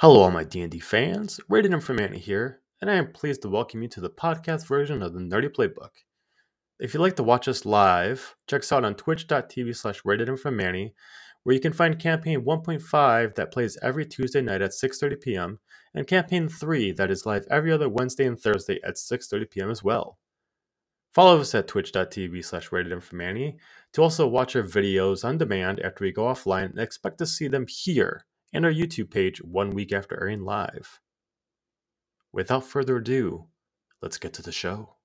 Hello, all my D&D fans. Rated Informanti here, and I am pleased to welcome you to the podcast version of the Nerdy Playbook. If you'd like to watch us live, check us out on twitch.tv slash ratedinformanti, where you can find Campaign 1.5 that plays every Tuesday night at 6.30 p.m., and Campaign 3 that is live every other Wednesday and Thursday at 6.30 p.m. as well. Follow us at twitch.tv slash ratedinformanti to also watch our videos on demand after we go offline and expect to see them here and our YouTube page one week after airing live. Without further ado, let's get to the show.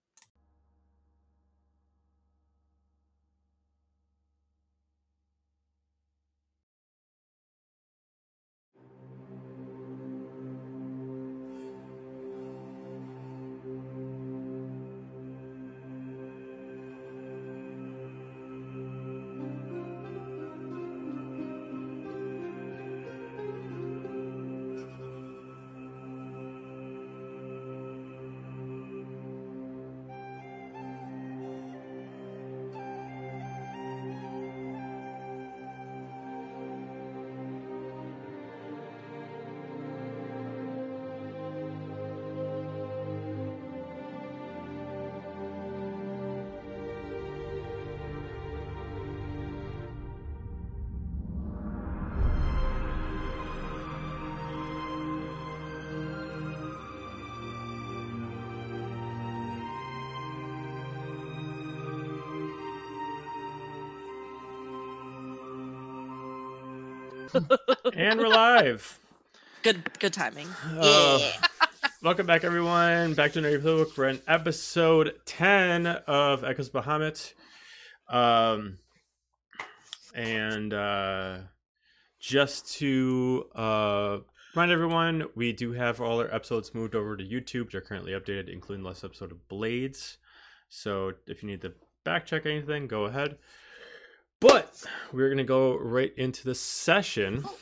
And we're live. Good good timing. Uh, welcome back, everyone. Back to Nerdy Playbook. We're in episode 10 of Echoes Bahamut. Um, and uh, just to uh, remind everyone, we do have all our episodes moved over to YouTube. They're currently updated, including the last episode of Blades. So if you need to back check anything, go ahead. But we're going to go right into the session. Oh,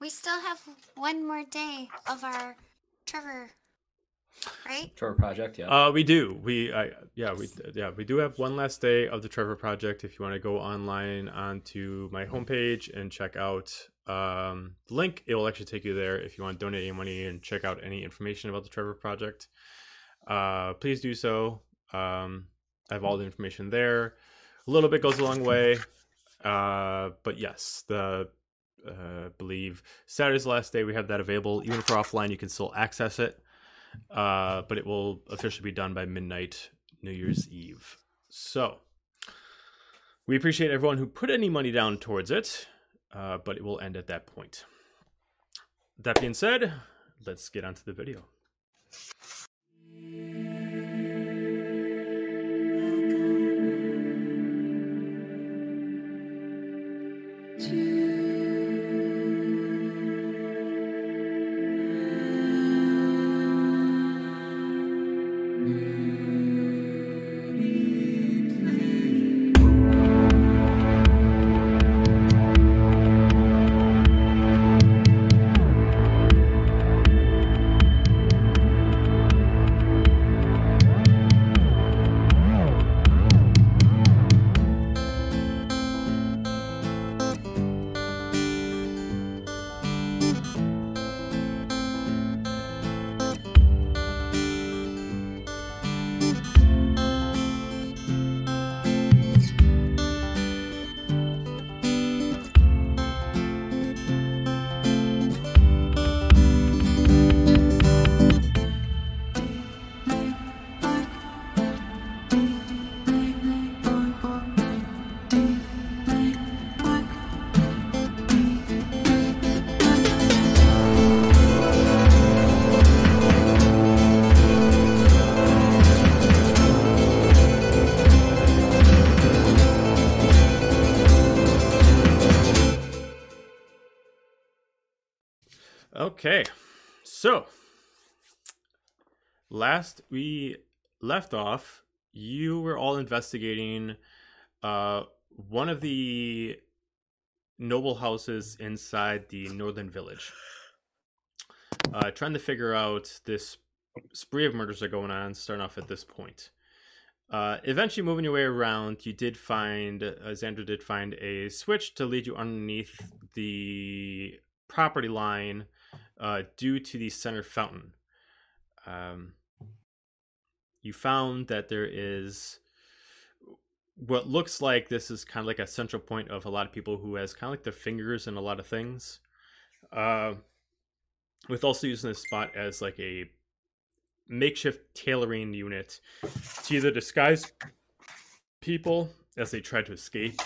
we still have one more day of our Trevor, right? Trevor Project, yeah. Uh, we do. We, I, yeah, we, yeah, we do have one last day of the Trevor Project. If you want to go online onto my homepage and check out um, the link, it will actually take you there. If you want to donate any money and check out any information about the Trevor Project, uh, please do so. Um, I have all the information there. A little bit goes a long way, uh, but yes, the uh, believe Saturday's the last day we have that available. Even if we're offline, you can still access it. Uh, but it will officially be done by midnight New Year's Eve. So we appreciate everyone who put any money down towards it, uh, but it will end at that point. That being said, let's get onto the video. Okay, so last we left off, you were all investigating uh, one of the noble houses inside the northern village, uh, trying to figure out this spree of murders that are going on. Starting off at this point, uh, eventually moving your way around, you did find uh, Xander did find a switch to lead you underneath the property line uh, due to the center fountain. Um, you found that there is what looks like this is kind of like a central point of a lot of people who has kind of like their fingers in a lot of things. Uh, with also using this spot as like a makeshift tailoring unit to either disguise people as they try to escape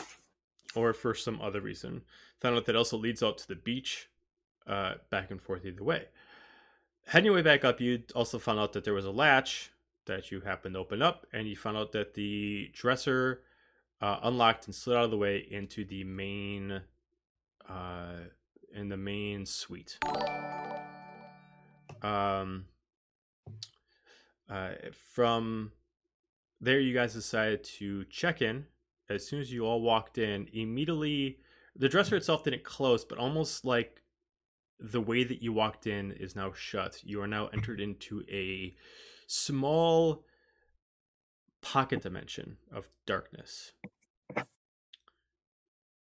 or for some other reason. Found out that also leads out to the beach, uh, back and forth either way. Heading your way back up, you also found out that there was a latch that you happened to open up, and you found out that the dresser uh, unlocked and slid out of the way into the main, uh, in the main suite. Um, uh, from there, you guys decided to check in. As soon as you all walked in, immediately the dresser itself didn't close, but almost like the way that you walked in is now shut. You are now entered into a small pocket dimension of darkness.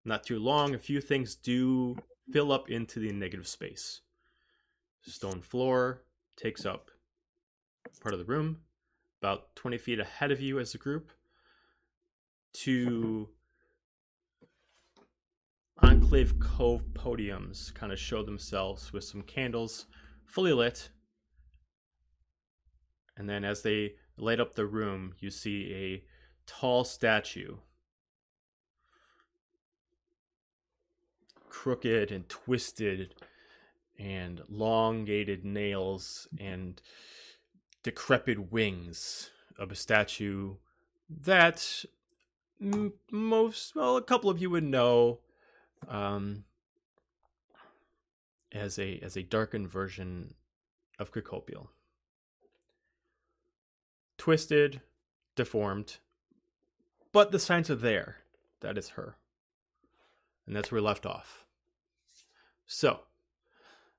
Not too long, a few things do fill up into the negative space. Stone floor takes up part of the room, about 20 feet ahead of you as a group. Two Enclave Cove podiums kind of show themselves with some candles fully lit. And then as they light up the room, you see a tall statue. Crooked and twisted and elongated nails and decrepit wings of a statue that most, well, a couple of you would know um, as a as a darkened version of Cacopial. Twisted, deformed, but the signs are there. That is her. And that's where we left off. So,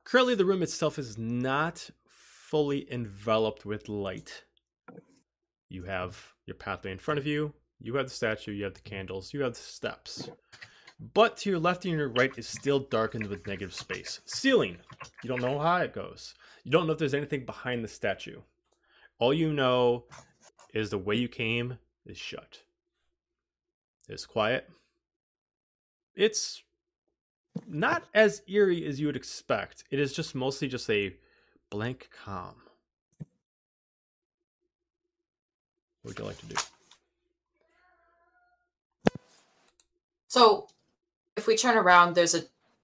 currently the room itself is not fully enveloped with light. You have your pathway in front of you, you have the statue, you have the candles, you have the steps. But to your left and your right is still darkened with negative space. Ceiling. You don't know how it goes. You don't know if there's anything behind the statue. All you know is the way you came is shut. It's quiet. It's not as eerie as you would expect. It is just mostly just a blank calm. What would you like to do? So if we turn around, there's a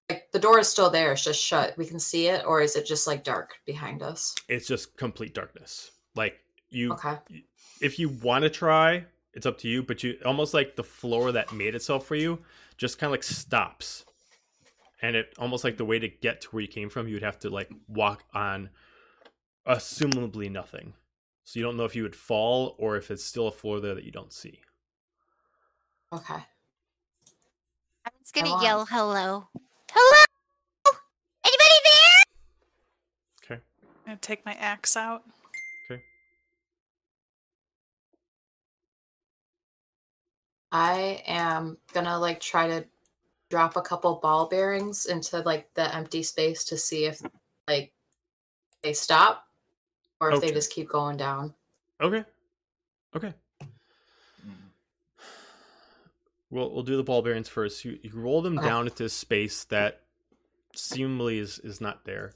like the door is still there, it's just shut. We can see it, or is it just like dark behind us? It's just complete darkness. Like you Okay. if you want to try, it's up to you, but you almost like the floor that made itself for you just kind of like stops. And it almost like the way to get to where you came from, you would have to like walk on assumably nothing. So you don't know if you would fall or if it's still a floor there that you don't see. Okay. I'm gonna want- yell hello. Hello? Anybody there? Okay. I'm gonna take my axe out. Okay. I am gonna like try to drop a couple ball bearings into like the empty space to see if like they stop or if Okay. they just keep going down. Okay. Okay. We'll we'll do the ball bearings first. You you roll them Okay. down into a space that seemingly is is not there.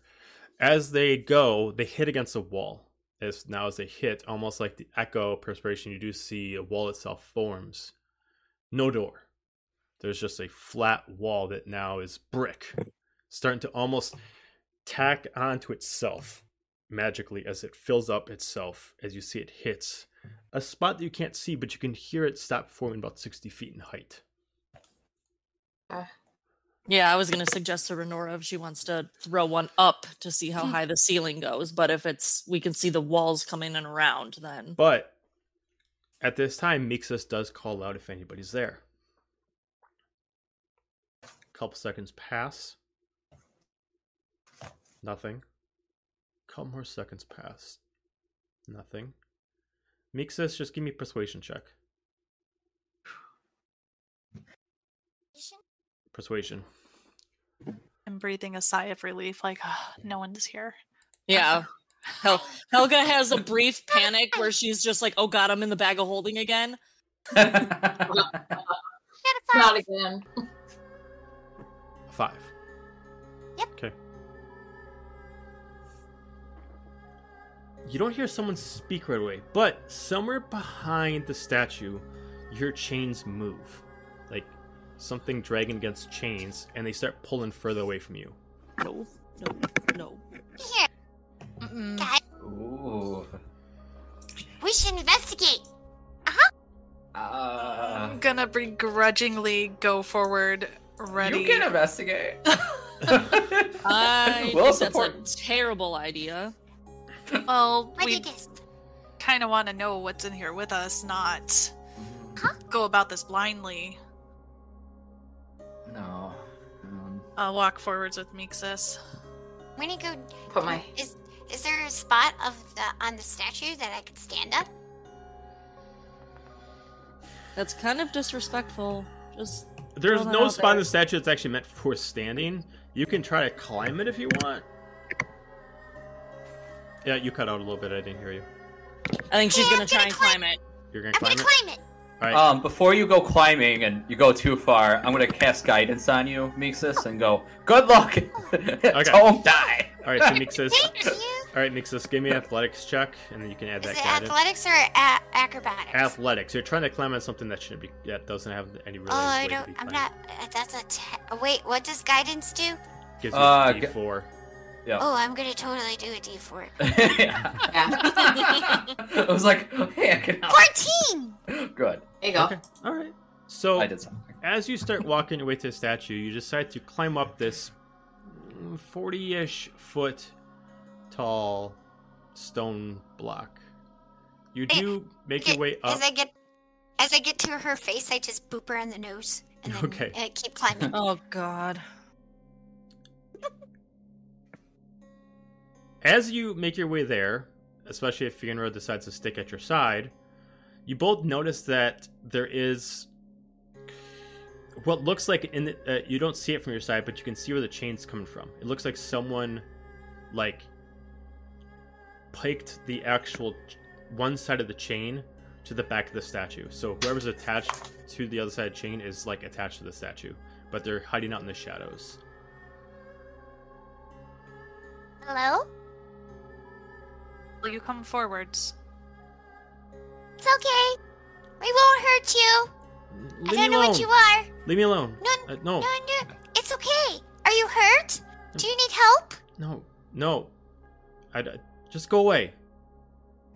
As they go, they hit against a wall. As now as they hit, almost like the echo perspiration, you do see a wall itself forms. No door. There's just a flat wall that now is brick, starting to almost tack onto itself magically as it fills up itself as you see it hits a spot that you can't see, but you can hear it stop forming about 60 feet in height. Yeah, I was gonna suggest to Renora if she wants to throw one up to see how Hmm. high the ceiling goes. But if it's we can see the walls coming in around, then But at this time, Mixus does call out if anybody's there. A couple seconds pass. Nothing. A couple more seconds pass. Nothing. Mixus, just give me persuasion check. Persuasion. I'm breathing a sigh of relief, like "Ah, no one's here. Yeah. Hel- Helga has a brief panic where she's just like, "Oh God, I'm in the bag of holding again." Got a five. Not again. Five. Yep. Okay. You don't hear someone speak right away, but somewhere behind the statue, you hear chains move. Like something dragging against chains, and they start pulling further away from you. No, no, no. Here, Mm-mm. Ooh. we should investigate. Uh, I'm gonna begrudgingly go forward, ready. you can investigate. I we'll think support. that's a terrible idea. well, What we kind of want to know what's in here with us, not Mm-hmm. go about this blindly. No. Um, I'll walk forwards with Mixus. I'm gonna go. Put my Is is there a spot of the on the statue that I could stand up? That's kind of disrespectful. Just There's no out spot in the statue that's actually meant for standing. You can try to climb it if you want. Yeah, you cut out a little bit. I didn't hear you. I think she's Yeah, gonna I'm try and climb- climb it. You're gonna I'm climb gonna it. climb it. All right. Um, before you go climbing and you go too far, I'm gonna cast guidance on you, Mixus, and go, "Good luck, don't die." All right. So Mixus. Thank you. All right, Mixus. Give me an athletics check, and then you can add Is that it guidance. athletics or a- acrobatics? Athletics. You're trying to climb on something that shouldn't be. That doesn't have any really. oh, I don't. be I'm not. Uh, that's a. Te- wait, what does guidance do? Gives you Uh, a g- D4. Yeah. Oh, I'm gonna totally do a D4. yeah. yeah. I was like, "Hey, I can help." Fourteen. Good. There you go. Okay. All right. So I did something. as you start walking your way to the statue, you decide to climb up this 40-ish foot tall stone block. You Hey, do make Okay, your way up. As I get, as I get to her face, I just boop her on the nose and then Okay. uh, keep climbing. Oh God. As you make your way there, especially if Fionra decides to stick at your side, you both notice that there is what looks like in the, uh, you don't see it from your side, but you can see where the chain's coming from. It looks like someone like piked the actual ch- one side of the chain to the back of the statue. So whoever's attached to the other side of the chain is like attached to the statue, but they're hiding out in the shadows. Hello? Will you come forwards? It's okay. We won't hurt you. Leave I don't know alone. what you are. Leave me alone. No, Uh, no. No, no, it's okay. Are you hurt? Do you need help? No, no. I, I- just go away.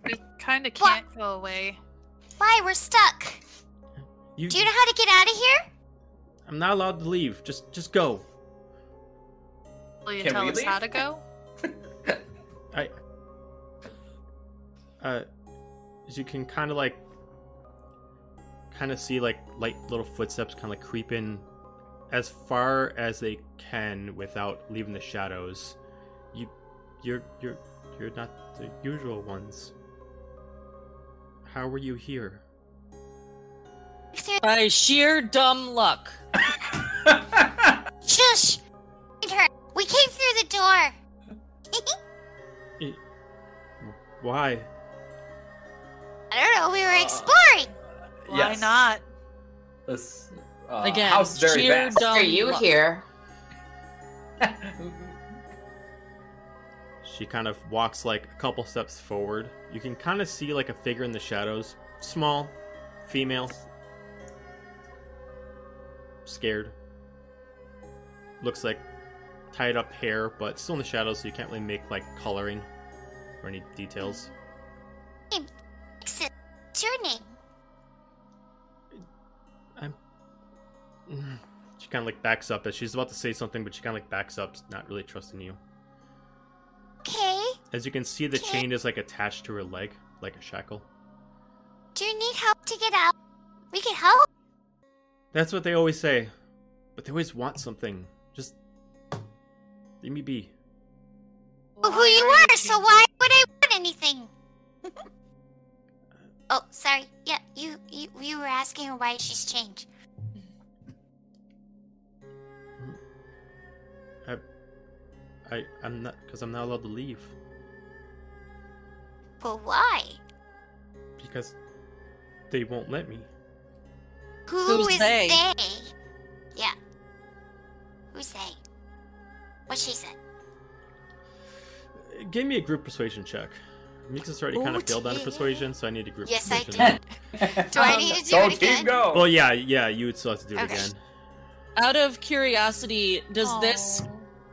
We kind of can't go away. Why? We're stuck. You, Do you know how to get out of here? I'm not allowed to leave. Just, just go. Will you Can tell us leave? how to go? I. Uh, as you can kind of like, kind of see like light little footsteps kind of like creep in, as far as they can without leaving the shadows. You, you're, you're, you're not the usual ones. How were you here? By sheer dumb luck. Shush! We came through the door. Why? I don't know. We were exploring. Why Yes. not? This uh, Again, house is very sheer vast. dumb Are you luck. here? She kind of walks like a couple steps forward. You can kind of see like a figure in the shadows. Small, female. Scared. Looks like tied up hair, but still in the shadows, so you can't really make like coloring or any details. What's your name? I'm. Mm, she kind of like backs up as she's about to say something, but she kind of like backs up, not really trusting you. Okay. As you can see, the chain is like attached to her leg, like a shackle. Do you need help to get out? We can help. That's what they always say, but they always want something. Just leave me be. Well, who you are are, so why would I want anything? oh, sorry. Yeah, you, you you were asking her why she's changed. Uh, I I'm not because I'm not allowed to leave But why? because they won't let me. Who Who's is they? Yeah. Who's they? What she said. Give me a group persuasion check. Mixus already kind of failed on dear. persuasion, so I need a group Yes, I persuasion. did. Do I need to do go it team again? go. Well, yeah, yeah, you would still have to do it again. Out of curiosity, does this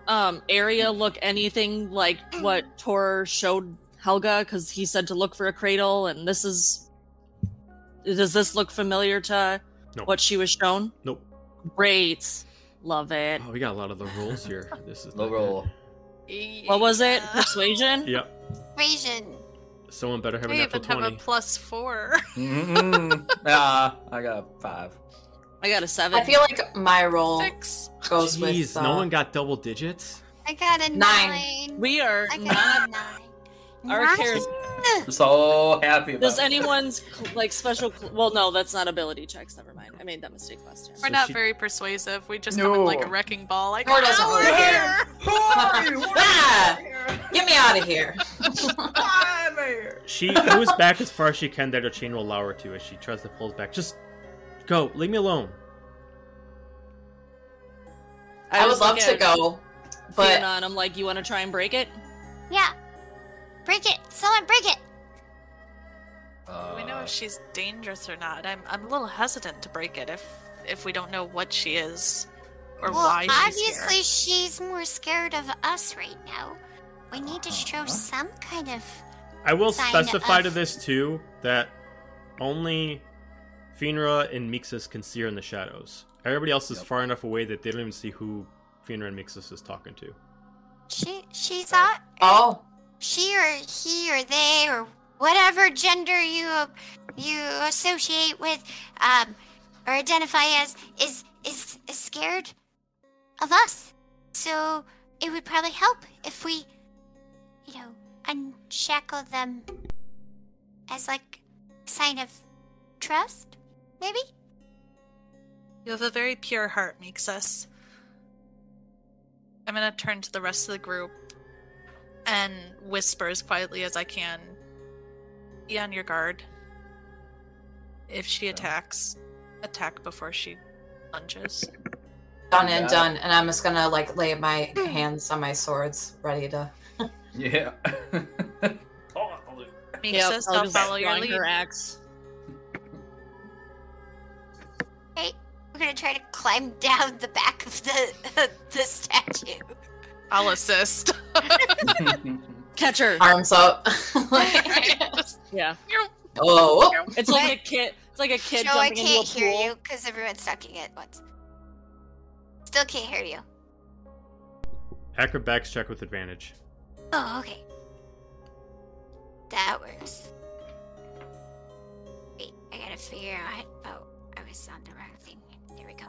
um area look anything like what Tor showed Helga? Because he said to look for a cradle, and this is. Does this look familiar to No. what she was shown? Nope. Great, love it. Oh, we got a lot of the rules here. This is the not roll. What was it? Persuasion. good. Yep. Persuasion. Someone better have a We natural even have a twenty. plus four. Mm-mm. Ah, I got a five. I got a seven. I feel like my roll Six. goes Jeez, with. Uh, no one got double digits. I got a Nine. nine. we are I not. a nine. Our Nine? cares- I'm so happy about Does it. anyone's like special? Well, no, that's not ability checks. Never mind. I made that mistake last time. We're So not she- very persuasive. We just come in like a wrecking ball. Like, Nor doesn't "Ah, really here. Who are you? What Ah! are you here? Get me out of here. I'm here. She moves back as far as she can that her chain will allow her to as she tries to pull back. Just go, leave me alone. I, would was love looking to at go, but Fiona, and I'm like, you want to try and break it? Yeah. Break it. Someone break it. Uh, we know if she's dangerous or not. I'm I'm a little hesitant to break it if if we don't know what she is or well, why she's obviously here. she's more scared of us right now. We need to show Uh-huh. some kind of. I will Sign specify to this too that only Finra and Mixus can see her in the shadows. Everybody else is Yep. far enough away that they don't even see who Finra and Mixus is talking to. She she's not oh, she or he or they or whatever gender you you associate with um or identify as is is, is scared of us. So it would probably help if we you know unshackle them as like a sign of trust, maybe? You have a very pure heart, Mixus. I'm gonna turn to the rest of the group and whisper as quietly as I can. Be on your guard. If she attacks, attack before she lunges. done and Yeah. done. And I'm just gonna like lay my hmm. hands on my swords, ready to. Yeah. Mixus, I'll Helga's follow your drawing lead. her axe. Hey, we're gonna try to climb down the back of the the statue. I'll assist. Catch her. Arms up. Yeah, oh, it's like a kid. It's like a kid Joe, I can't into a hear pool. you because everyone's talking at once. Still can't hear you. Acrobatics check with advantage. Oh, okay. That works. Wait, I gotta figure out. Oh, I was on the wrong thing. There we go.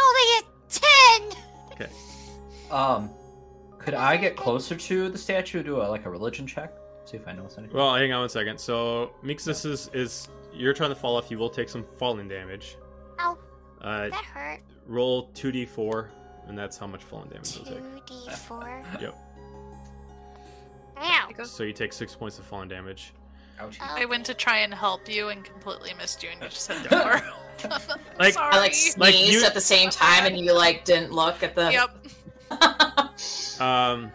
Only a ten. Okay. Um, could I get closer to the statue? Do a, like a religion check? See if I notice anything. Well, hang on one second. So Mixus is is you're trying to fall off. You will take some falling damage. Ow, Uh, that hurt. roll two d four, and that's how much falling damage you'll take. Two d four. Yep. Ow. So you take six points of falling damage. Ouch. I went to try and help you and completely missed you, and you just hit the floor. Like- Sorry. I like sneezed Like, you- at the same time, and you like didn't look at the. Yep. Um.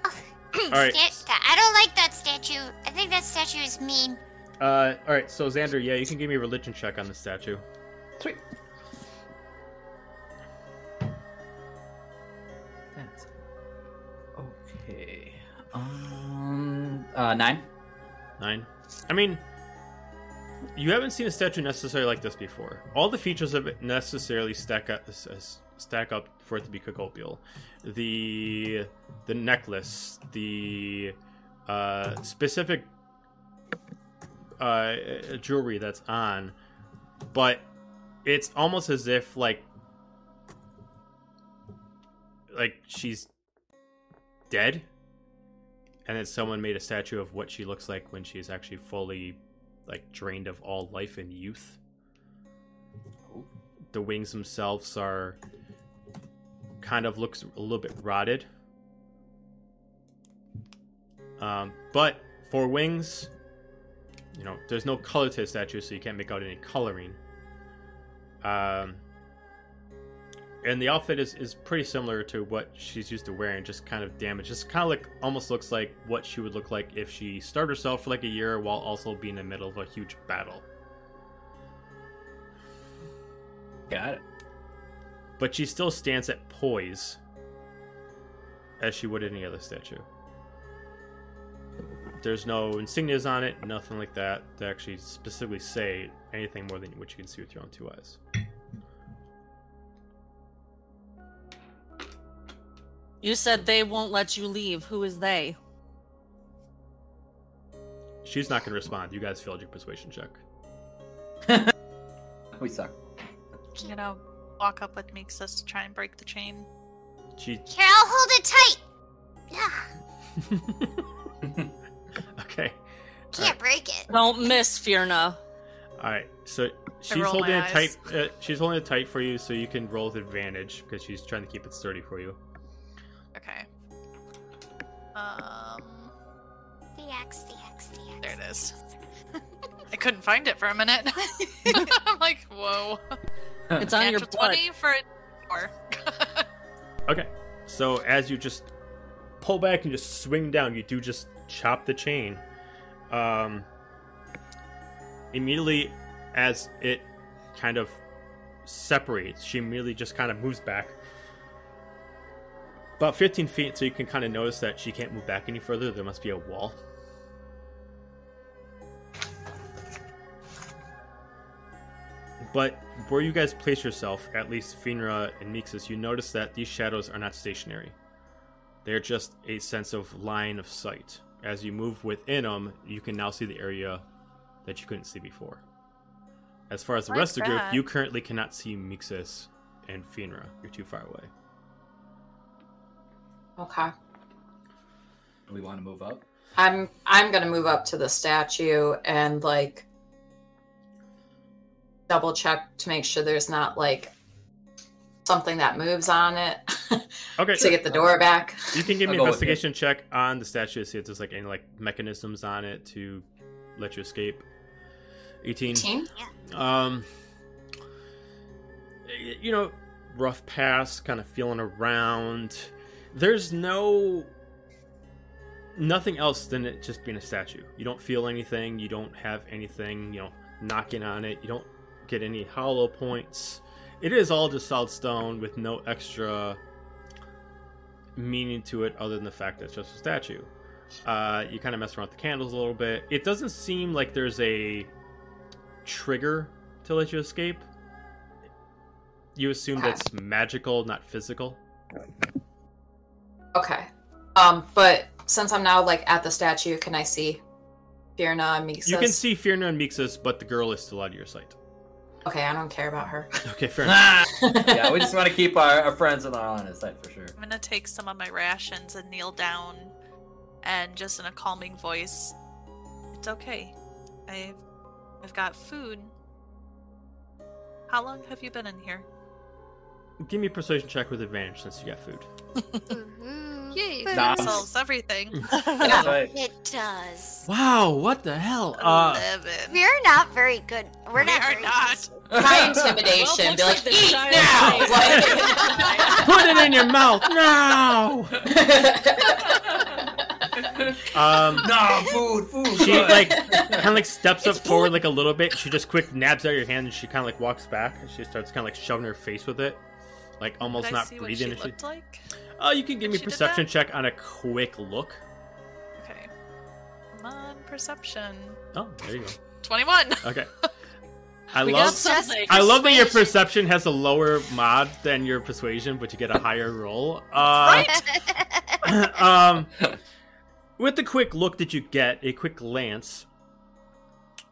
All right. Sta- I don't like that statue. I think that statue is mean. Uh. All right. So Xander, yeah, you can give me a religion check on the statue. Sweet. That's okay. Um, uh, nine. Nine. I mean, you haven't seen a statue necessarily like this before. All the features of it necessarily stack up s- s- stack up for it to be Kokopial. The the necklace, the uh, specific uh, jewelry that's on, but it's almost as if like like she's dead and then someone made a statue of what she looks like when she's actually fully like drained of all life and youth the wings themselves are kind of looks a little bit rotted Um, but for wings, you know, there's no color to the statue, so you can't make out any coloring. Um, and the outfit is, is pretty similar to what she's used to wearing, just kind of damaged. Just kind of like almost looks like what she would look like if she starved herself for like a year while also being in the middle of a huge battle. Got it. But she still stands at poise as she would any other statue. There's no insignias on it, nothing like that to actually specifically say anything more than what you can see with your own two eyes. You said they won't let you leave. Who is they? She's not going to respond. You guys failed your persuasion check. We suck. I'm gonna walk up with Mixus to try and break the chain. She. Here, I'll hold it tight. Yeah, okay. can't break it. Don't miss, Fierna. All right. So she's holding it tight. Uh, she's holding it tight for you, so you can roll with advantage because she's trying to keep it sturdy for you. Okay. Um, The X, the X, the X. There it is. I couldn't find it for a minute. I'm like, whoa. It's on your Natural butt. 20 for a four. Okay. So as you just pull back and just swing down, you do just chop the chain. Um, immediately, as it kind of separates, she immediately just kind of moves back about 15 feet, so you can kind of notice that she can't move back any further. There must be a wall. But where you guys place yourself, at least Finra and Mixus, you notice that these shadows are not stationary. They're just a sense of line of sight. As you move within them, you can now see the area that you couldn't see before. As far as the Like rest of the group, you currently cannot see Mixus and Finra. You're too far away. Okay. Do we want to move up? I'm I'm gonna move up to the statue and like double check to make sure there's not like something that moves on it Okay, to get the door back. you can give me an go with you. investigation check on the statue to see if there's like any like mechanisms on it to let you escape. 18. Team? um you know rough pass kind of feeling around there's no nothing else than it just being a statue you don't feel anything you don't have anything you know knocking on it you don't get any hollow points it is all just solid stone with no extra meaning to it other than the fact that it's just a statue uh, you kind of mess around with the candles a little bit it doesn't seem like there's a trigger to let you escape. You assume Okay. that's magical, not physical. Okay. Um, but since I'm now like at the statue, can I see Fierna and Mixus? You can see Fierna and Mixus, but the girl is still out of your sight. Okay, I don't care about her. Okay, fair enough. yeah, we just want to keep our, our friends on our line of sight for sure. I'm gonna take some of my rations and kneel down and just in a calming voice. It's okay. I've I've got food. How long have you been in here? Give me a persuasion check with advantage since you got food. Ooh, Yay, food. Nah. solves everything. That's right. It does. Wow, what the hell? Uh, We're not very good. We're We not are very not. Good. My intimidation. Well, be like, like eat giant now! put it in your mouth now. Um, no, food, food. she good. like kind of like steps up forward like a little bit. She just quick nabs out your hand and she kind of like walks back. And she starts kind of like shoving her face with it, like almost Did I not see what breathing. she and she- like? Oh, you can give me perception check on a quick look. Okay. Come on, perception. Oh, there you go. Twenty-one. Okay. I we love. I love that your perception has a lower mod than your persuasion, but you get a higher roll. Uh, um, with the quick look that you get, a quick glance,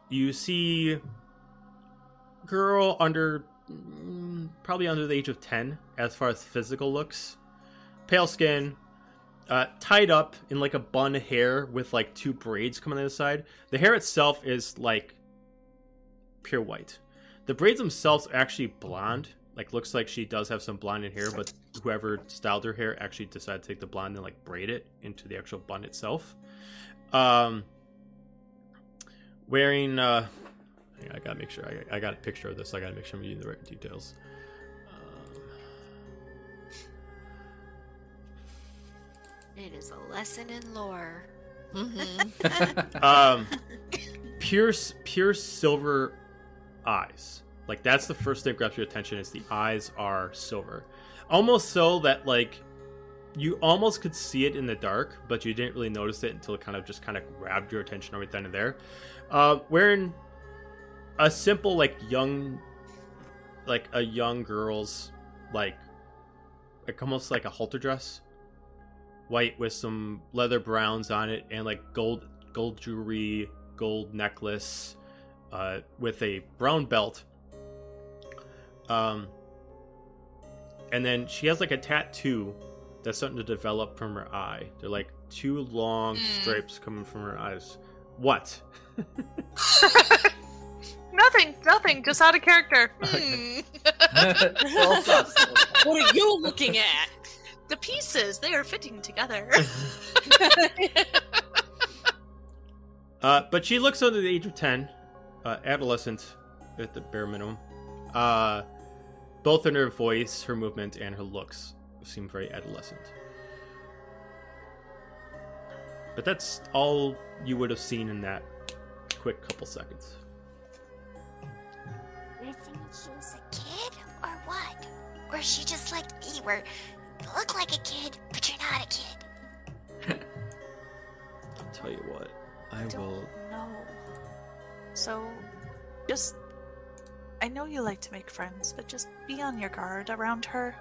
you see girl under mm, probably under the age of 10 as far as physical looks. Pale skin, uh, tied up in like a bun hair with like two braids coming on the side. The hair itself is like pure white. The braids themselves are actually blonde, like looks like she does have some blonde in hair, but whoever styled her hair actually decided to take the blonde and like braid it into the actual bun itself. Um, wearing uh, hang on, I gotta make sure I, I got a picture of this. I gotta make sure I'm using the right details. Um, It is a lesson in lore. Mhm. um, pure s- pure silver eyes. Like that's the first thing that grabs your attention is the eyes are silver, almost so that like you almost could see it in the dark, but you didn't really notice it until it kind of just kind of grabbed your attention right then and there. Uh, wearing a simple like young, like a young girl's like, like almost like a halter dress, white with some leather browns on it and like gold gold jewelry, gold necklace, uh, with a brown belt. Um, and then she has like a tattoo that's starting to develop from her eye. They're like two long Mm. stripes coming from her eyes. What? nothing, nothing, just out of character. Okay. Hmm. What are you looking at? the pieces, they are fitting together. Uh, but she looks under the age of 10, uh, adolescent at the bare minimum. Uh, both in her voice, her movement, and her looks seem very adolescent. But that's all you would have seen in that quick couple seconds. You're thinking she was a kid, or what? Or is she just like me, where you look like a kid, but you're not a kid? I'll tell you what, I don't will. know. So, just. I know you like to make friends, but just be on your guard around her.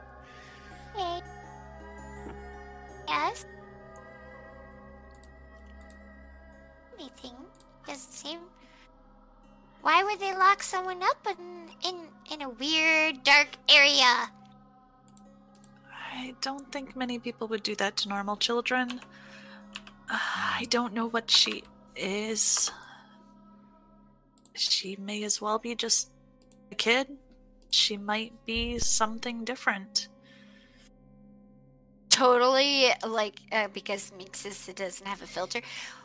Hey. Yes? Anything? Doesn't seem. Why would they lock someone up in in in a weird dark area? I don't think many people would do that to normal children. Uh, I don't know what she is. She may as well be just a kid. She might be something different. Totally, like uh, because Mixus doesn't have a filter.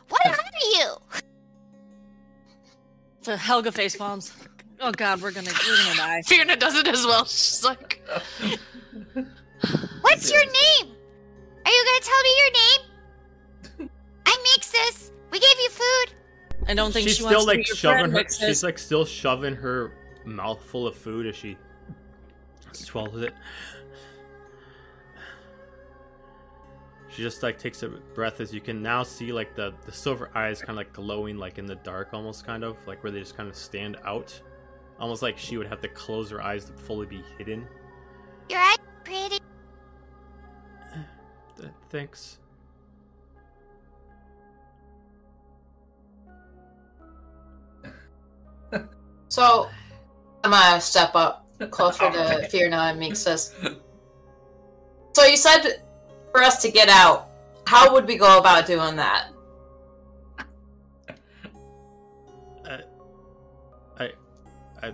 What are you? The Helga face palms. Oh god, we're gonna we're gonna die. Fiona does it as well. She's like, What's your name? Are you gonna tell me your name? I'm Mixus. We gave you food. I don't think She's she still wants to like be your shoving friend, her. She's like still shoving her mouth full of food as she swallows it. She just like takes a breath as you can now see like the the silver eyes kind of like glowing like in the dark almost kind of like where they just kind of stand out, almost like she would have to close her eyes to fully be hidden. Your eyes are pretty. Th- thanks. So I'm gonna step up closer to fear Fiona and Mixus. So you said for us to get out. How would we go about doing that? Uh, I, I,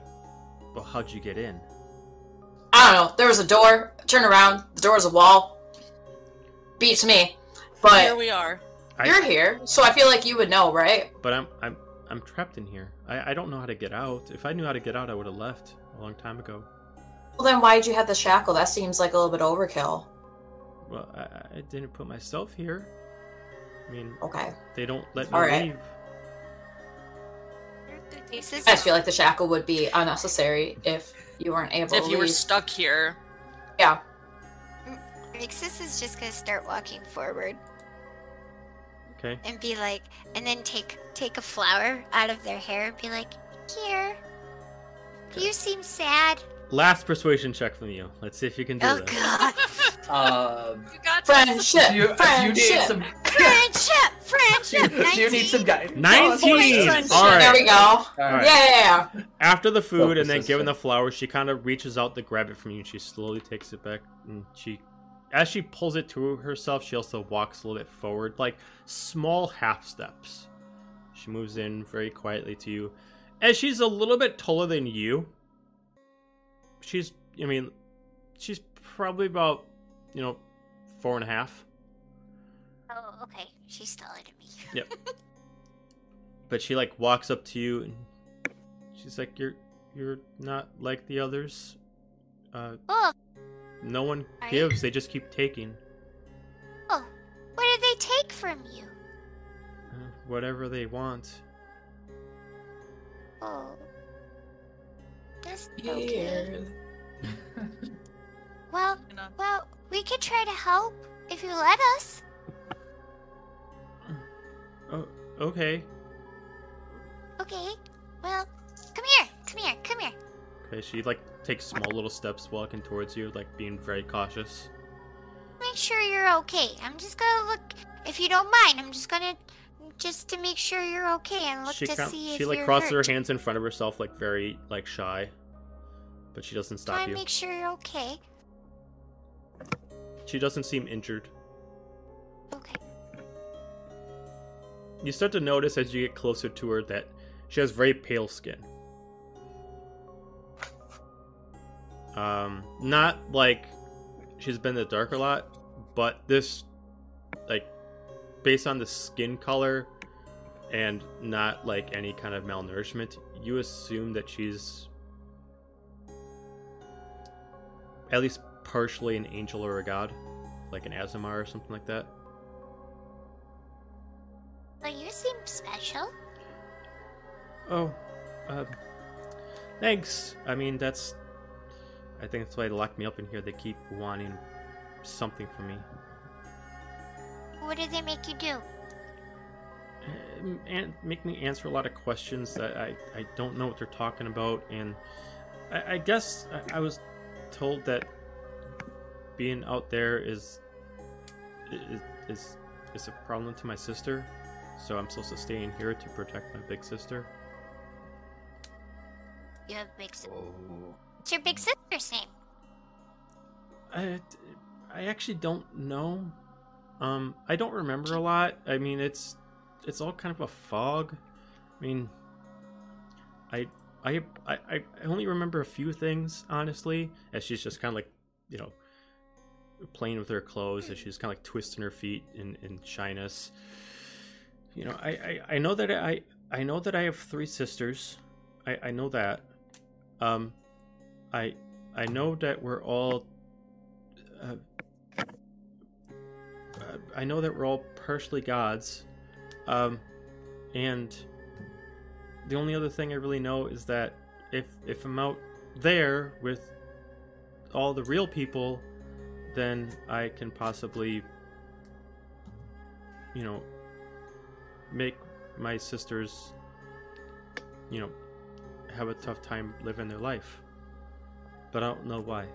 well, how'd you get in? I don't know. There was a door. Turn around. The door's a wall. Beats me. But Here we are. You're here, so I feel like you would know, right? But I'm I'm I'm trapped in here. I, I don't know how to get out. If I knew how to get out, I would have left a long time ago. Well, then why'd you have the shackle? That seems like a little bit overkill. Well, I, I didn't put myself here. I mean, Okay. they don't let me All right. leave. I just feel like the shackle would be unnecessary if you weren't able If to you were stuck here. yeah. Mixus is just gonna start walking forward Okay. and be like, and then take take a flower out of their hair and be like, here. Do you seem sad. Last persuasion check from you. Let's see if you can do Oh this. god. Um, you got. Friendship. you, do you friendship. need some? friendship, Do friendship. you, you need some 19. guidance? Nineteen. friendship. All There we go. All right. Yeah. After the food and then given the flower, she kind of reaches out to grab it from you. and She slowly takes it back, and she, as she pulls it to herself, she also walks a little bit forward, like small half steps. She moves in very quietly to you, as she's a little bit taller than you. She's I mean, she's probably about, you know, four and a half. Oh, okay. She's taller than me. Yep. But she like walks up to you and she's like, "You're you're not like the others. Uh, Oh, no one Are gives; they just keep taking oh. What did they take from you? uh, whatever they want." Oh. That's okay. Weird. Well, well, we could try to help if you let us. Oh, okay, Okay. Well, come here. Come here. Come here. okay. She like takes small little steps walking towards you, like being very cautious. Make sure you're okay. I'm just gonna look. If you don't mind, I'm just gonna just to make sure you're okay and look she to see if she like you're crosses hurt. her hands in front of herself, like very like shy, but she doesn't Try stop and you. make sure you're okay. She doesn't seem injured. Okay. You start to notice as you get closer to her that she has very pale skin. Um, not like she's been in the dark a lot, but this, like, based on the skin color and not like any kind of malnourishment, you assume that she's at least partially an angel or a god, like an Aasimar or something like that. Well, you seem special. Oh, uh, thanks. I mean, that's. I think that's why they locked me up in here. They keep wanting something from me. What did they make you do? Um, and make me answer a lot of questions that I, I don't know what they're talking about. And I, I guess I, I was told that being out there is, is is is a problem to my sister. So I'm supposed to stay in here to protect my big sister. You have big. Si- Oh. What's your big sister's name? I, I actually don't know. Um, I don't remember a lot. I mean, it's it's all kind of a fog. I mean, I I I, I only remember a few things honestly, as she's just kind of like you know playing with her clothes, as she's kind of like twisting her feet in in shyness. You know, I I, I know that I I know that I have three sisters. I I know that. Um, I I know that we're all. Uh, uh, I know that we're all partially gods, um, and the only other thing I really know is that if if I'm out there with all the real people, then I can possibly, you know, make my sisters, you know, have a tough time living their life. But I don't know why.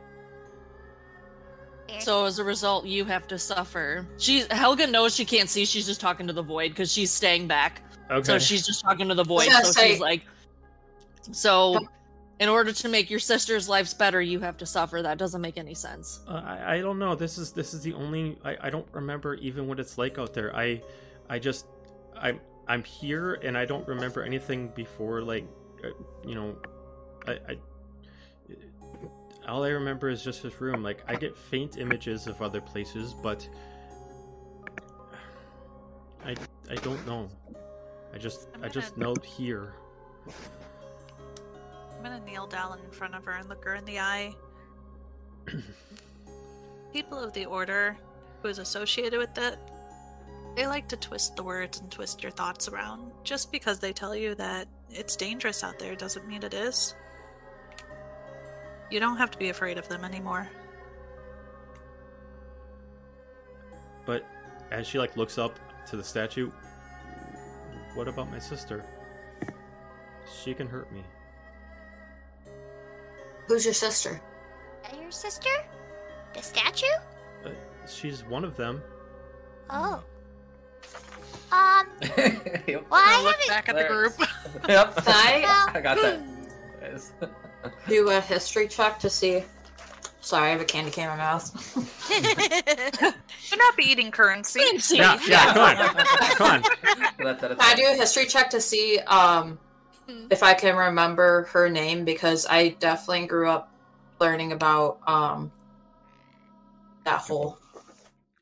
So as a result, you have to suffer. She Helga knows she can't see. She's just talking to the void because she's staying back. Okay. So she's just talking to the void. gonna So say- she's like, so in order to make your sister's lives better, you have to suffer. That doesn't make any sense. Uh, I, I don't know. This is this is the only I, I don't remember even what it's like out there. I I just I'm I'm here and I don't remember anything before like uh, you know I, I all I remember is just this room. Like I get faint images of other places, but I I don't know. I just I'm I just know here. I'm gonna kneel down in front of her and look her in the eye. People of the Order who is associated with it, they like to twist the words and twist your thoughts around. Just because they tell you that it's dangerous out there doesn't mean it is. You don't have to be afraid of them anymore. But as she like looks up to the statue, what about my sister? She can hurt me. Who's your sister? Is your sister? The statue? Uh, she's one of them. Oh. Um. yep. Well, I I'll look haven't. back at the group. yep. Can I I got that. Yes. do a history check to see? Sorry, I have a candy cane in my mouth. Should not be eating currency. Fancy. Yeah, yeah, come on. Come on. Can I do a history check to see um Hmm. if I can remember her name because I definitely grew up learning about um that whole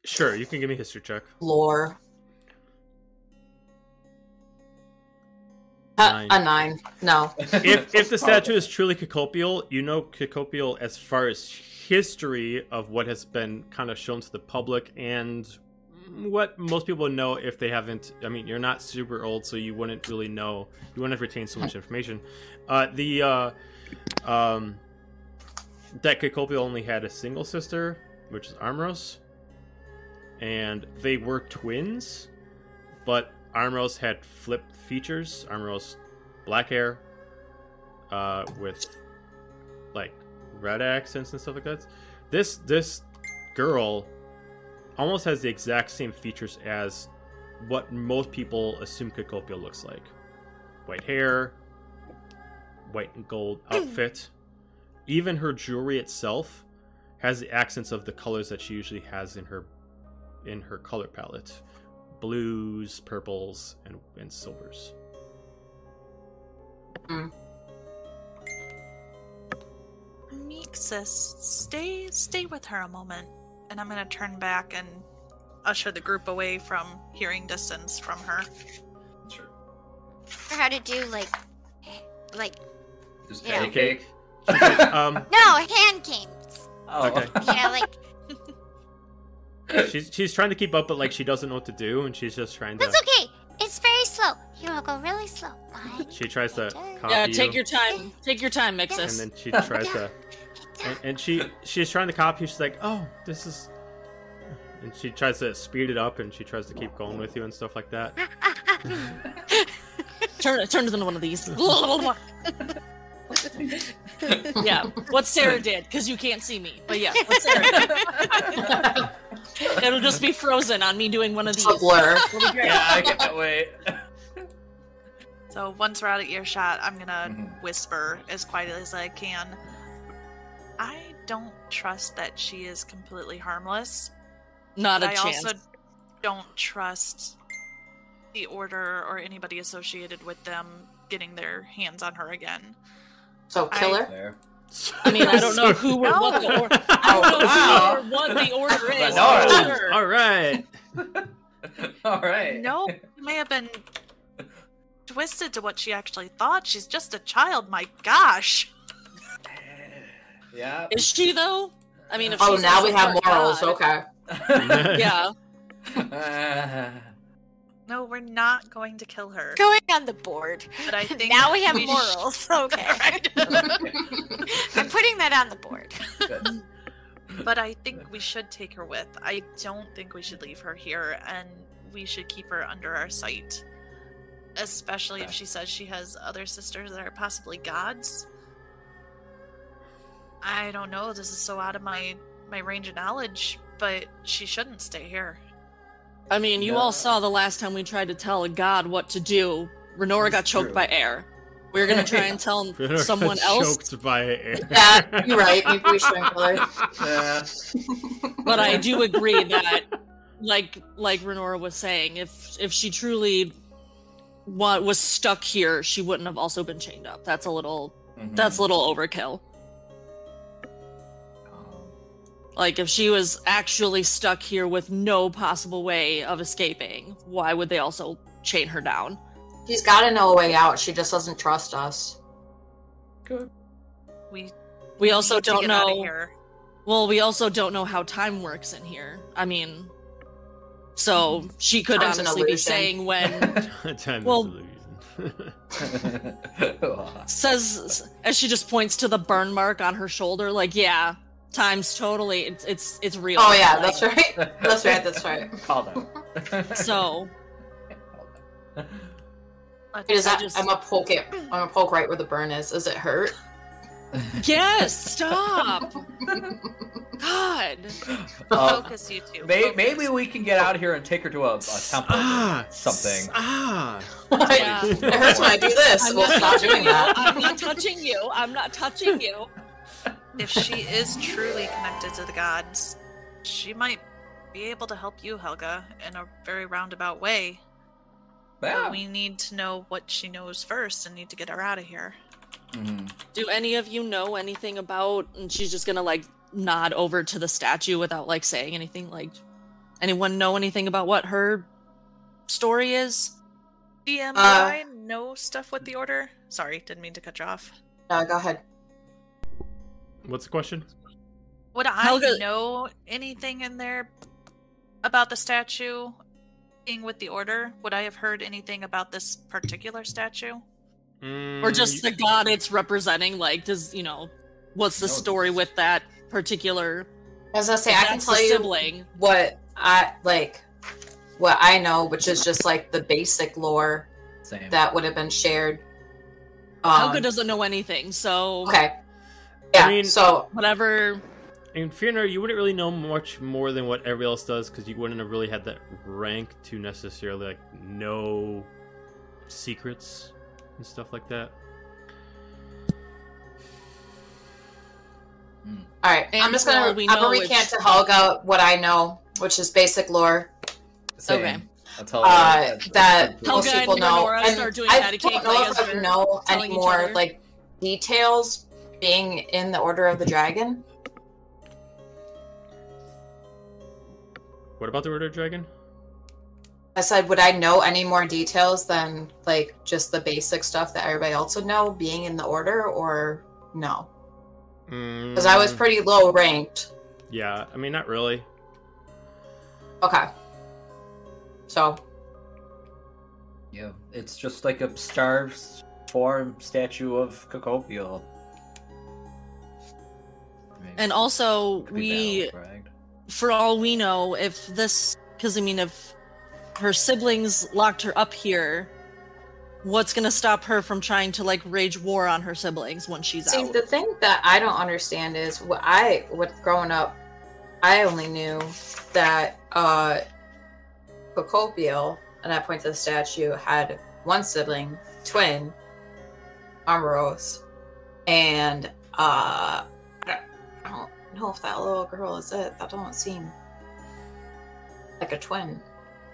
Sure, you can give me a history check. lore. Nine. a nine. No. if if the statue is truly Cacopial, you know Cacopial as far as history of what has been kind of shown to the public and what most people know if they haven't. I mean, you're not super old, so you wouldn't really know. You wouldn't have retained so much information. Uh, the uh, um, that Cacopial only had a single sister, which is Armros, and they were twins, but Armros had flipped features. Armros black hair, uh, with like red accents and stuff like that. This this girl almost has the exact same features as what most people assume Cacopia looks like. White hair, white and gold outfit. Even her jewelry itself has the accents of the colors that she usually has in her in her color palette. Blues, purples, and, and silvers. Mixus, stay stay with her a moment, and I'm gonna turn back and usher the group away from hearing distance from her. Sure. Or how to do like, like Just Yeah. patty cake. Um, no hand games. oh, Okay. Yeah, like she's she's trying to keep up, but like she doesn't know what to do, and she's just trying to. that's okay. It's very slow. You will go really slow. One, She tries to copy Yeah, take you, your time. Take your time, Mixus. and then she tries to, and, and she she's trying to copy. She's like, oh, this is, and she tries to speed it up, and she tries to keep going with you and stuff like that. Turn turn it into one of these. yeah, what Sarah did, because you can't see me. But yeah, what Sarah did. It'll just be frozen on me doing one of these. It's a blur. It'll be great. yeah, I can't wait. So once we're out of earshot, I'm gonna Mhm. whisper as quietly as I can. I don't trust that she is completely harmless. Not a I chance. I also don't trust the order or anybody associated with them getting their hands on her again. So killer. There. I mean, I don't know So- who or what the order. I Oh, don't know wow. who oh, or what the order is. No. All right. All right. No, it may have been twisted to what she actually thought. She's just a child. My gosh. Yeah. Is she though? I mean, if Oh, she's now we have morals. god- Okay. Yeah. No, we're not going to kill her. going on the board. But I think now we have sh- morals. Okay. I'm putting that on the board. Good. But I think we should take her with. I don't think we should leave her here, and we should keep her under our sight. Especially if she says she has other sisters that are possibly gods. I don't know. This is so out of my my range of knowledge, but she shouldn't stay here. I mean, you No. all saw the last time we tried to tell a god what to do. Renora got choked true. by air. We're gonna try and tell Renora someone else, Choked by air. Yeah, you're right. Maybe we shouldn't. Yeah. but I do agree that, like like Renora was saying, if if she truly wa- was stuck here, she wouldn't have also been chained up. That's a little Mhm. that's a little overkill. Like if she was actually stuck here with no possible way of escaping, why would they also chain her down? She's got to know a way out. She just doesn't trust us. Good. We We also need don't get outta know. here. Well, we also don't know how time works in here. I mean, so she could Time's honestly be saying when Time Well- is illusion. says as she just points to the burn mark on her shoulder, like, yeah, time's totally it's it's it's real. Oh yeah, Like, that's right. That's right. That's right. Call them. So Uh, Is I that, just- I'm gonna poke it. I'm gonna poke right where the burn is. Does it hurt? yes, stop. God. Um, focus, you two. may, focus. maybe we can get out here and take her to a, a temple ah, something. Ah. Yeah. it hurts when I do this. I'm we'll not stop doing that. I'm not touching you. I'm not touching you. If she is truly connected to the gods, she might be able to help you, Helga, in a very roundabout way. Yeah. But we need to know what she knows first and need to get her out of here. Mhm. Do any of you know anything about? And she's just gonna like nod over to the statue without like saying anything. Like, anyone know anything about what her story is? DM, Uh, I know stuff with the order? Sorry, didn't mean to cut you off. Uh, go ahead. What's the question? Would I Helga- know anything in there about the statue being with the order? Would I have heard anything about this particular statue? Or just Mm, the god it's representing? Like, does you know, what's the story with that particular? As I say I can tell the you sibling. what I like, what I know, which is just like the basic lore Same. that would have been shared. Um, Helga doesn't know anything, so Okay. Yeah. I mean- so whatever. In Fear you wouldn't really know much more than what everybody else does because you wouldn't have really had that rank to necessarily like know secrets and stuff like that. all right, I'm just gonna we I'm gonna recant she- to Helga what I know, which is basic lore. Same. Okay. I'll tell her Uh, that Helga most people and know. Renora And start doing I patty don't cake know like if I know any more like details being in the Order of the Dragon. What about the Order of Dragon? I said, would I know any more details than like just the basic stuff that everybody else would know being in the order, or no? Because I was Mm, pretty low ranked. Yeah, I mean, not really. Okay. So Yeah, it's just like a starved form statue of Cocopio. And also, we, for all we know, if this, because I mean, if her siblings locked her up here, what's gonna stop her from trying to like rage war on her siblings when she's see, out? the thing that I don't understand is what I, what growing up, I only knew that uh Cocopio, at that point, the statue had one sibling, twin, Amoros, and uh, I don't, know if that little girl is it. That don't seem like a twin.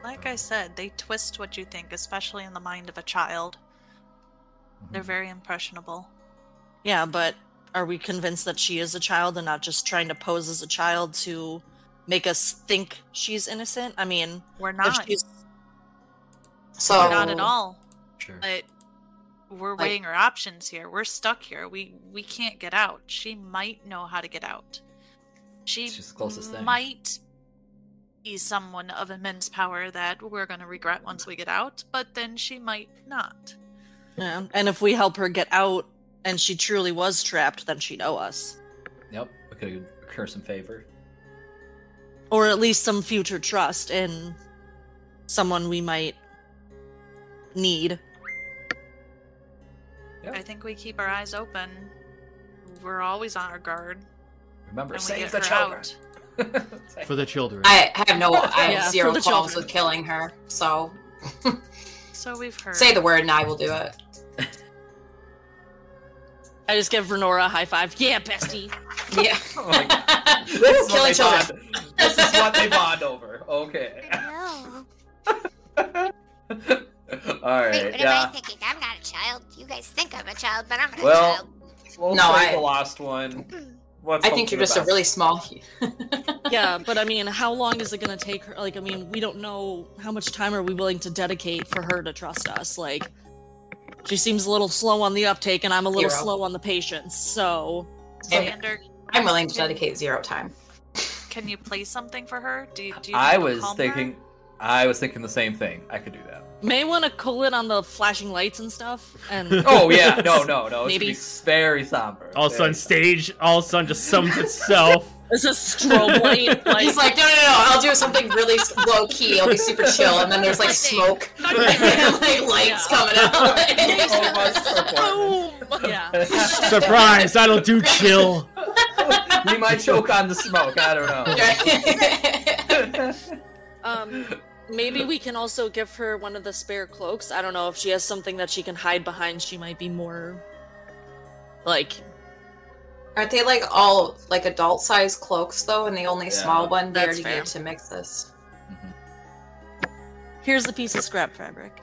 Like I said, they twist what you think, especially in the mind of a child. They're Mhm. very impressionable. Yeah, but are we convinced that she is a child and not just trying to pose as a child to make us think she's innocent? I mean, We're if not. she's So We're not at all. Sure. But we're Like- weighing our options here. We're stuck here. We we can't get out. She might know how to get out. She She's the closest thing. might be someone of immense power that we're going to regret once we get out, but then she might not. yeah, and if we help her get out and she truly was trapped, then she'd owe us. Yep, we could occur some favor. Or at least some future trust in someone we might need. I think we keep our eyes open. We're always on our guard. Remember, save the her children. For the children. I have no, I have Yeah, for zero the qualms children. with killing her. So So we've heard. say the word and I will do it. I just give Renora a high five. Yeah, bestie. Yeah. Oh. This is, what Killing they children. bond. this is what they bond over. Okay. No. All Wait, right. what am I thinking? I'm not a child. You guys think I'm a child, but I'm not Well, a child. We'll No, I- the last one. Let's I think you're the just a really small. yeah, but I mean, how long is it gonna take her? Like, I mean, we don't know how much time are we willing to dedicate for her to trust us. Like, she seems a little slow on the uptake, and I'm a little Zero. slow on the patience. So, Xander, I'm willing to dedicate zero time. can you play something for her? Do you, do you I was calm her? Thinking. I was thinking the same thing. I could do that. may want to cool it on the flashing lights and stuff. And Oh yeah, no, no, no. It Maybe. should be very somber. all of a sudden, stage all of a sudden just sums itself. it's a strobe light. Like, He's like, no, no, no, I'll do something really low key. I'll be super chill, and then there's like smoke, and like lights Yeah. coming out. Oh, my boom. Yeah. Surprise! I don't do chill. we might choke on the smoke. I don't know. Um, maybe we can also give her one of the spare cloaks. I don't know if she has something that she can hide behind. She might be more like Aren't they like all like adult size cloaks though, and the only Yeah, small one they that's already fair. gave to Mixus? here's the piece of scrap fabric.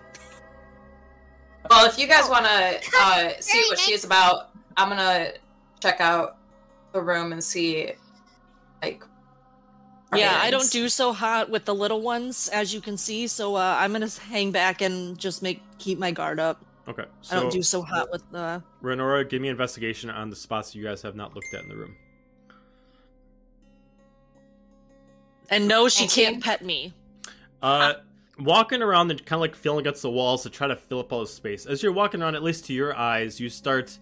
Well, if you guys want to uh, see what she's about, I'm gonna check out the room and see, like. Yeah, I don't do so hot with the little ones, as you can see. So uh, I'm gonna hang back and just make keep my guard up. Okay. I don't do so hot with the. Renora, give me investigation on the spots you guys have not looked at in the room. And no, she Thank can't pet me. Uh, walking around and kind of like feeling against the walls to try to fill up all the space. As you're walking around, at least to your eyes, you start.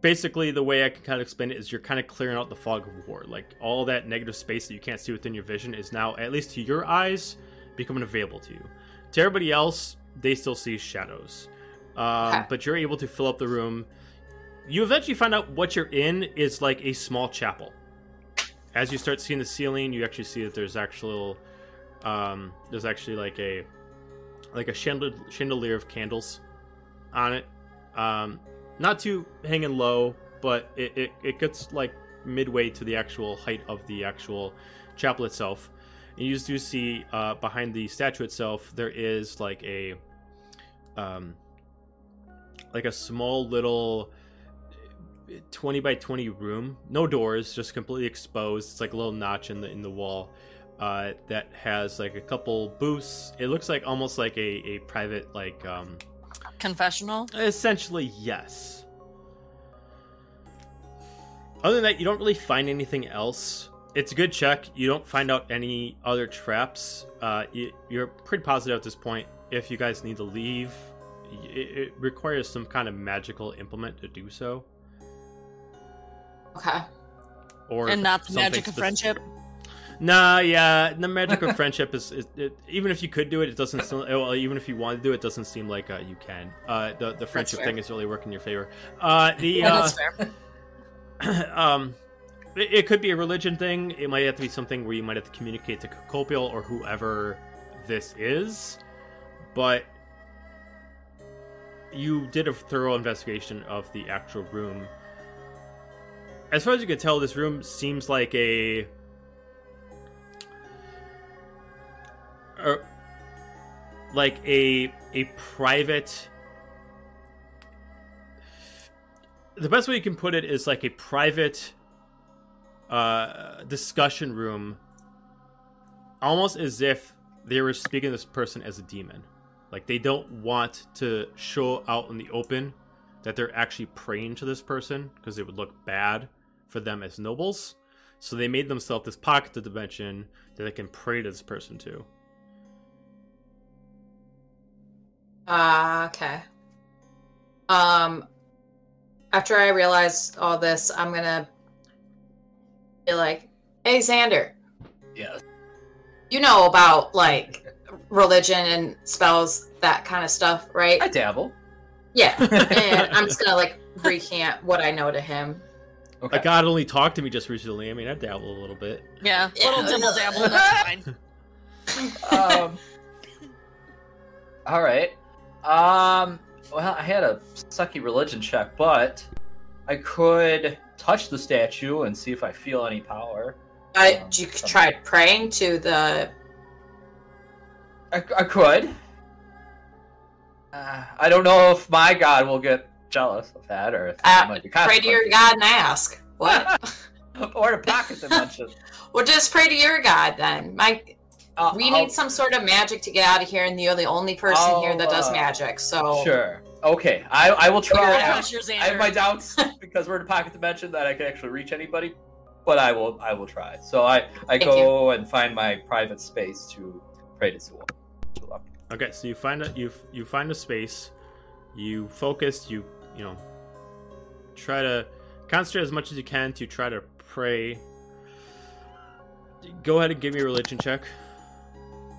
Basically, the way I can kind of explain it is you're kind of clearing out the fog of war. Like all that negative space that you can't see within your vision is now, at least to your eyes, becoming available to you. To everybody else, they still see shadows. Um, Okay. But you're able to fill up the room. You eventually find out what you're in is like a small chapel. As you start seeing the ceiling, you actually see that there's actual um, there's actually like a like a chandelier, chandelier of candles on it um, not too hanging low but it, it, it gets like midway to the actual height of the actual chapel itself. And you just do see uh, behind the statue itself there is like a um, like a small little 20 by 20 room. No doors just completely exposed. It's like a little notch in the in the wall uh, that has like a couple booths. It looks like almost like a, a private like um Confessional. essentially yes. Other than that, you don't really find anything else. It's a good check. You don't find out any other traps. Uh, you, you're pretty positive at this point. If you guys need to leave, it, it requires some kind of magical implement to do so, Okay. or And not the magic of spec- friendship. Nah, yeah, the magic of friendship is, is it, even if you could do it, it doesn't. Still, well, even if you want to do it, it doesn't seem like uh, you can. Uh, the the friendship thing is really working in your favor. Uh, the Yeah, uh, that's fair. um, it, it could be a religion thing. It might have to be something where you might have to communicate to Copial or whoever this is, but you did a thorough investigation of the actual room. As far as you can tell, this room seems like a like a a private the best way you can put it is like a private uh discussion room almost as if they were speaking to this person as a demon. Like they don't want to show out in the open that they're actually praying to this person because it would look bad for them as nobles. So they made themselves this pocket dimension that they can pray to this person to Uh, okay. Um, after I realize all this, I'm gonna be like, "Hey, Xander, Yes. you know about like religion and spells, that kind of stuff, right?" I dabble. Yeah. and I'm just gonna like recant what I know to him. Okay. A god only talked to me just recently. I mean, I dabble a little bit. Yeah, Yeah. little dibble dabble. That's fine. um, all right. Um, well, I had a sucky religion check, but I could touch the statue and see if I feel any power. I Um, you some- tried praying to the. I, I could. Uh, I don't know if my god will get jealous of that, or Uh, pray to your god and ask. What? or to pocket dimension. well, just pray to your god then. My Uh, we I'll- need some sort of magic to get out of here, and you're the only person here that does uh, magic. So Sure. Okay. I, I will Figure it try. out. I have my doubts because we're in a pocket dimension that I can actually reach anybody, but I will. I will try. So I I Thank go and find my private space to pray to Sewell. Okay, so you find a you you find a space, you focus, you you know, try to concentrate as much as you can to try to pray. Go ahead and give me a religion check.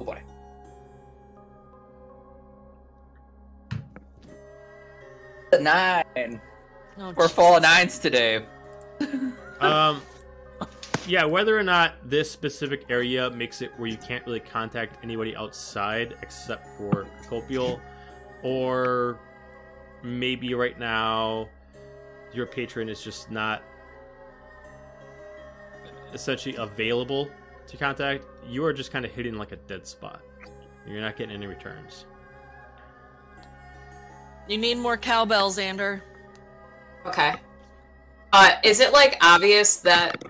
Oh boy. Nine. Oh, We're full of nines today. Um, yeah, whether or not this specific area makes it where you can't really contact anybody outside except for Copial, or maybe right now your patron is just not essentially available to contact. You are just kind of hitting like a dead spot. You're not getting any returns. You need more cowbell, Xander. Okay. Uh, is it like obvious that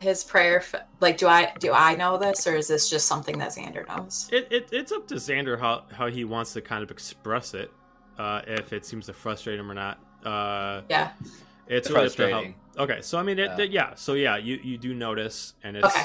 his prayer, f- like, do I do I know this, or is this just something that Xander knows? It, it it's up to Xander how how he wants to kind of express it. Uh, if it seems to frustrate him or not. Uh, Yeah. it's really up to how. Frustrating. Okay, so I mean, it, Yeah. yeah. So yeah, you you do notice, and it's Okay.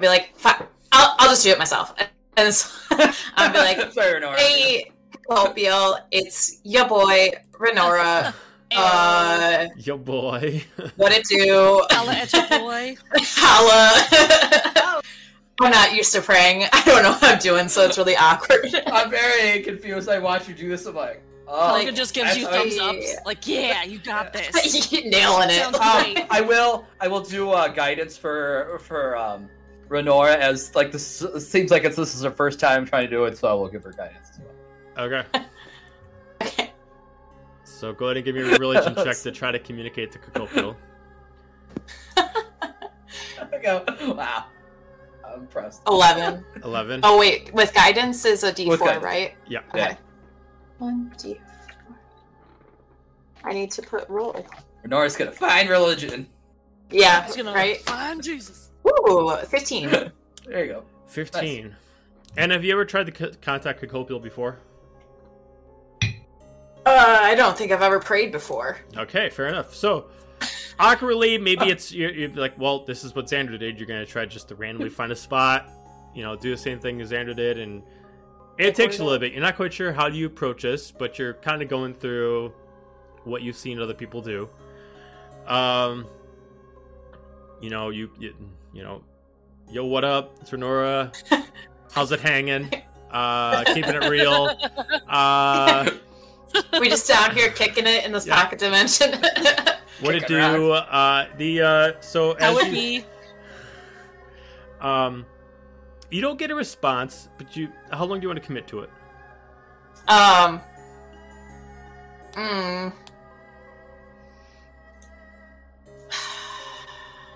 Be like, "Fi- I'll I'll just do it myself, and so I'll be like, Fair enough. hey, Copiel, it's your boy Renora. Uh, yo boy. what it do? Ella at your boy. Holla. I'm not used to praying. I don't know what I'm doing, so it's really awkward. I'm very confused. I watch you do this. I'm like, oh, Like, it just gives you that's- thumbs ups. Like, yeah, you got this. Nailing it. Um. I will. I will do uh, guidance for for um, Renora as like this seems like it's this is her first time trying to do it, so I will give her guidance. As well. okay. Okay. So go ahead and give me a religion check to try to communicate to Kokopio. I go, wow, I'm impressed. Eleven. Eleven. Oh wait, with guidance is a With D4, right? Yeah. Okay. Yeah. One D4. I need to put roll. Renora's gonna find religion. Yeah, He's gonna right. find Jesus. Ooh, fifteen. There you go. Fifteen. And have you ever tried to c- contact Kokopio before? Uh, I don't think I've ever prayed before. Okay, fair enough. So, awkwardly, maybe it's you're, you're like, well, this is what Xander did. You're gonna try just to randomly find a spot, you know, do the same thing as Xander did, and it takes a little bit. You're not quite sure how do you approach this, but you're kind of going through what you've seen other people do. Um, you know, you you, you know, yo, what up, it's Renora? How's it hanging? Uh, keeping it real. Uh, We just down here kicking it in this Yeah. pocket dimension. what to Kick it do? Uh, the uh, so That as would you, be Um, you don't get a response, but you. How long do you want to commit to it? um. Mm,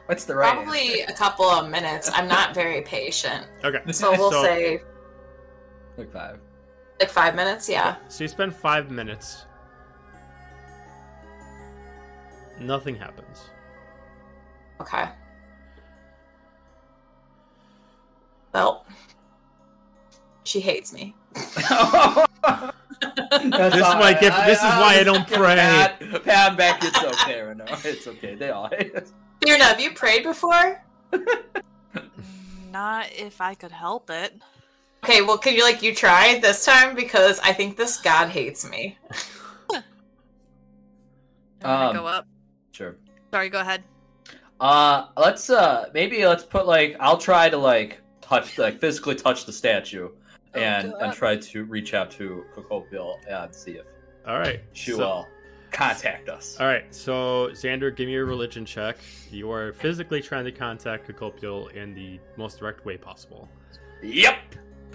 What's the right? probably a couple of minutes. I'm not very patient, Okay. so we'll So- say like five. like five minutes. Yeah. So you spend five minutes. Nothing happens. Okay. Well, she hates me. this is why I give- this is why I don't pray. Pat, pat back. It's okay, Renora. It's okay. They all. Fiona, have you prayed before? Not if I could help it. Okay, well, could you like you try this time because I think this god hates me. I'm Um, go up. sure. Sorry, go ahead. Uh, let's uh maybe let's put like I'll try to like touch like physically touch the statue oh, and and try to reach out to Kokopil and see if All right. she so- will contact us. All right. So Xander, give me a religion check. You are physically trying to contact Kokopil in the most direct way possible. Yep.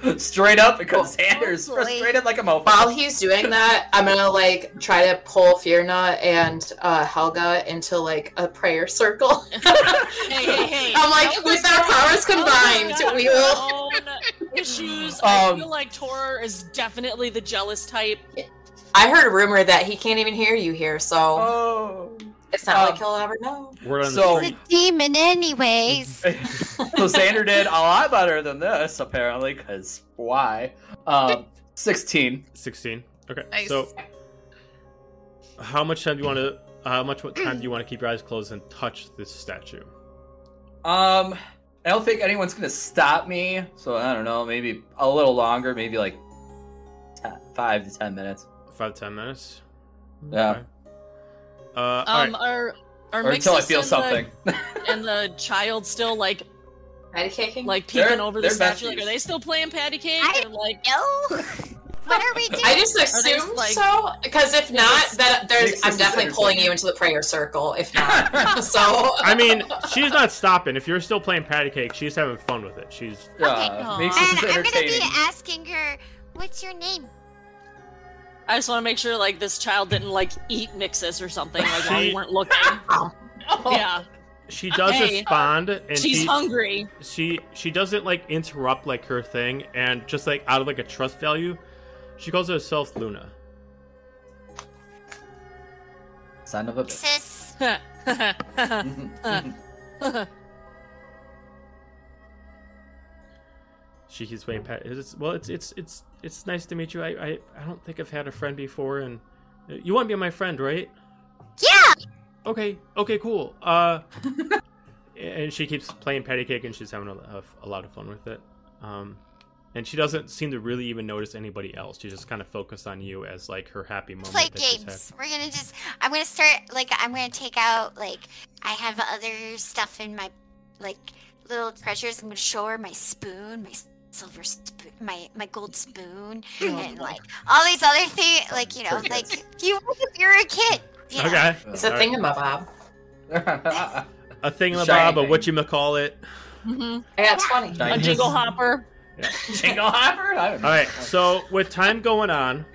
Straight up because Oh, Xander's boy. frustrated like a mofo. While he's doing that, I'm gonna like try to pull Fiona and uh, Helga into like a prayer circle. Hey, hey, hey. I'm like, Helga's with our powers combined, got we will. own Issues. I Um, feel like Tor is definitely the jealous type. I heard a rumor that he can't even hear you here, so Oh. It's not um, like he'll ever know. Word on So- the It's a demon, anyways. so Xander did a lot better than this apparently because why? Um, sixteen. Sixteen. Okay. Nice. So, how much time do you want to? How much time do you want to keep your eyes closed and touch this statue? Um, I don't think anyone's gonna stop me, so I don't know. Maybe a little longer, maybe like te- five to ten minutes. Five to ten minutes. Yeah. Okay. Uh, Um, right. are are or until I feel and something. The, and the child still like Patty caking? like peeking They're- over the they're statue? Like, are they still playing patty cake? I- or like No. What are we doing? I just they assumed like- so because if not, that there's I'm definitely pulling you into the prayer circle. If not, so I mean, she's not stopping. If you're still playing patty cake, she's having fun with it. She's uh, makes and I'm gonna be asking her, "What's your name?" I just want to make sure like this child didn't like eat Mixus or something like while we weren't looking. oh. Yeah. She does hey, respond, and she's she, hungry. She she doesn't like interrupt like her thing, and just like out of like a trust value, she calls herself Luna. Son of a bitch. She's way past. It's, well, it's it's it's it's nice to meet you. I, I I don't think I've had a friend before, and you want to be my friend, right? yeah. Okay, okay, cool. Uh, and she keeps playing patty cake, and she's having a, a, a lot of fun with it. Um, and she doesn't seem to really even notice anybody else. She just kind of focused on you as like her happy moment. Play she's games. We're gonna just. I'm gonna start. Like, I'm gonna take out. Like, I have other stuff in my, like, little treasures. I'm gonna show her my spoon, my silver spoon, my my gold spoon, and like all these other things. Like, you know, like you if you're a kid. You know? Okay, It's a All right. thingamabob. a thingamabob, a what you call it. Mm-hmm. I got 20. A jingle jiggle hopper. Jingle hopper? I don't know. All right, so with time going on,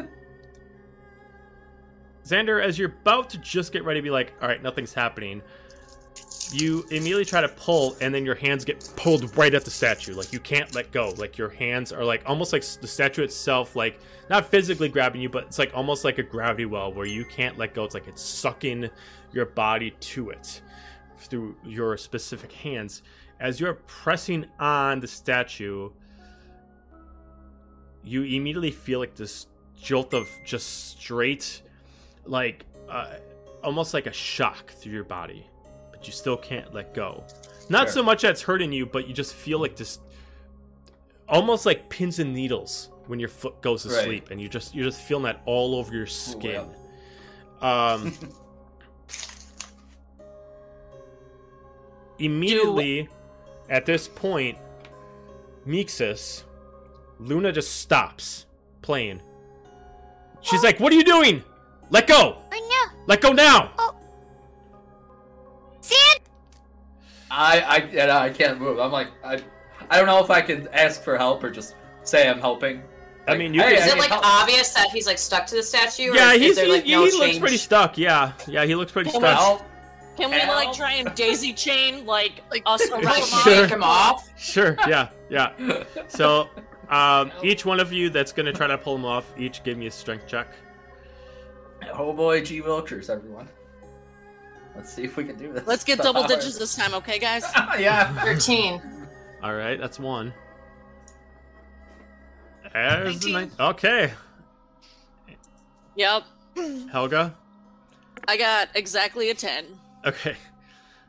Xander, as you're about to just get ready to be like, all right, nothing's happening, you immediately try to pull, and then your hands get pulled right at the statue. Like you can't let go. Like your hands are like almost like the statue itself, like not physically grabbing you, but it's like almost like a gravity well where you can't let go. It's like it's sucking your body to it through your specific hands. As you're pressing on the statue, you immediately feel like this jolt of just straight, like uh, almost like a shock through your body, but you still can't let go. Not Sure. so much that's hurting you, but you just feel like this, almost like pins and needles when your foot goes to Right. sleep, and you just you're just feeling that all over your skin. Um, immediately at this point, Mixus, Luna just stops playing. She's like, "What are you doing? Let go! Oh Let go now!" No, Sand. I I yeah, I can't move. I'm like I I don't know if I can ask for help or just say I'm helping. I mean, you hey, Is I it like help. obvious that he's like stuck to the statue? or Yeah, is he's there, he, like, he no looks change? pretty stuck. Yeah, yeah, he looks pretty Can stuck. help? Can we like try and daisy chain like, Like, us pull around? him off. Sure. Him off. Sure, yeah, yeah. So, um, each one of you that's gonna try to pull him off, each give me a strength check. Oh boy, G Wilkers, everyone. Let's see if we can do this. Let's get double digits this time, okay, guys? yeah. 13. All right, that's one. There's the 19. nine- Okay, Yep. Helga. I got exactly a 10. Okay.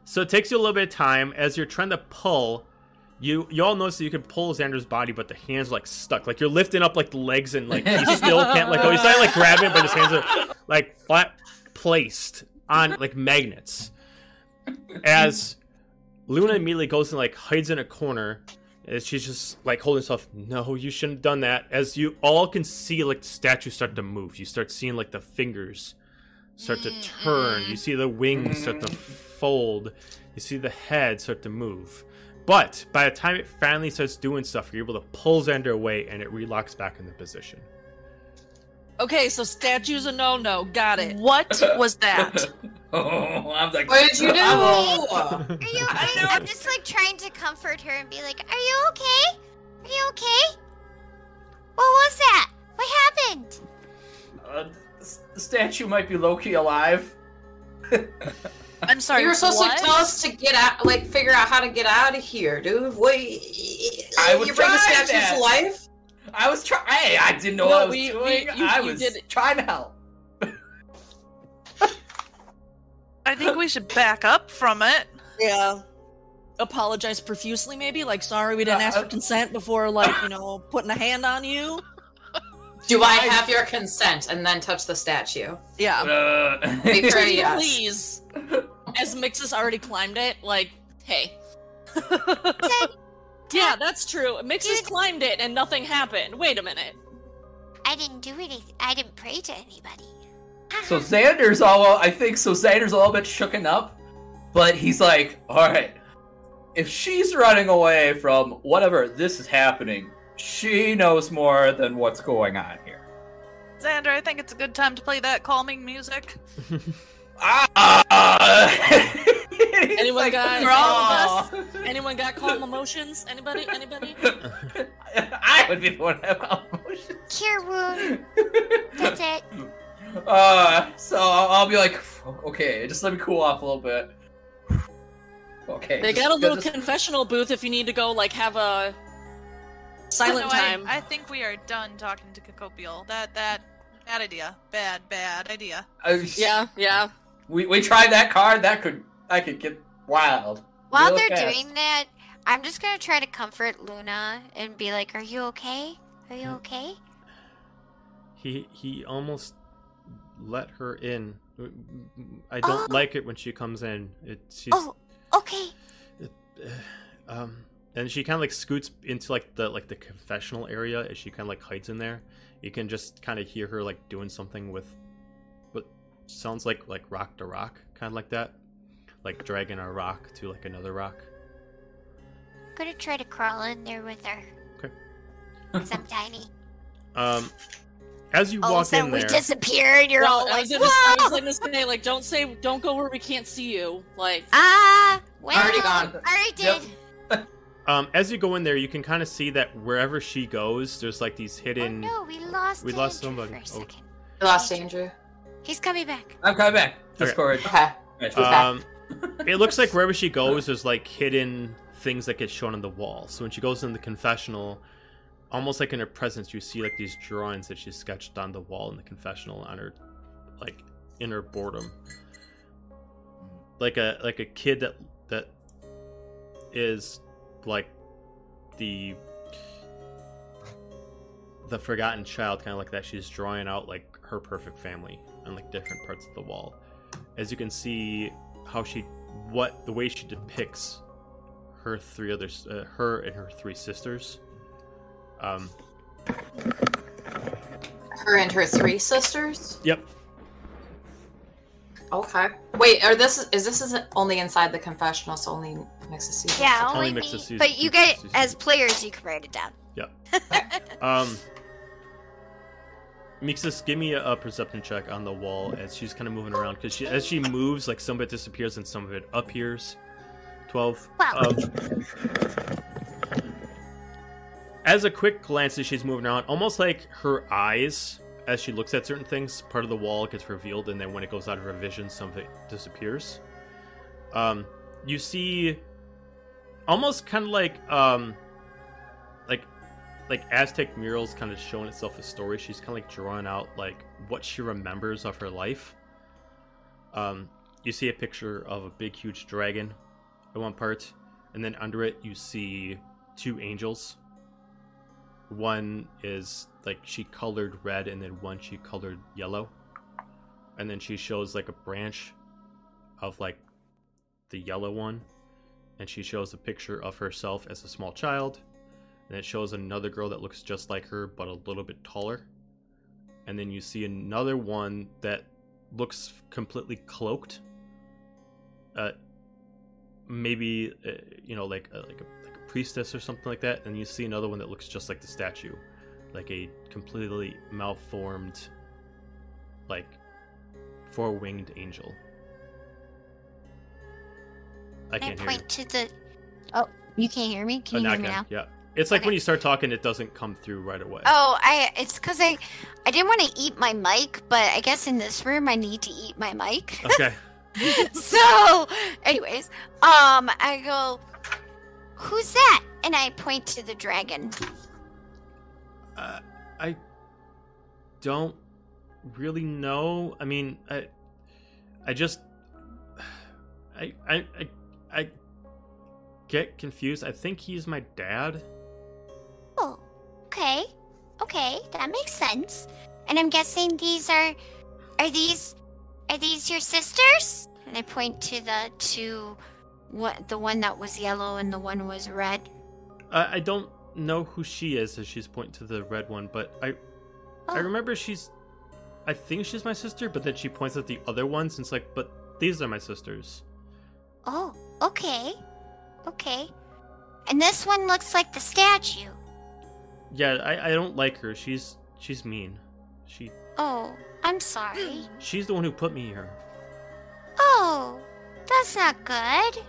So it takes you a little bit of time as you're trying to pull. You you all notice that you can pull Xander's body, but the hands are like stuck. Like you're lifting up like the legs and like he still can't let go. Oh, he's trying to like grab it, but his hands are like flat placed on like magnets. As Luna immediately goes and like hides in a corner. As she's just like holding herself, no, you shouldn't have done that. As you all can see like the statue start to move. You start seeing like the fingers start to turn. You see the wings start to fold. You see the head start to move. But by the time it finally starts doing stuff, you're able to pull Xander away and it relocks back into position. Okay, so statues a no no. Got it. What was that? oh, I'm like. What did you do? Are you I okay? know. I'm just like trying to comfort her and be like, "Are you okay? Are you okay? What was that? What happened?" Uh, the the statue might be Loki alive. I'm sorry. you were supposed what? to tell us to get out, like figure out how to get out of here, dude. What? I was you bring the statue to life? I was trying. Hey, I didn't know No, what I was we- we- doing. you- I you was did trying to help. I think we should back up from it. Yeah. Apologize profusely, maybe? Like, sorry we didn't Uh, ask for uh, consent before, like, you know, putting a hand on you. Do I have your consent? And then touch the statue. Yeah. Uh, sure yes. please. As Mixus already climbed it, like, hey. Yeah, that's true. Mixus Dude. climbed it and nothing happened. Wait a minute. I didn't do anything. I didn't pray to anybody. so Xander's all. I think so. Xander's a little bit shooken up, but he's like, "All right, if she's running away from whatever this is happening, she knows more than what's going on here." Xander, I think it's a good time to play that calming music. Ah! He's Anyone got- For all of "Aw." Anyone got calm emotions? Anybody? Anybody? I would be the one to have emotions. Cure wound. That's it. Uh, so I'll, I'll be like, okay, just let me cool off a little bit. Okay. They just- got a little just- confessional booth if you need to go like have a silent No, time. I, think we are done talking to Cacopial. That that bad idea. Bad bad idea. I- Yeah, yeah. We we tried that card. That could I could get wild. While real they're fast. doing that, I'm just gonna try to comfort Luna and be like, "Are you okay? Are you okay?" He he almost let her in. I don't Oh. like it when she comes in. It she's Oh, okay. um and she kind of like scoots into like the like the confessional area as she kind of like hides in there. You can just kind of hear her like doing something with what sounds like like rock to rock, kind of like that, like dragging a rock to like another rock. I'm gonna try to crawl in there with her. Okay. 'Cause I'm tiny. Um, as you All of a walk sudden in we there, disappear, and you're Well, all I like, was gonna, I was "Whoa!" gonna say like, don't say, don't go where we can't see you. Like, Ah, well, Already gone. Already Yep. um, as you go in there, you can kind of see that wherever she goes, there's like these hidden. Oh hidden. no, we lost. we lost Andrew somebody. For a Oh. We lost Andrew. He's coming back. I'm coming back. Discord. Okay. Right. Um, it looks like wherever she goes, there's like hidden things that get shown on the wall. So when she goes in the confessional, almost like in her presence, you see like these drawings that she sketched on the wall in the confessional on her, like inner boredom. Like a like a kid that that is like the the forgotten child, kind of like that. She's drawing out like her perfect family on like different parts of the wall as you can see how she what the way she depicts her three others uh, her and her three sisters um Her and her three sisters. yep Okay. Wait, are this is this isn't only inside the confessional, so only mixes seasons? Yeah, Only only, mix me. season- But you mix get as players, you can write it down. Yep. um Mixus, give me a, a perception check on the wall as she's kind of moving around because she, as she moves, like some of it disappears and some of it appears. Twelve. Wow. Um, as a quick glance as she's moving around, almost like her eyes, as she looks at certain things, part of the wall gets revealed, and then when it goes out of her vision, some of it disappears. Um, you see, almost kind of like um, like like Aztec murals, kind of showing itself a story. She's kind of like drawing out like what she remembers of her life. Um, you see a picture of a big, huge dragon at one part, and then under it you see two angels. One is like she colored red, and then one she colored yellow. And then she shows like a branch of like the yellow one, and she shows a picture of herself as a small child. And it shows another girl that looks just like her, but a little bit taller. And then you see another one that looks completely cloaked. Uh, maybe uh, you know like a, like a like a priestess or something like that and you see another one that looks just like the statue like a completely malformed like four-winged angel i I can't you point to the. Oh, you can't hear me. Can Oh, you I hear me now? yeah it's like when you start talking it doesn't come through right away Oh, I. It's because I, I didn't want to eat my mic, but I guess in this room I need to eat my mic. okay so, anyways, um, I go, "Who's that?" And I point to the dragon. Uh, I don't really know. I mean, I, I just, I, I, I, I get confused. I think he's my dad. Okay, okay, that makes sense. And I'm guessing these are, are these, are these your sisters? And I point to the two, what the one that was yellow and the one was red. I, I don't know who she is as she's pointing to the red one, but I, I Oh. remember she's, I think she's my sister, but then she points at the other ones and it's like, but these are my sisters. Oh, okay, okay. And this one looks like the statue. Yeah, I, I don't like her. She's, she's mean. She, Oh, I'm sorry. she's the one who put me here. Oh, that's not good.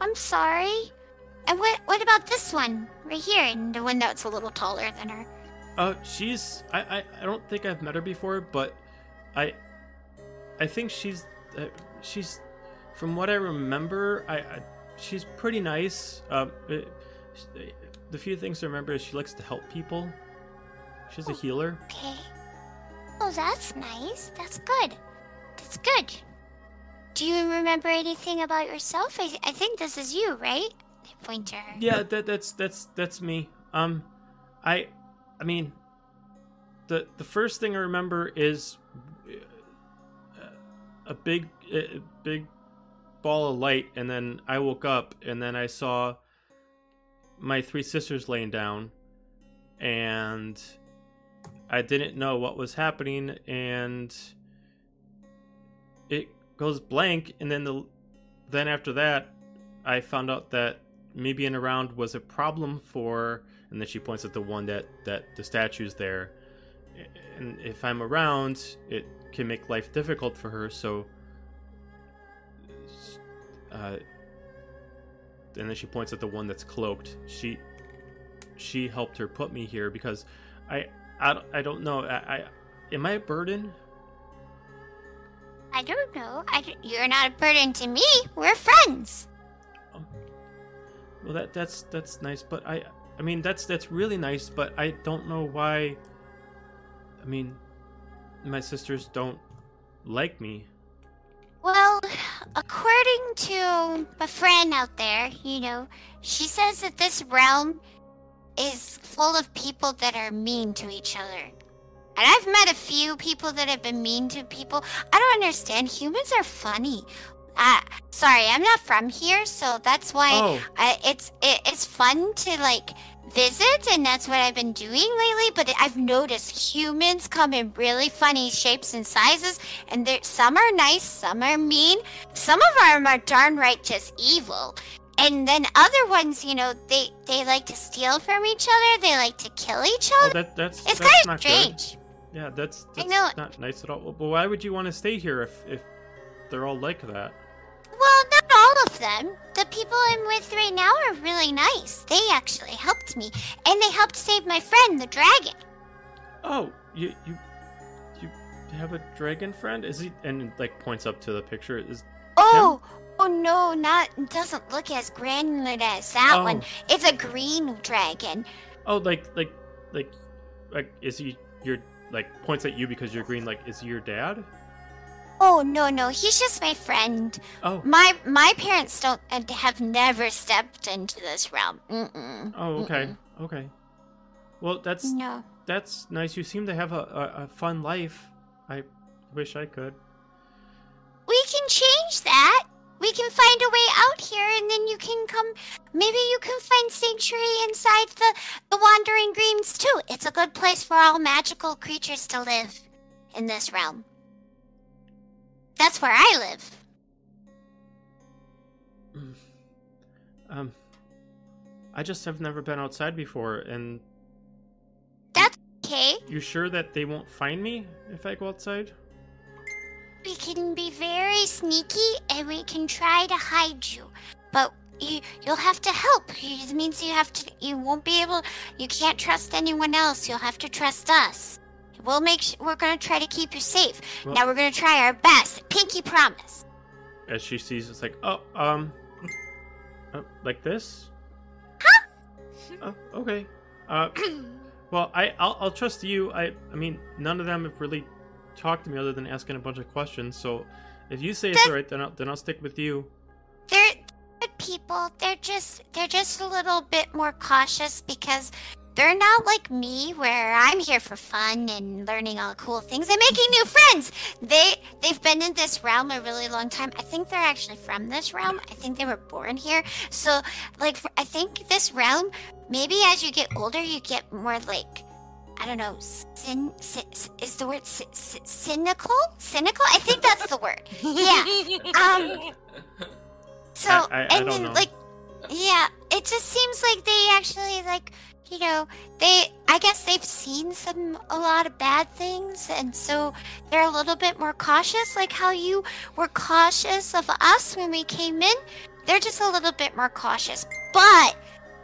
I'm sorry. And what what about this one right here, and the one that's a little taller than her? Uh, she's I, I I don't think I've met her before, but I I think she's uh, she's from what I remember, I, I she's pretty nice. Um, it, the few things to remember is she likes to help people. She's a healer. Okay. Oh, that's nice. That's good. That's good. Do you remember anything about yourself? I, I think this is you, right? I point to her. Yeah, that that's that's that's me. Um, I, I mean, the the first thing I remember is uh, a big a big ball of light, and then I woke up, and then I saw my three sisters laying down, and I didn't know what was happening, and it goes blank, and then the then after that, I found out that me being around was a problem for, and then she points at the one that that the statue's there, and if I'm around, it can make life difficult for her. So, uh, and then she points at the one that's cloaked. She she helped her put me here because I I, don't- I don't know. I, I am I a burden? I don't know. I don't- you're not a burden to me. We're friends. Um, well, that that's that's nice, but I I mean that's that's really nice, but I don't know why. I mean, my sisters don't like me. Well, according to a friend out there, you know, she says that this realm is full of people that are mean to each other. And I've met a few people that have been mean to people. I don't understand. Humans are funny. Uh, sorry, I'm not from here, so that's why Oh, I, it's it, it's fun to like visit, and that's what I've been doing lately. But I've noticed humans come in really funny shapes and sizes, and some are nice, some are mean, some of them are darn right just evil. And then other ones, you know, they they like to steal from each other. They like to kill each oh other. that that's it's that's kind of not good. strange. Yeah, that's I that's know. not nice at all. But why would you want to stay here if if they're all like that? Well, not all of them. The people I'm with right now are really nice. They actually helped me, and they helped save my friend, the dragon. Oh, you you you have a dragon friend? Is he and like points up to the picture? Is Oh, oh no, not doesn't look as granular as that oh, one. It's a green dragon. oh like like like like is he your like points at you because you're green? Like is he your dad? Oh no, no, he's just my friend. Oh My my parents don't have never stepped into this realm. Mm-mm. oh okay okay. Well, that's No. that's nice. You seem to have a, a, a fun life. I wish I could. We can change that. We can find a way out here, and then you can come. Maybe you can find sanctuary inside the the Wandering Greens too. It's a good place for all magical creatures to live in this realm. That's where I live. Mm. Um, I just have never been outside before, and That's Okay, you sure that they won't find me if I go outside? we can be very sneaky, and we can try to hide you, but. You, you'll have to help. It means you have to. You won't be able. You can't trust anyone else. You'll have to trust us. We'll make. s- We're gonna try to keep you safe. Well- now we're gonna try our best. Pinky promise. As she sees, it's like, oh, um, uh, like this. Oh, okay. Uh, well, I, I'll, I'll trust you. I, I mean, none of them have really talked to me other than asking a bunch of questions. So, if you say it's That's- alright, then I'll, then I'll stick with you. They're good people. They're just. They're just a little bit more cautious because. They're not like me, where I'm here for fun and learning all cool things and making new friends. They they've been in this realm a really long time. I think they're actually from this realm. I think they were born here. So, like, for, I think this realm. Maybe as you get older, you get more like, I don't know, sin, sin is the word c- c- cynical? Cynical? I think that's the word. Yeah. Um. So I- I- I and don't then know. like, yeah, it just seems like they actually like, you know, they. I guess they've seen some a lot of bad things, and so they're a little bit more cautious. Like how you were cautious of us when we came in. They're just a little bit more cautious, but,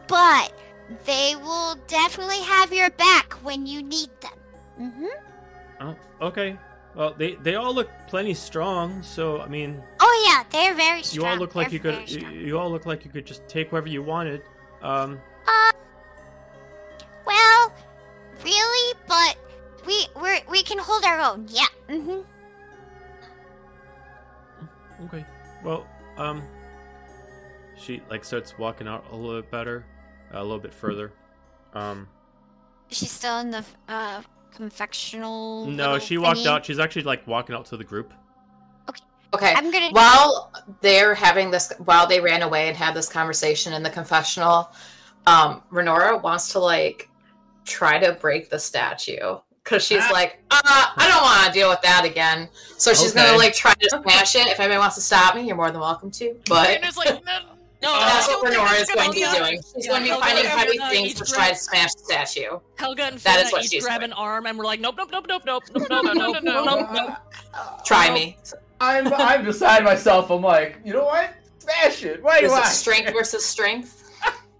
but they will definitely have your back when you need them. Mm-hmm. Oh, okay. Well, they they all look plenty strong. So I mean, Oh yeah, they're very strong. you all look like They're you could. You, you all look like you could just take whoever you wanted. Um, Well, really, but we we we can hold our own. Yeah. Mm-hmm. okay. Well, um, she like starts walking out a little bit better, a little bit further. Um, She's still in the uh confectional. no, she walked thingy. out. She's actually like walking out to the group. Okay. I'm gonna. While they're having this, while they ran away and had this conversation in the confessional, um, Renora wants to like try to break the statue because she's ah. like, uh, I don't want to deal with that again. So she's okay. gonna like try to smash it. If anybody wants to stop me, you're more than welcome to. But and like, no, no, that's what Renora is going to be doing. She's going to be finding heavy things to try to smash the statue. Helga and Fina each grab doing. an arm, and we're like, nope, nope, nope, nope, nope, nope, no, no, no, no, no, no. Try me. I'm I'm beside myself. I'm like, you know what? Smash it. Why do I? Strength versus strength.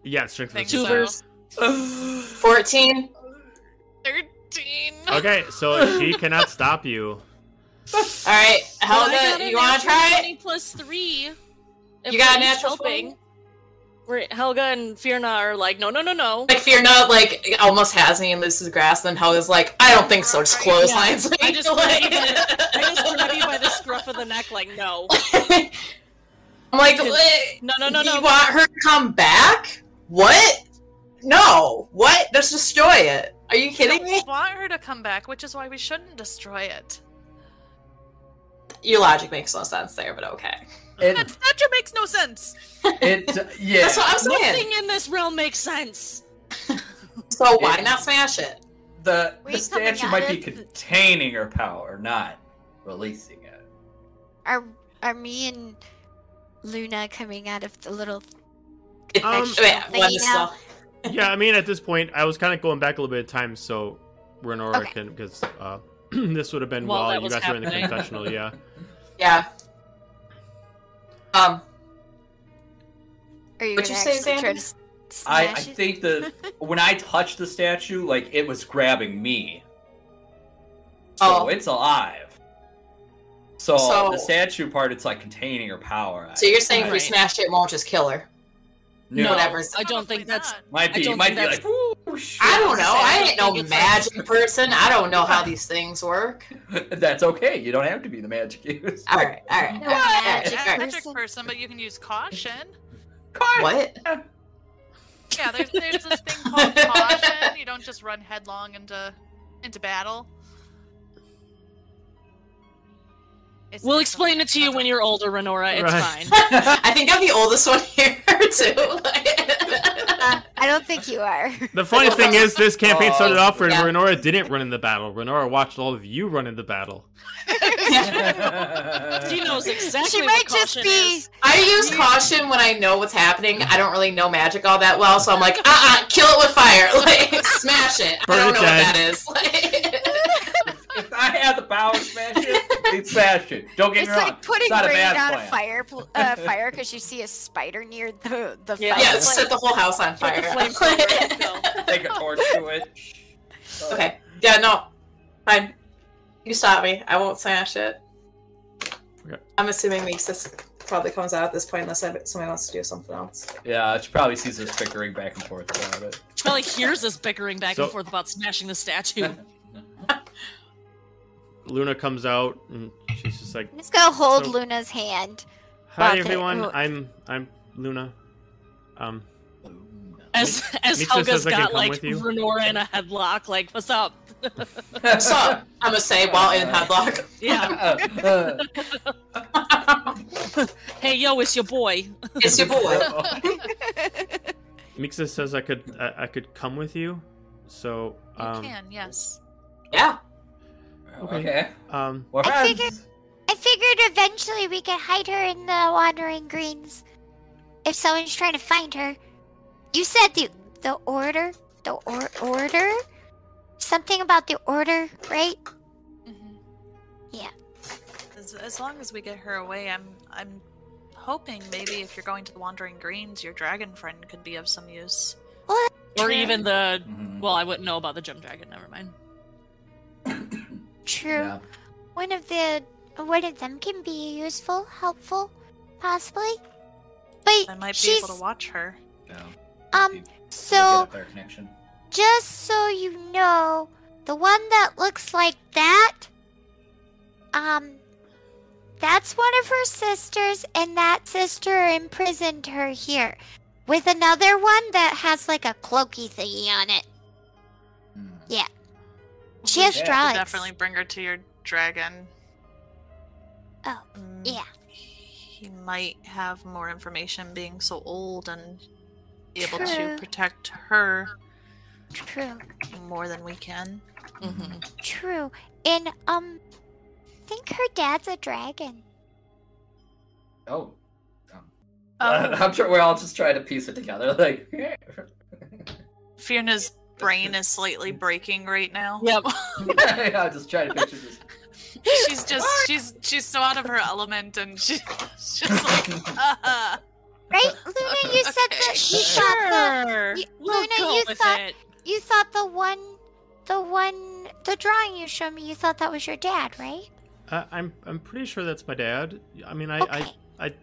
Yeah, strength versus strength. 14. 13. Okay, so she cannot stop you. All right, Helga, well, you want to try it? Plus three. You got a natural helping. Where Helga and Fierna are like, no, no, no, no. Like Fierna, like almost has me and loses grass. Then Helga's like, I don't think so. Just clotheslines. Yeah. I just like, I just grab you by the scruff of the neck, like no. I'm like, no, no, no, no. You want her to come back? What? No. What? Let's destroy it. Are you kidding me? don't want her to come back, which is why we shouldn't destroy it. Your logic makes no sense there, but okay. It, That statue makes no sense. it, yeah. That's what I'm saying. Nothing in this realm makes sense. So why not smash it? the the statue might be containing her power, not releasing it. Are are me and Luna coming out of the little? Um, confectional Wait, thingy one now? Slow. yeah, I mean, at this point, I was kind of going back a little bit of time, so Renora Okay. can because uh, this would have been While while, you was guys were in the confessional. Yeah. Yeah. Um. Are you What'd you say, actually try Xander? to s- I, I think that when I touched the statue, like it was grabbing me. So Oh. it's alive. So, So- the statue part, it's like containing her power. So you're saying if we Right. smash it, it won't just kill her? No, whatever. I don't think Probably that's. not. Might I be, don't might be like, I don't know. I I ain't no think like- magic person. I don't know how these things work. That's okay. You don't have to be the magic user. All right, all right. No all right, all right, magic all right. magic person. person, but you can use caution. What? Yeah, there's there's this thing called caution. You don't just run headlong into into battle. It's- We'll it's explain it to you when you're older, Renora. It's Right. fine. I think I'm the oldest one here too. Uh, I don't think you are. The funny thing is, this campaign Oh, started off where yeah. Renora didn't run in the battle. Renora watched all of you run in the battle. She knows exactly she what might just be. is. I use caution when I know what's happening. I don't really know magic all that well, so I'm like, uh uh kill it with fire. Like, smash it. I don't it know what that is. Like, if I had the power to smash it, they'd smash it. Don't get It's me wrong. like putting not a rain bad on a fire pl- uh, fire because you see a spider near the the Yeah. yeah, fireplace. set the whole house on fire. the Take a torch to it. okay. Yeah, no. Fine. You stop me. I won't smash it. Okay. I'm assuming this probably comes out at this point unless somebody wants to do something else. Yeah, she probably sees us bickering back and forth about it. She probably hears us bickering back So- and forth about smashing the statue. Luna comes out and she's just like, I'm just gonna hold So- Luna's hand. "Hi Okay, everyone, well- I'm I'm Luna. Um, As as Mixer Helga's says got like. Renora in a headlock, like, what's up? what's up? I'm gonna say while in headlock. Yeah. Hey yo, it's your boy. it's your boy. Mixus says I could I, I could come with you. So You um can, yes. Yeah. Okay. um We're I friends. figured- I figured eventually we could hide her in the Wandering Greens. If someone's trying to find her. You said the the order? The or- order? Something about the order, right? hmm Yeah. As, as long as we get her away, I'm I'm hoping maybe if you're going to the Wandering Greens, your dragon friend could be of some use. What? Or even the Mhm. well, I wouldn't know about the gem dragon, never mind. True. Yeah. one of the one of them can be useful, helpful, possibly. But I might be able to watch her. No. um. Get So a connection. just so you know, the one that looks like that, um, that's one of her sisters, and that sister imprisoned her here with another one that has like a cloaky thingy on it. Hmm. Yeah. She has Yeah, drugs. Definitely bring her to your dragon. Oh, Mm, yeah. He might have more information being so old and be able True. to protect her True. more than we can. Mm-hmm. True. And um I think her dad's a dragon. Oh. Um, Oh. I'm sure we're all just trying to piece it together. Like, Fiona's brain is slightly breaking right now. Yep. I'm just trying to picture this. She's just she's she's so out of her element and she, she's just like uh-huh. Right? Luna, you said that Okay. you thought the you- We'll Luna, you thought- it. you thought the one the one the drawing you showed me, you thought that was your dad, right? Uh, I'm I'm pretty sure that's my dad. I mean, I, Okay. I, I,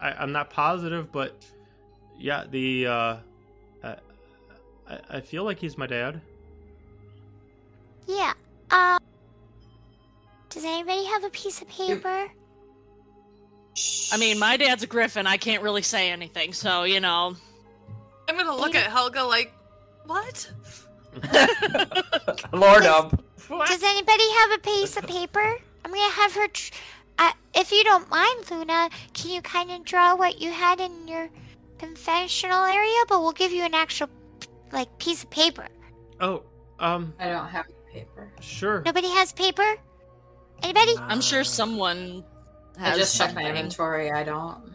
I I'm not positive, but yeah, the uh, I, I I feel like he's my dad. Yeah. Um Does anybody have a piece of paper? I mean, my dad's a griffin. I can't really say anything, so you know. I'm gonna look at Helga like what? Lord um. Does anybody have a piece of paper? I'm gonna have her. Tr- uh, if you don't mind, Luna, can you kind of draw what you had in your confessional area? But we'll give you an actual, like, piece of paper. Oh, um, I don't have paper. sure. Nobody has paper. Anybody? I'm sure someone has I just checked my inventory. I don't.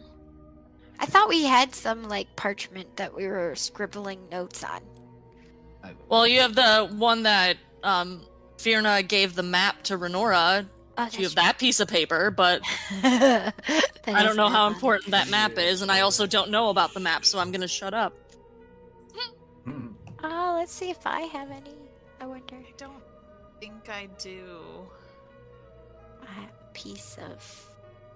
I thought we had some like parchment that we were scribbling notes on. Well, you have the one that um Fierna gave the map to Renora. Oh, You have that piece of paper, but I don't know how important that map is, and I also don't know about the map, so I'm gonna shut up. Oh, let's see if I have any. I wonder. I don't think I do. A piece of.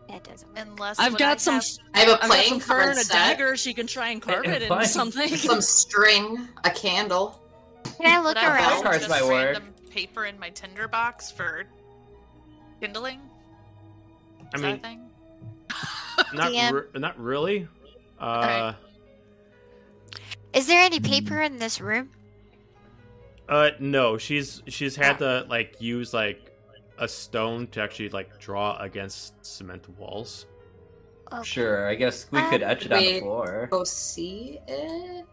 That doesn't. Work. Unless I've got I some. have- I have a I've got playing some fur card and a set, dagger. She can try and carve And it into something. some string, a candle. Can I look what I have around? Cards just might work. random paper in my tinder box for kindling. I Is mean, that a thing? not re- not really. Uh, Is there any paper in this room? uh, no. She's she's had to like use like a stone to actually like draw against cement walls. Okay. Sure, I guess we Um, could etch it on the floor. Go see it.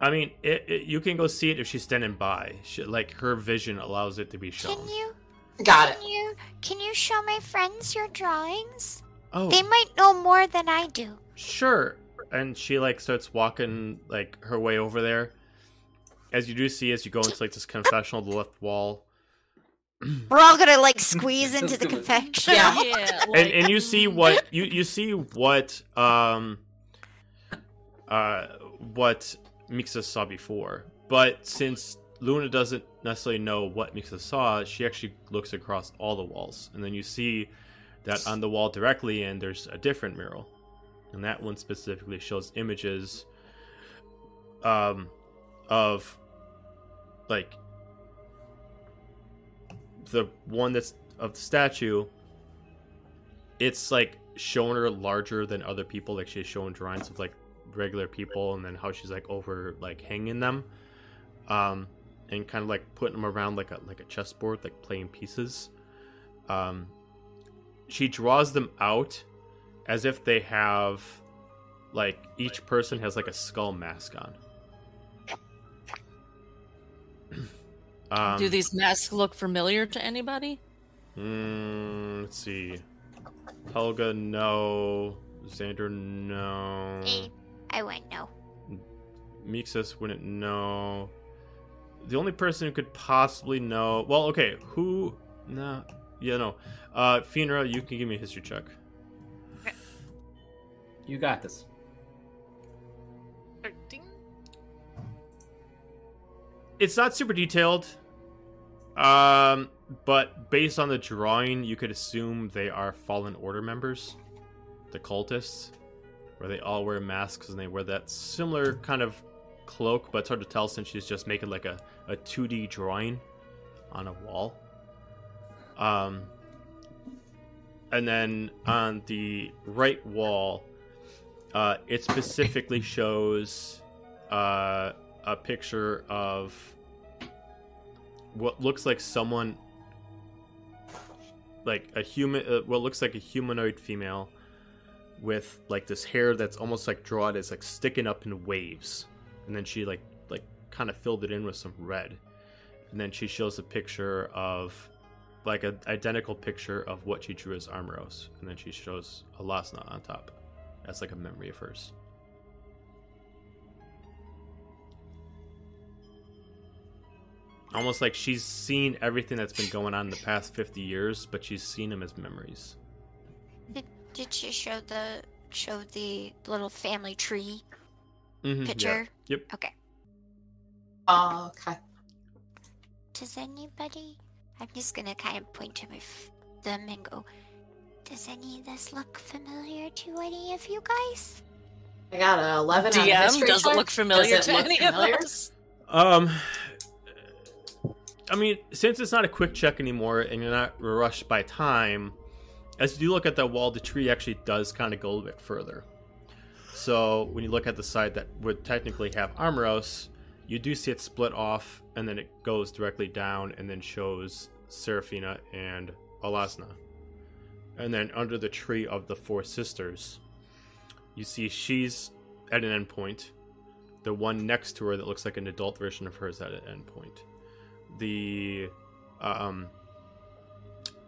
I mean, it, it, you can go see it if she's standing by. She, like her vision allows it to be shown. Can you? Got it. Can you? Can you show my friends your drawings? Oh, They might know more than I do. sure. And she like starts walking like her way over there. As you do see, as you go into like this confessional, the left wall, We're all gonna like squeeze into the Let's confessional. Yeah. yeah, and and you see what you you see what um uh what Mixus saw before. But since Luna doesn't necessarily know what Mixus saw, she actually looks across all the walls, and then you see that on the wall directly, and there's a different mural, and that one specifically shows images um of like the one that's of the statue it's like shown her larger than other people. Like she's shown drawings of like regular people and then how she's like over like hanging them um and kind of like putting them around like a like a chessboard like playing pieces. Um she draws them out as if they have like each person has like a skull mask on um, do these masks look familiar to anybody? Mm, let's see. Helga, no. Xander, no. Eh, I wouldn't know. Mixus wouldn't know. The only person who could possibly know. Well, okay. Who? No. Yeah, no. Uh, Finra, you can give me a history check. You got this. 13? It's not super detailed. Um, but based on the drawing, you could assume they are Fallen Order members, the cultists, where they all wear masks and they wear that similar kind of cloak, but it's hard to tell since she's just making like a, a 2D drawing on a wall. Um, and then on the right wall, uh, it specifically shows uh, a picture of what looks like someone like a human uh, what looks like a humanoid female with like this hair that's almost like drawn as like sticking up in waves. And then she like like kind of filled it in with some red. And then she shows a picture of like an identical picture of what she drew as Armoros and then she shows Alasna on top as like a memory of hers almost like she's seen everything that's been going on in the past 50 years but she's seen them as memories Did, did she show the show the little family tree Mhm, yeah. picture? Yep. Okay. Oh, okay. Does anybody? I'm just gonna kind of point to my f- them and go. Does any of this look familiar to any of you guys? I got an 11 on a DM history doesn't check. look familiar Does it to look any familiar? of us. Um, I mean, since it's not a quick check anymore, and you're not rushed by time, as you do look at that wall, the tree actually does kind of go a bit further. So when you look at the side that would technically have Armoros, you do see it split off, and then it goes directly down, and then shows Seraphina and Alasna. And then under the tree of the Four Sisters, you see she's at an endpoint the one next to her that looks like an adult version of hers at an endpoint. The um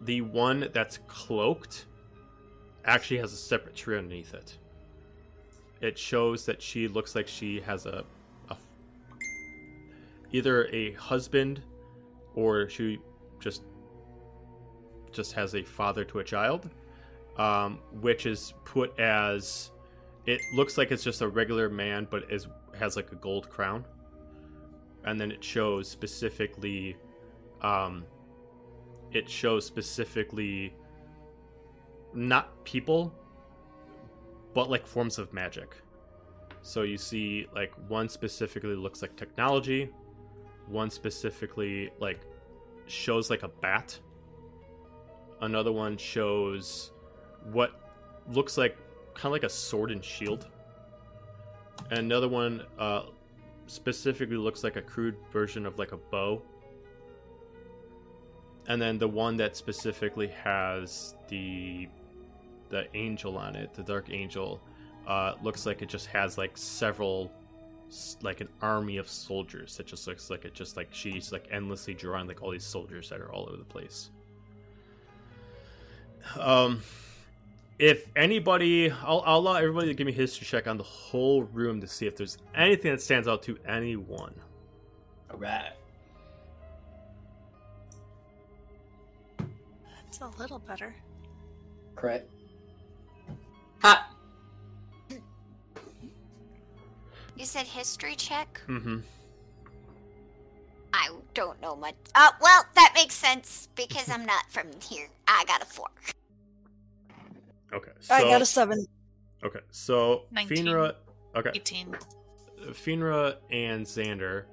the one that's cloaked actually has a separate tree underneath it. It shows that she looks like she has a, a either a husband or she just just has a father to a child, um, which is put as it looks like it's just a regular man, but is has like a gold crown, and then it shows specifically, um, it shows specifically not people, but like forms of magic. So you see, like one specifically looks like technology, one specifically like shows like a bat. Another one shows what looks like kind of like a sword and shield. And another one uh, specifically looks like a crude version of like a bow. And then the one that specifically has the the angel on it, the dark angel, uh, looks like it just has like several like an army of soldiers. It just looks like it just like she's like endlessly drawing like all these soldiers that are all over the place. Um, if anybody, I'll, I'll allow everybody to give me a history check on the whole room to see if there's anything that stands out to anyone. All right. That's a little better. Crit. Hot. You said history check. Mm-hmm. I don't know much. Uh, well, that makes sense because I'm not from here. I got a four. Okay. So, I got a seven. Okay. So 19. Finra. Okay. 18. Finra and Xander.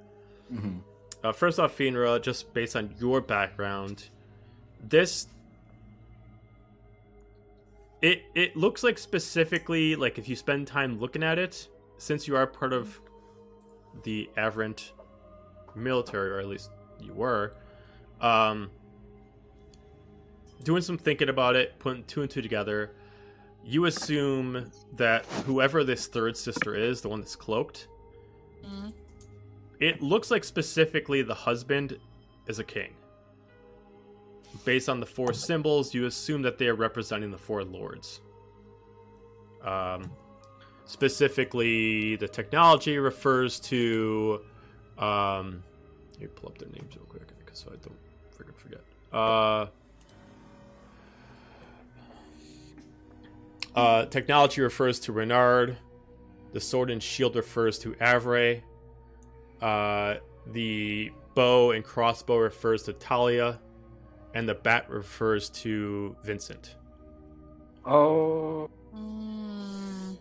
Mm-hmm. Uh, first off, Finra, just based on your background, this it it looks like specifically like if you spend time looking at it, since you are part of the Avrant military, or at least you were, um, doing some thinking about it, putting two and two together, you assume that whoever this third sister is, the one that's cloaked, Mm. it looks like specifically the husband is a king. Based on the four symbols, you assume that they are representing the four lords. Um, specifically, the technology refers to. Um, let me pull up their names real quick, because so I don't freaking forget. Uh, uh, technology refers to Renard. The sword and shield refers to Avray. Uh, the bow and crossbow refers to Talia, and the bat refers to Vincent. Oh. Mm,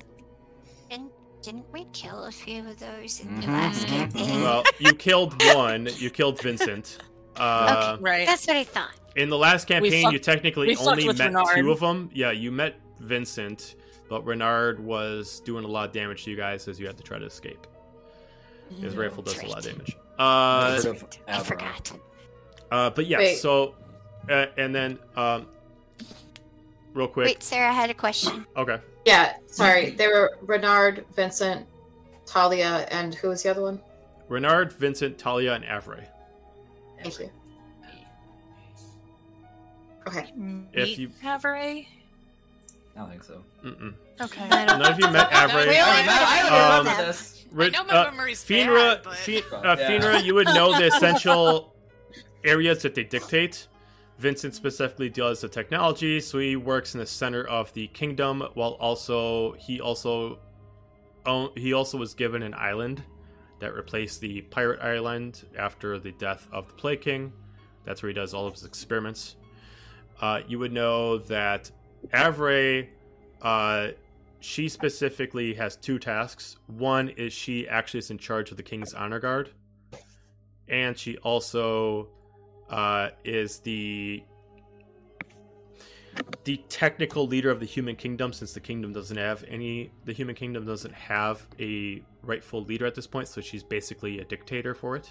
Didn't, didn't we kill a few of those in the Mhm, last campaign? Well, you killed one. You killed Vincent. Uh, right. That's what I thought. In the last campaign, fucked- you technically only met Renard. two of them. Yeah, you met Vincent, but Renard was doing a lot of damage to you guys as you had to try to escape. His rifle does a lot of damage. Uh, Heard of I forgot. uh, but yeah, Wait. so, uh, and then, um, real quick. Wait, Sarah had a question. Okay. Yeah, sorry. They were Renard, Vincent, Talia, and who was the other one? Renard, Vincent, Talia, and Avray. Thank you. Okay. If meet you- Havre? I don't think so. Mm-mm. Okay. I don't None of you met Avray. We only I, I Um, remember this. I know my uh, memory's Finra, bad, but... Fi- uh, Yeah. Finra, you would know the essential areas that they dictate. Vincent specifically deals with technology, so he works in the center of the kingdom, while also he also own, he also was given an island that replaced the pirate island after the death of the Plague King. That's where he does all of his experiments. Uh, you would know that Avray, uh, she specifically has two tasks. One is she actually is in charge of the King's Honor Guard, and she also uh, is the the technical leader of the human kingdom since the kingdom doesn't have any the human kingdom doesn't have a rightful leader at this point so she's basically a dictator for it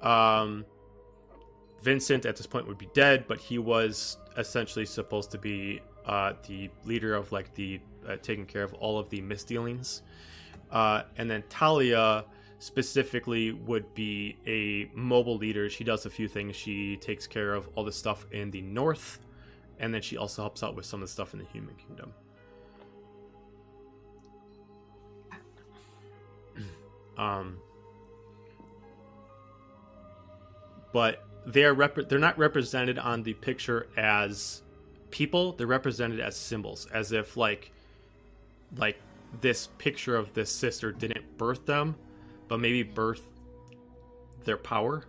um vincent at this point would be dead but he was essentially supposed to be uh the leader of like the uh, taking care of all of the misdealings uh and then talia specifically would be a mobile leader. She does a few things. She takes care of all the stuff in the north and then she also helps out with some of the stuff in the human kingdom. um, but they're rep- they're not represented on the picture as people. They're represented as symbols, as if like like this picture of this sister didn't birth them, but maybe birth their power.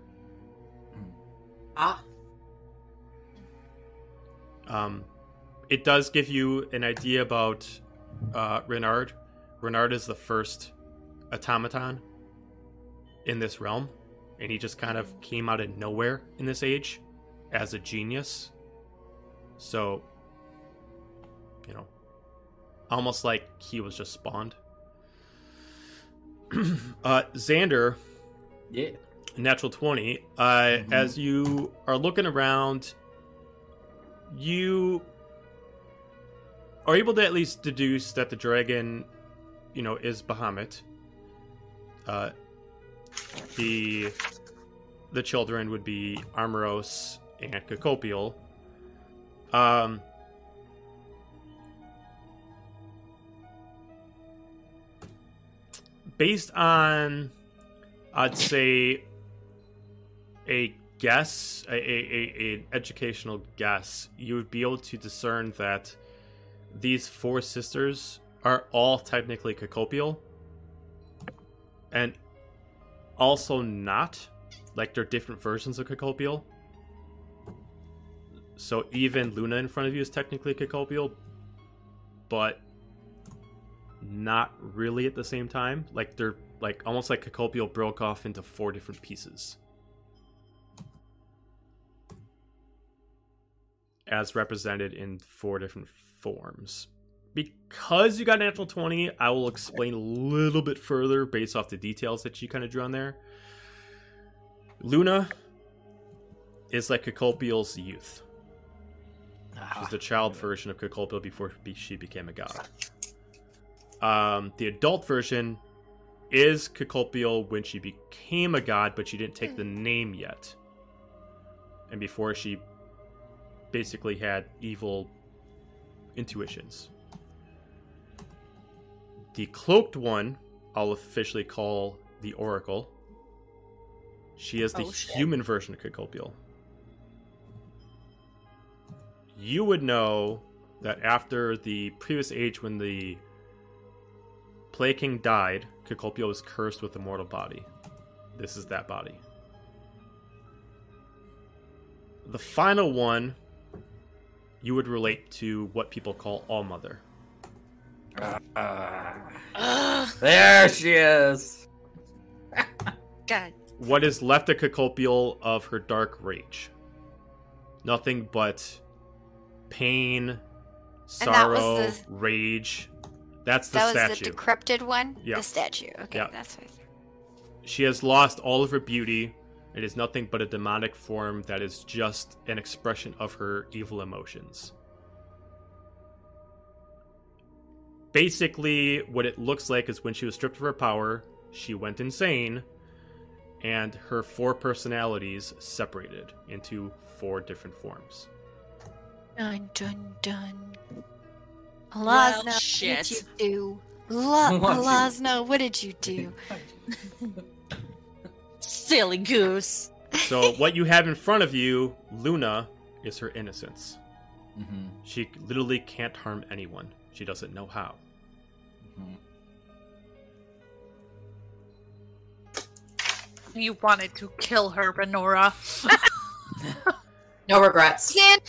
Ah. Um, it does give you an idea about uh, Renard. Renard is the first automaton in this realm, and he just kind of came out of nowhere in this age as a genius. So, you know, almost like he was just spawned. uh, Xander, Yeah. natural 20 uh Mhm. as you are looking around you are able to at least deduce that the dragon you know is bahamut uh the the children would be armoros and Cacopial. um based on i'd say a guess, a, a, a, an educational guess, you would be able to discern that these four sisters are all technically Cacopial, and also not. Like they're different versions of Cacopial. So even Luna in front of you is technically Cacopial, but not really at the same time. Like they're like almost like Cacopial broke off into four different pieces. as represented in four different forms. Because you got an natural 20, I will explain a little bit further based off the details that you kind of drew on there. Luna is like Cacopial's youth. She's the child version of Cacopial before she became a god. Um, the adult version is Cacopial when she became a god, but she didn't take the name yet. And before she basically had evil intuitions. The cloaked one, I'll officially call the Oracle. She is the oh, human version of Cacopial. You would know that after the previous age when the Plague King died, Cacopial was cursed with a mortal body. This is that body. The final one you would relate to what people call All Mother. Ugh, there she is. God. What is left of Cacopial of her dark rage? Nothing but pain, And that sorrow, the- rage. That's the that was statue. the decrepit one. Yeah. The statue. Okay, Yeah. that's what. She has lost all of her beauty. It is nothing but a demonic form that is just an expression of her evil emotions. Basically, what it looks like is when she was stripped of her power, she went insane, and her four personalities separated into four different forms. Dun dun dun. Well, Lasna, what did you do? La- What you- Lasna, what did you do? Silly goose. So, what you have in front of you, Luna, is her innocence. Mhm, She literally can't harm anyone. She doesn't know how. mhm. You wanted to kill her, Renora. No regrets. Can't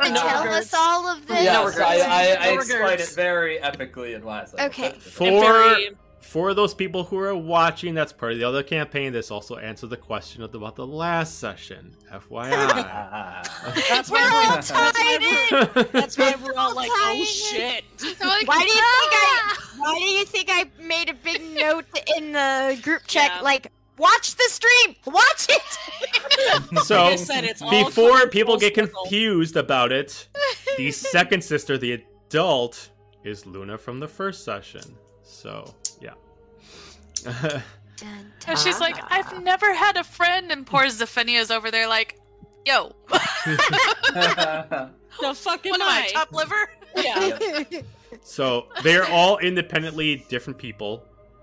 No tell regrets. us all of this. Yes, I, I, I No explained it very epically in last Okay. episode. For Very- for those people who are watching, that's part of the other campaign. This also answers the question of, about the last session. FYI. That's We're why all we're, tied in. that's why we're all like, oh in. shit. Why do you think I? Why do you think I made a big note in the group chat? Yeah. Like, watch the stream. Watch it. so said, it's before people full get circle. confused about it, the second sister, the adult, is Luna from the first session. So yeah. Dun, And she's like, I've never had a friend, and poor Zephania's over there like, yo, The fucking what am I, I. top liver? Yeah. so they're all independently different people.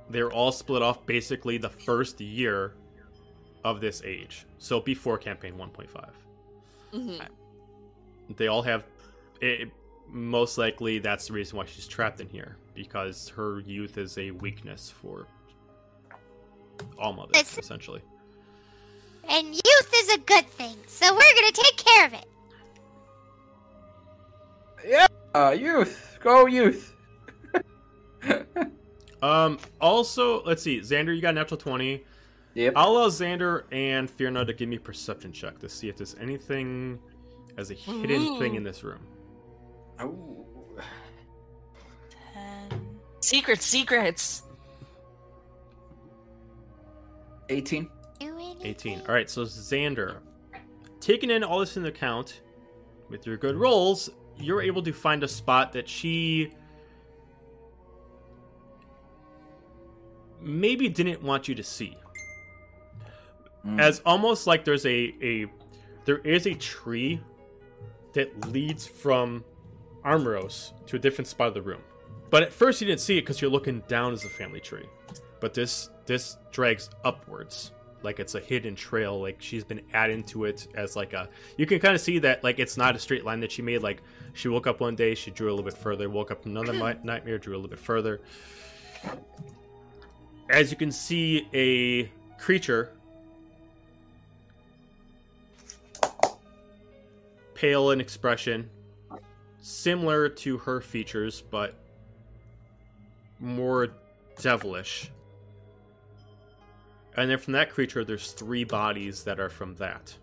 They're all split off basically the first year of this age. So before campaign 1.5. Mhm. they all have it, most likely that's the reason why she's trapped in here because her youth is a weakness for all mothers It's- essentially and youth is a good thing, so we're gonna take care of it. Yeah, uh, youth, go youth. um also let's see xander you got natural 20 Yep. i'll allow xander and Fierna to give me perception check to see if there's anything as a hidden Ooh. thing in this room Ooh. Ten. Secret secrets. 18. 18. All right, so xander taking in all this into account with your good rolls you're able to find a spot that she maybe didn't want you to see Mm. as almost like there's a a there is a tree that leads from Armoros to a different spot of the room. But at first you didn't see it because you're looking down as a family tree. But this this drags upwards. Like it's a hidden trail like she's been adding to it as like a you can kind of see that like it's not a straight line that she made. Like she woke up one day she drew a little bit further woke up another nightmare drew a little bit further. As you can see a creature pale in expression, similar to her features, but more devilish. And then from that creature, there's three bodies that are from that.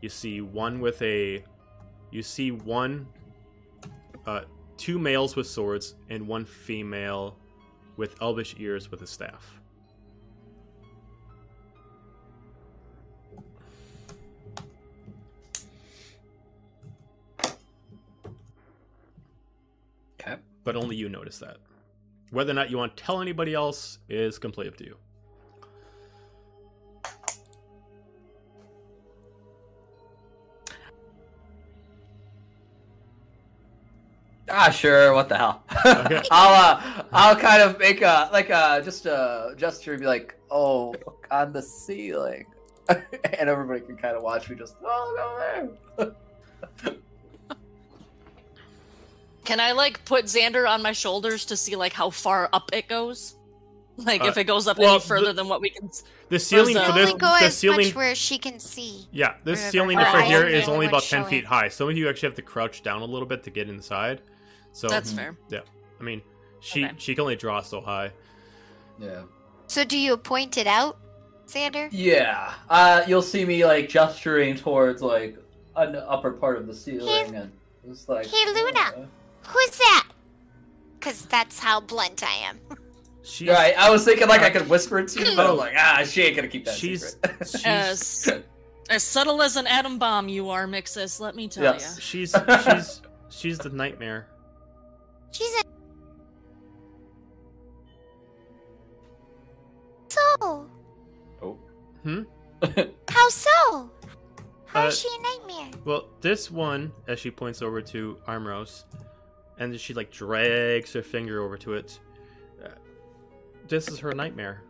You see one with a. You see one. Uh, two males with swords, and one female with elvish ears with a staff. Okay. but only you notice that. Whether or not you want to tell anybody else is completely up to you. Ah, sure. What the hell? Okay. I'll uh, I'll kind of make a like a just a gesture and be like, "Oh, look on the ceiling," and everybody can kind of watch me just oh go there. Can I like put Xander on my shoulders to see like how far up it goes? Like Uh, if it goes up well, any further the- than what we can. s- The ceiling for this, go the as ceiling, much where she can see. yeah, this wherever ceiling her for here eyes is are only about ten showing. feet high. Some of you actually have to crouch down a little bit to get inside. So That's fair. Yeah, I mean, she Okay. she can only draw so high. Yeah. So do you point it out, Xander? Yeah. Uh, you'll see me like gesturing towards like an upper part of the ceiling, and it's like. Hey, Luna. uh, Who's that? Because that's how blunt I am. She's Right, I was thinking like I could whisper it to you, but I'm like, ah, she ain't gonna keep that She's- secret. she's As as subtle as an atom bomb, you are, Mixus. Let me tell Yes. she's she's she's the nightmare. She's a. So, oh. Hmm? how so? How is Uh, she a nightmare? Well, this one, as she points over to Armros, and then she like drags her finger over to it. Uh, this is her nightmare.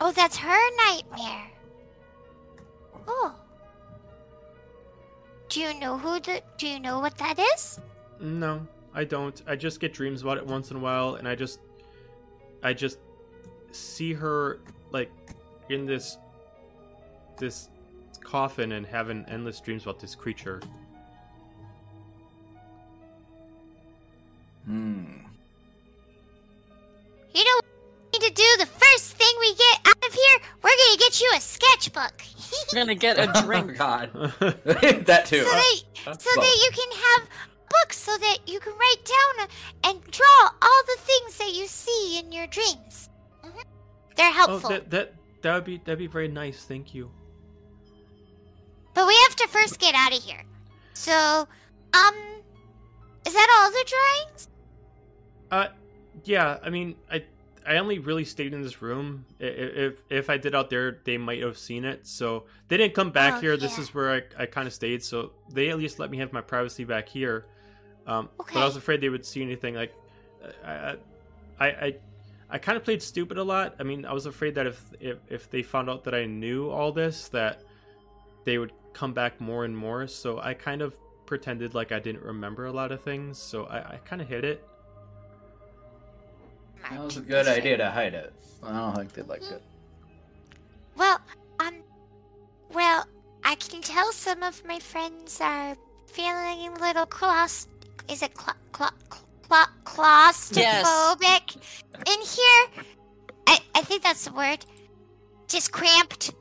Oh, that's her nightmare. Oh. Do you know who the? Do you know what that is? No, I don't. I just get dreams about it once in a while, and I just, I just see her like in this, this coffin and having endless dreams about this creature. Hmm. You know what we need to do the first thing we get out of here? We're gonna get you a sketchbook. We're gonna get a Oh drink. God. that too. so that so fun. that you can have books so that you can write down and draw all the things that you see in your dreams. Mhm. They're oh, helpful. that that that would be that'd be very nice. Thank you. But we have to first get out of here. So, um, is that all the drawings? Uh, yeah. I mean, I I only really stayed in this room. If if I did out there, they might have seen it. So they didn't come back Oh, here. This is where I, I kind of stayed. So they at least let me have my privacy back here. Um, but I was afraid they would see anything. Like, I I I, I kind of played stupid a lot. I mean, I was afraid that if if if they found out that I knew all this, that they would come back more and more. So I kind of pretended like I didn't remember a lot of things. So I, I kind of hid it. That was a good idea to hide it. I don't think they liked it. Well, um, well, I can tell some of my friends are feeling a little claust. Is it cla cla cla claustrophobic yes. in here? I I think that's the word. Just cramped.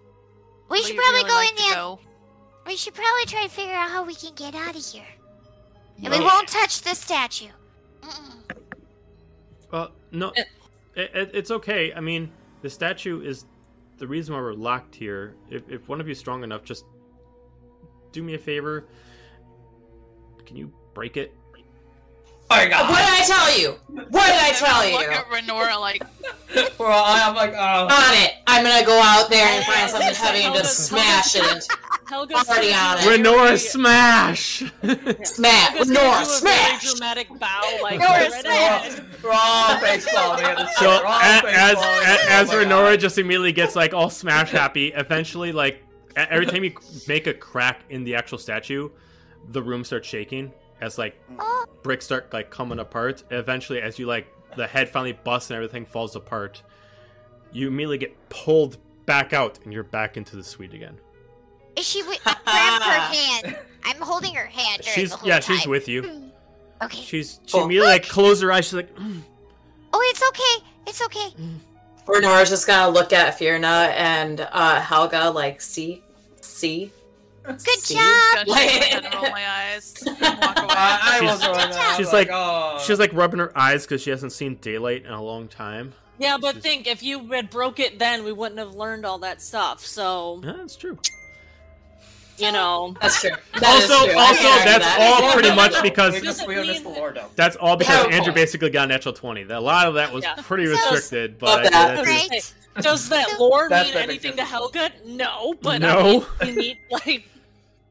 We Would should probably really go like in there. go? We should probably try to figure out how we can get out of here. And we won't touch the statue. Mm-mm. Well, no, Eh. it, it, it's okay. I mean, the statue is the reason why we're locked here. If, if one of you is strong enough, just do me a favor. Can you break it? Oh my god. What did I tell you? What did I tell you? Look you? at Renora like, Well, I'm like, oh. On it. I'm gonna go out there and find something heavy and just smash it. And Helga's Already on it. a Renora smash. smash! Helga's With gonna Nora, do a smash. Very dramatic bow, like Nora, right smash. Wrong face palm, so wrong a- face as oh as, Oh as Renora God. just immediately gets like all smash happy, eventually like every time you make a crack in the actual statue, the room starts shaking as like Oh, bricks start like coming apart. Eventually, as you like the head finally busts and everything falls apart, you immediately get pulled back out and you're back into the suite again. Is she with? I grabbed her hand. I'm holding her hand during She's the whole yeah, time. she's with you. Okay. She's she Cool. immediately like closed her eyes. She's like, "Mm." Oh, it's okay. It's okay. Renora's just gonna look at Fierna and uh, Helga like, see, see. Good See? job. gonna shake my head and roll my eyes and. I, I She's- was going there. I she's like- oh. she's like rubbing her eyes because she hasn't seen daylight in a long time. Yeah, but She's- think if you had broke it then, we wouldn't have learned all that stuff. So Yeah, that's true. You know, That's true. That is Also- true. Also, can that's that. all pretty much because- we just we mean missed the lore dump. That's all because Yeah, Andrew basically got a natural twenty. A lot of that was Yeah. pretty So- restricted, but I that. that too. Right? does that So- lore That's mean anything to. Helga? No, but No. I mean, we need like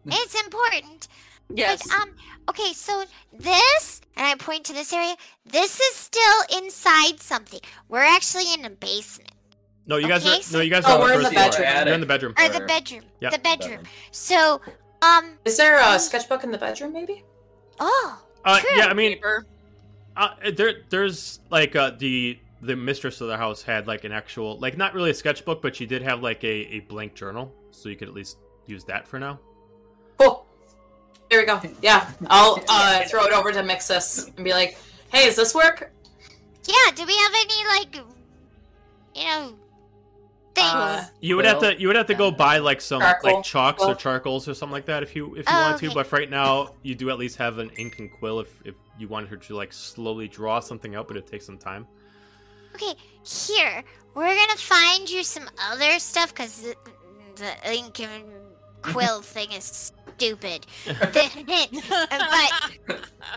It's important. yes. But, um, okay, so this, and I point to this area, this is still inside something. We're actually in a basement. No, you guys are so- no, you guys Oh, are we're on in the the first floor. bedroom. You're in the bedroom. Or the bedroom. Yeah. The bedroom. So, um, Is there a sketchbook in the bedroom, maybe? oh, Uh, True. yeah, I mean, uh, there there's like uh, the the mistress of the house had like an actual, like not really a sketchbook, but she did have like a, a blank journal, so you could at least use that for now. Cool. There we go. Yeah, I'll uh, throw it over to Mixus and be like, "Hey, does this work?" Yeah, do we have any like you know things? Uh, You would Well, have to you would have to go buy like some Charcoal. like chalks or charcoals or something like that if you if you Oh, wanted to. okay. But for right now, you do at least have an ink and quill if if you wanted her to like slowly draw something out, but it takes some time. Okay, here we're gonna find you some other stuff because the, the ink and quill thing is stupid. but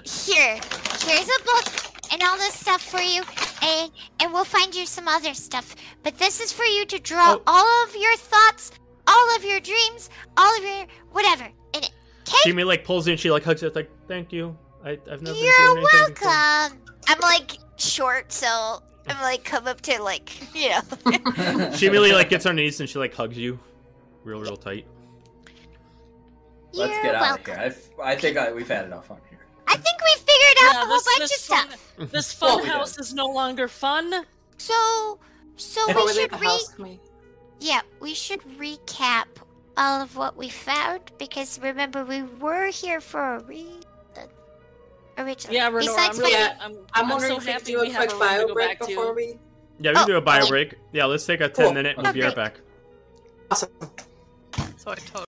here, here's a book and all this stuff for you, and and we'll find you some other stuff. But this is for you to draw Oh. all of your thoughts, all of your dreams, all of your whatever in it. She may like pulls in, she like hugs it, like thank you. I, I've never You're been doing before." welcome. I'm like short, so I'm oh. like come up to like you know. She immediately like gets on her knees and she like hugs you, real real tight. Let's You're get out welcome. of here. I, I think I, we've had enough fun here. I think we figured out Yeah, a whole this- bunch this of stuff. fun- This fun we house is no longer fun. So, so Before we we should the re- house, can we? yeah, we should recap all of what we found because remember we were here for a reason. Originally, Yeah, Renora, Besides I'm, really, Yeah, I'm, I'm I'm wondering so if we happy could do a quick a room to bio break before to. we. Yeah, we can Oh, do a oh, bio okay. break. Yeah, let's take a ten Cool. minute. We'll be right back. Awesome. So I totally.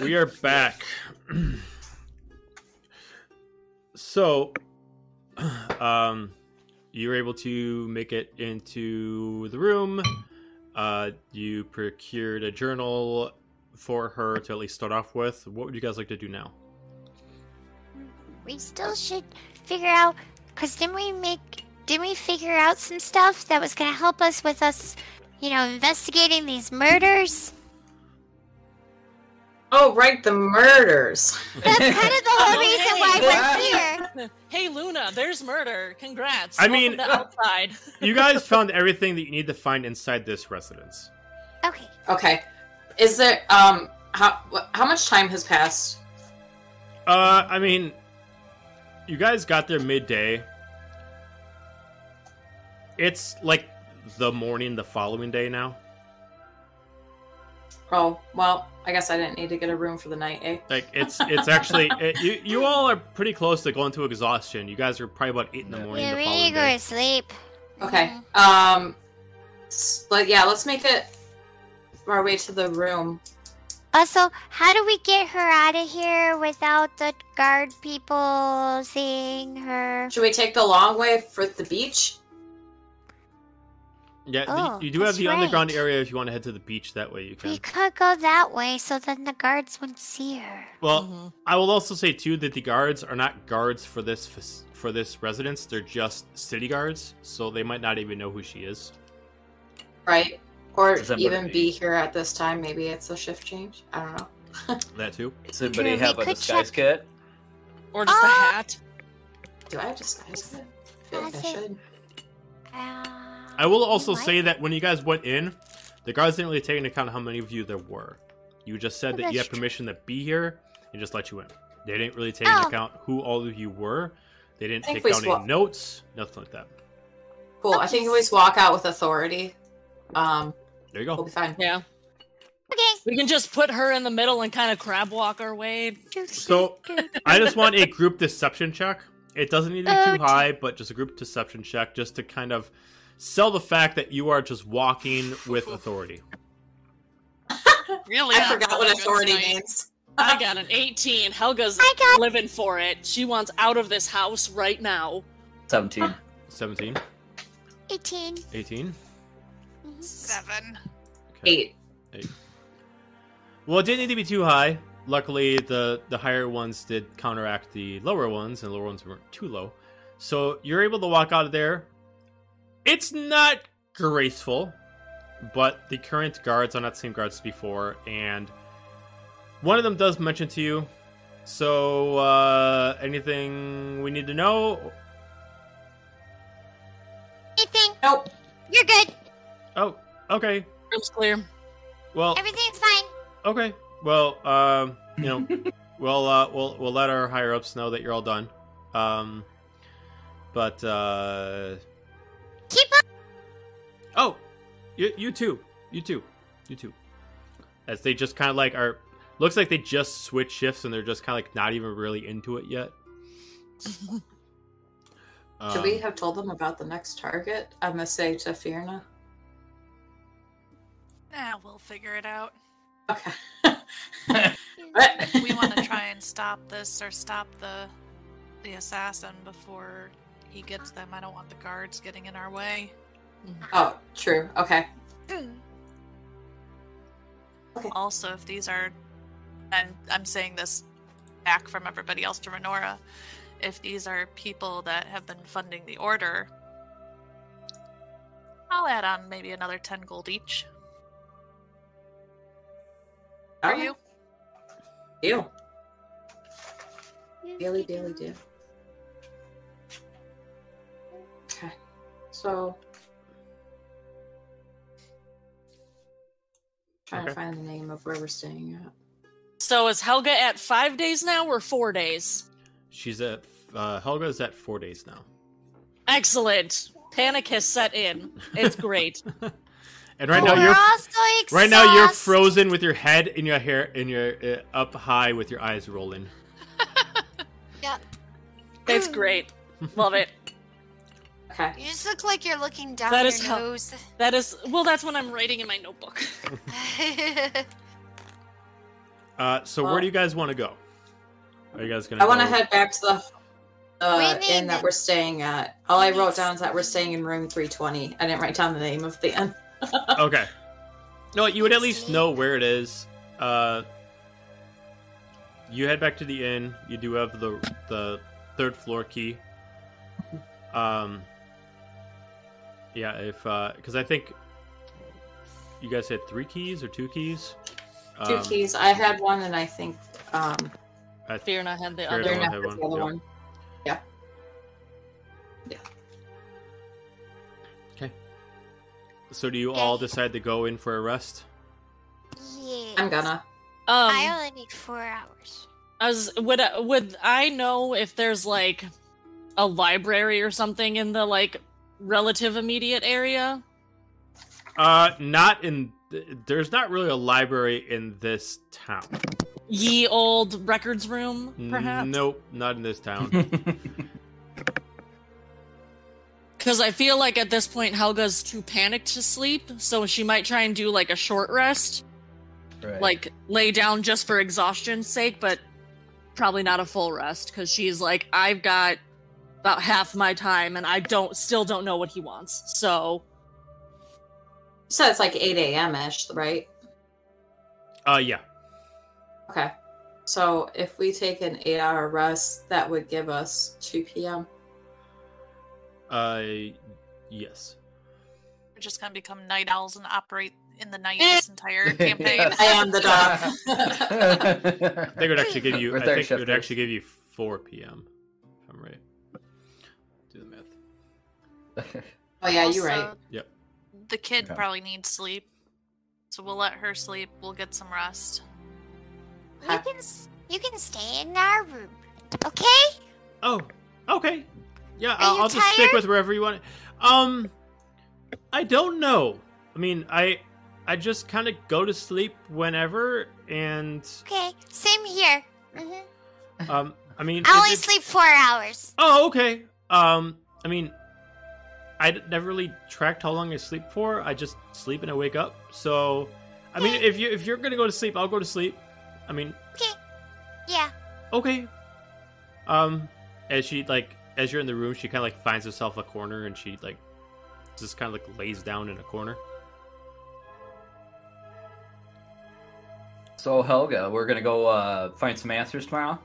We are back. so, um, you were able to make it into the room. Uh, you procured a journal for her to at least start off with. What would you guys like to do now? We still should figure out, cause didn't we make, didn't we figure out some stuff that was gonna help us with us, you know, investigating these murders? Oh, right, the murders. That's kind of the whole Oh, reason hey. why we're here. Hey Luna, there's murder. Congrats. I Welcome mean- to outside. You guys found everything that you need to find inside this residence. Okay. Okay. Is there um how how much time has passed? Uh, I mean, you guys got there midday. It's like the morning the following day now. Oh, well, I guess I didn't need to get a room for the night, eh? Like it's it's actually it, you you all are pretty close to going to exhaustion. You guys are probably about eight in the morning Yeah, the we need to go day. to sleep. Okay. Mhm. Um but yeah, let's make it our way to the room. Also, how do we get her out of here without the guard people seeing her? Should we take the long way for the beach? Yeah, the- Oh, you do have that's the underground area if you want to head to the beach. That way you can. We can. could go that way so then the guards wouldn't see her. Well, Mhm. I will also say too that the guards are not guards for this for this residence. They're just city guards, so they might not even know who she is. Right? Or even be here at this time. Maybe it's a shift change. I don't know. That too. Does anybody True, have a disguise check- kit? Or just a Ah! hat. Do I have disguise? it? I feel like I should. Uh, I will also might- say that when you guys went in, the guards didn't really take into account how many of you there were. You just said Oh, that you had permission to be here and just let you in. They didn't really take into Oh. account who all of you were. They didn't take we down any notes, nothing like that. Cool. I think we always walk out with authority. Um, There you we'll go. be fine. Yeah. Okay. We can just put her in the middle and kind of crab walk our way. So I just want a group deception check. It doesn't need to be too high, but just a group deception check just to kind of sell the fact that you are just walking with authority. Really? I not forgot what authority tonight. means. I got an 18. Helga's I got- living for it. She wants out of this house right now. 17. 17, 18. 18. Mhm. Seven. Eight. Well, it didn't need to be too high. Luckily, the the higher ones did counteract the lower ones, and the lower ones weren't too low. So you're able to walk out of there. It's not graceful, but the current guards are not the same guards as before, and one of them does mention to you. So, uh, anything we need to know? Anything? Nope. You're good. Oh, okay. Room's clear. Well, Everything's fine. Okay. Well, um, you know, we'll uh, we'll we'll let our higher ups know that you're all done. Um, but uh, Keep up. oh, you you too, you too, you too. As they just kind of like are, looks like they just switch shifts and they're just kind of like not even really into it yet. Should we Um, have told them about the next target? I'm gonna say to Fierna. Nah, we'll figure it out. Okay. We want to try and stop this or stop the the assassin before he gets them. I don't want the guards getting in our way. Mm-hmm. Oh, true. Okay. okay. Also, if these are, and I'm saying this back from everybody else to Renora, if these are people that have been funding the order, I'll add on maybe another 10 gold each. Are you? Deal. Daily, daily, deal. So. Trying to find the name of where we're staying at. So is Helga at five days now or four days? she's at uh, Helga's at four days now, Excellent. Panic has set in. It's great. and right now we're you're all so right now you're frozen with your head in your hair in your uh, up high with your eyes rolling. Yeah, it's great. Love it. Okay. You just look like you're looking down That your is how- nose. That is well. That's when I'm writing in my notebook. Uh, so Well- where do you guys want to go? Are you guys gonna? I want to head back to the uh, inn that we're staying at. All I wrote down is that we're staying in room 320. I didn't write down the name of the inn. Okay. No, you would at least know where it is. Uh, you head back to the inn. You do have the the third floor key. Um. Yeah, if because I think you guys had three keys or two keys. Two Um, keys. I had one, and I think um, I- Fierna had the Fear other. not They're had the other yep. one. Yeah. Yeah. Okay. So do you all decide to go in for a rest? Yeah. I'm gonna. Um, I only need four hours. I was would I- would I know if there's like a library or something in the like relative immediate area? Uh, not in. There's not really a library in this town. Ye old records room, perhaps. Nope, not in this town. Because I feel like at this point Helga's too panicked to sleep, so she might try and do like a short rest, Right. like lay down just for exhaustion's sake, but probably not a full rest because she's like, I've got about half my time and I don't still don't know what he wants. So So it's like 8 a.m. ish, right? uh, yeah. Okay. So if we take an eight hour rest, that would give us 2 p.m. Uh, yes. We're just gonna become night owls and operate in the night this entire campaign. I am the dog. I think it would actually give you. I think it would actually give you 4 p.m. If I'm right. Do the math. oh, yeah, you're right. Yep. The kid Okay. probably needs sleep, so we'll let her sleep. We'll get some rest. You can you can stay in our room, okay? Oh, okay. Yeah, Are I'll, you I'll just stick with wherever you want. Um, I don't know. I mean, I I just kind of go to sleep whenever, and Okay, same here. hmm um, I mean, I only it's- sleep four hours. Oh, okay. Um, I mean, I d- never really tracked how long I sleep for. I just sleep and I wake up. So, I mean, if you if you're gonna go to sleep, I'll go to sleep. I mean, Yeah. okay. Um, as she like as you're in the room, she kind of like finds herself a corner and she like just kind of like lays down in a corner. so Helga, we're gonna go uh, find some answers tomorrow.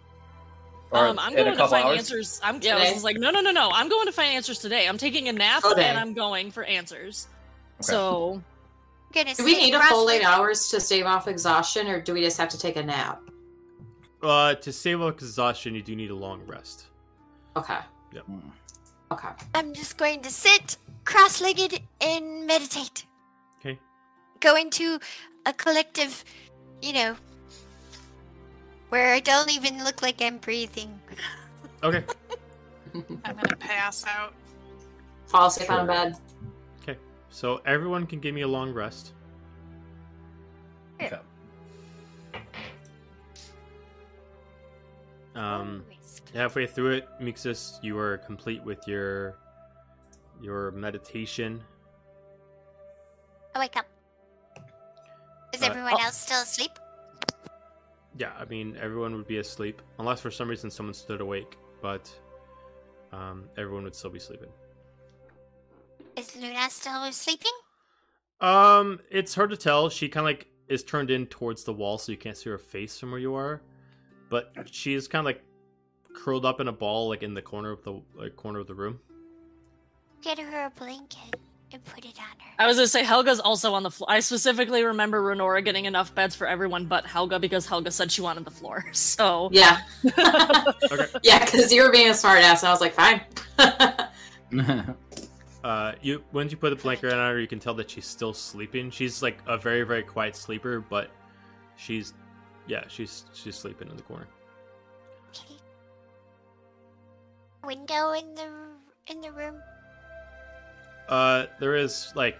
Or um, I'm going to find hours? answers. I'm yeah, I was like, no, no, no, no. I'm going to find answers today. I'm taking a nap Today. and I'm going for answers. Okay. So Do we need a full cross-legged. eight hours to stave off exhaustion, or do we just have to take a nap? Uh, to save off exhaustion, you do need a long rest. Okay. Mm. Okay. I'm just going to sit cross-legged and meditate. Okay. Go into a collective, you know, where I don't even look like I'm breathing. Okay. I'm gonna pass out. Fall asleep on Sure. bed. Okay. So everyone can give me a long rest. Okay. Um. halfway through it mixus you are complete with your your meditation I wake up. Is Uh, everyone oh. else still asleep? Yeah i mean everyone would be asleep unless for some reason someone stood awake but um, everyone would still be sleeping. Is Luna still sleeping? um it's hard to tell. She kind of like is turned in towards the wall so you can't see her face from where you are. But she is kind of like curled up in a ball like in the corner of the like, corner of the room. Get her a blanket and put it on her. I was gonna say Helga's also on the floor. I specifically remember Renora getting enough beds for everyone but Helga because Helga said she wanted the floor. So Yeah. Okay. Yeah, because you were being a smart ass, and I was like, fine. Uh, you once you put the blanket on her, you can tell that she's still sleeping. She's like a very very quiet sleeper, but she's yeah she's she's sleeping in the corner. Okay. Window in the in the room. Uh, there is like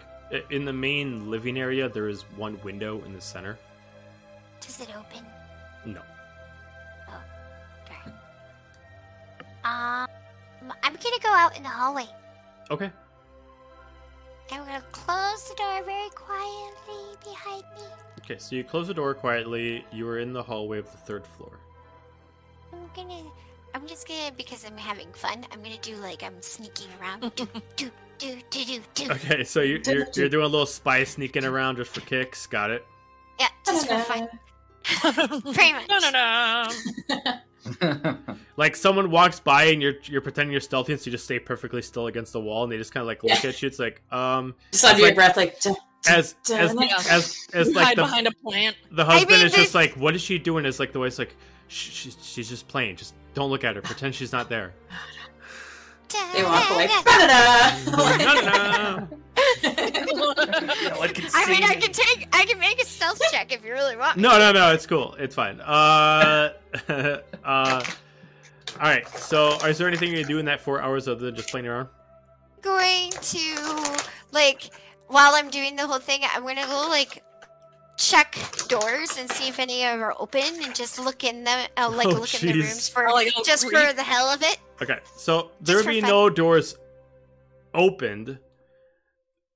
in the main living area there is one window in the center. Does it open? No. Darn. Um, I'm gonna go out in the hallway. Okay. I'm gonna close the door very quietly behind me. Okay, so you close the door quietly. You are in the hallway of the third floor. I'm gonna. I'm just gonna because I'm having fun. I'm gonna do like I'm sneaking around. do do do do do do. Okay, so you, you're you're doing a little spy sneaking around just for kicks. Got it. Yeah, just for fun. Pretty much. No, no, no. Like someone walks by and you're you're pretending you're stealthy, and so you just stay perfectly still against the wall, and they just kind of like look at you. It's like um Just under your like- breath, like. "Duh, duh, as as and then- Yeah. as as like Hide the behind a plant. the husband mean, is just like, what is she doing? Is like the way it's like, "Shh, she's she's just playing. Just don't look at her. Pretend she's not there. They walk away. No, one can see I mean, I can take. I can make a stealth check if you really want. me No, no, no. It's cool. It's fine. Uh, uh. All right. So, is there anything you do in that four hours other than just playing around? going to like while I'm doing the whole thing, I'm gonna go like check doors and see if any of them are open and just look in them, uh, like Oh, look in the rooms for Oh, like, oh, just creep. for the hell of it. Okay. So there would be fun. no doors opened.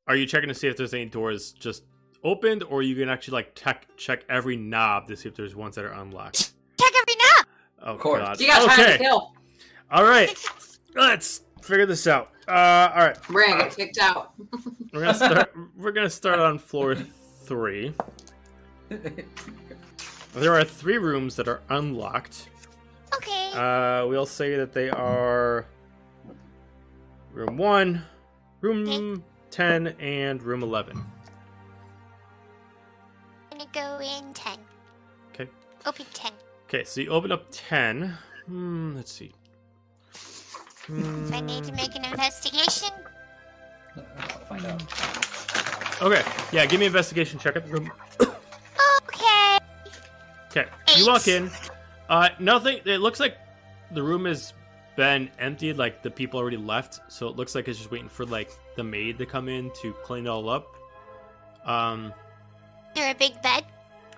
Are you checking to see if there's any doors just opened, or you can actually like check check every knob to see if there's ones that are unlocked? Check every knob. Oh, course. God. You got time okay. to kill. All right. Let's figure this out. Uh, all right. We're gonna get kicked out. We're gonna start. we're gonna start on floor three. There are three rooms that are unlocked. Okay. Uh, we'll say that they are room one, room ten, and room eleven. I'm gonna go in ten. Okay. Open ten. Okay, so you open up ten. Hmm. Let's see. So I need to Hmm, make an investigation. I'll find out. Okay. Yeah. Give me an investigation check at the room. Okay. Okay. You walk in. Uh, nothing. It looks like the room has been emptied. Like the people already left, so it looks like it's just waiting for like the maid to come in to clean it all up. Um, There a big bed.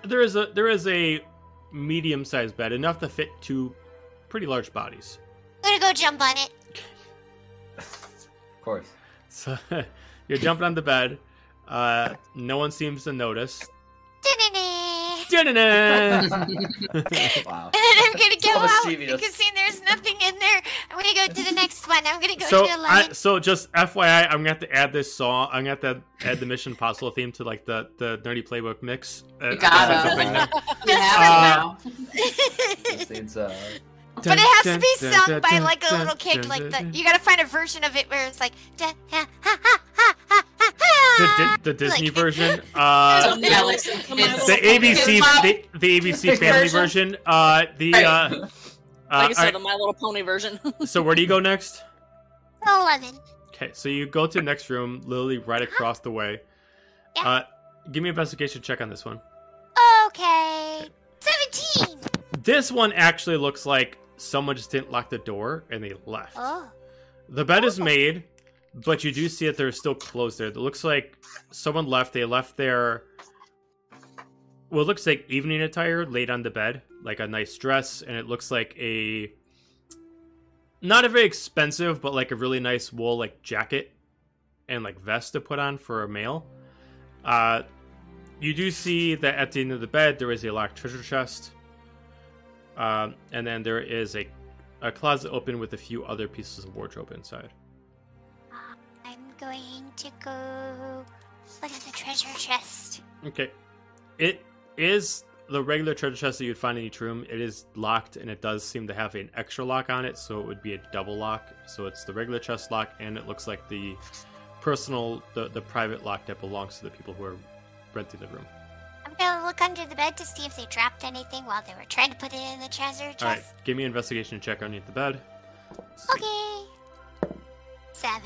there is a there is a medium-sized bed, enough to fit two pretty large bodies. I'm gonna go jump on it. Of course. So you're jumping on the bed. Uh, no one seems to notice. Wow. And then I'm gonna go So out mischievous. because see, there's nothing in there. I'm gonna go to the next one. I'm gonna go so to I, eleven. so just FYI, I'm gonna have to add this song. I'm gonna have to add the Mission Impossible theme to like the the nerdy playbook mix. Uh, You I guess that's a thing now. gotta. You Just have for- it now. This needs, uh, but it has to be sung by like a little kid. Like the you gotta find a version of it where it's like. The. Di- the Disney Like- version. Uh, Something Yeah, like- like the ABC, the, the ABC Family Version. version. Uh, the uh, Right. uh, Like I said, alright, the My Little Pony version. so where do you go next? Eleven. Okay, so you go to the next room, literally right across the way. Yeah. Uh, give me an investigation check on this one. Okay. Seventeen. This one actually looks like someone just didn't lock the door and they left. Oh. The bed is made, but you do see that there's still clothes there. It looks like someone left. They left their well, it looks like evening attire laid on the bed, like a nice dress, and it looks like a not a very expensive, but like a really nice wool like jacket and like vest to put on for a male. Uh, you do see that at the end of the bed there is a locked treasure chest, um, and then there is a a closet open with a few other pieces of wardrobe inside. I'm going to go look at the treasure chest. Okay. It is the regular treasure chest that you'd find in each room. It is locked and it does seem to have an extra lock on it, so it would be a double lock. So it's the regular chest lock and it looks like the personal the, the private lock that belongs to the people who are renting the room. I'm gonna look under the bed to see if they dropped anything while they were trying to put it in the treasure chest. Alright, give me an investigation check underneath the bed. Okay. Seven.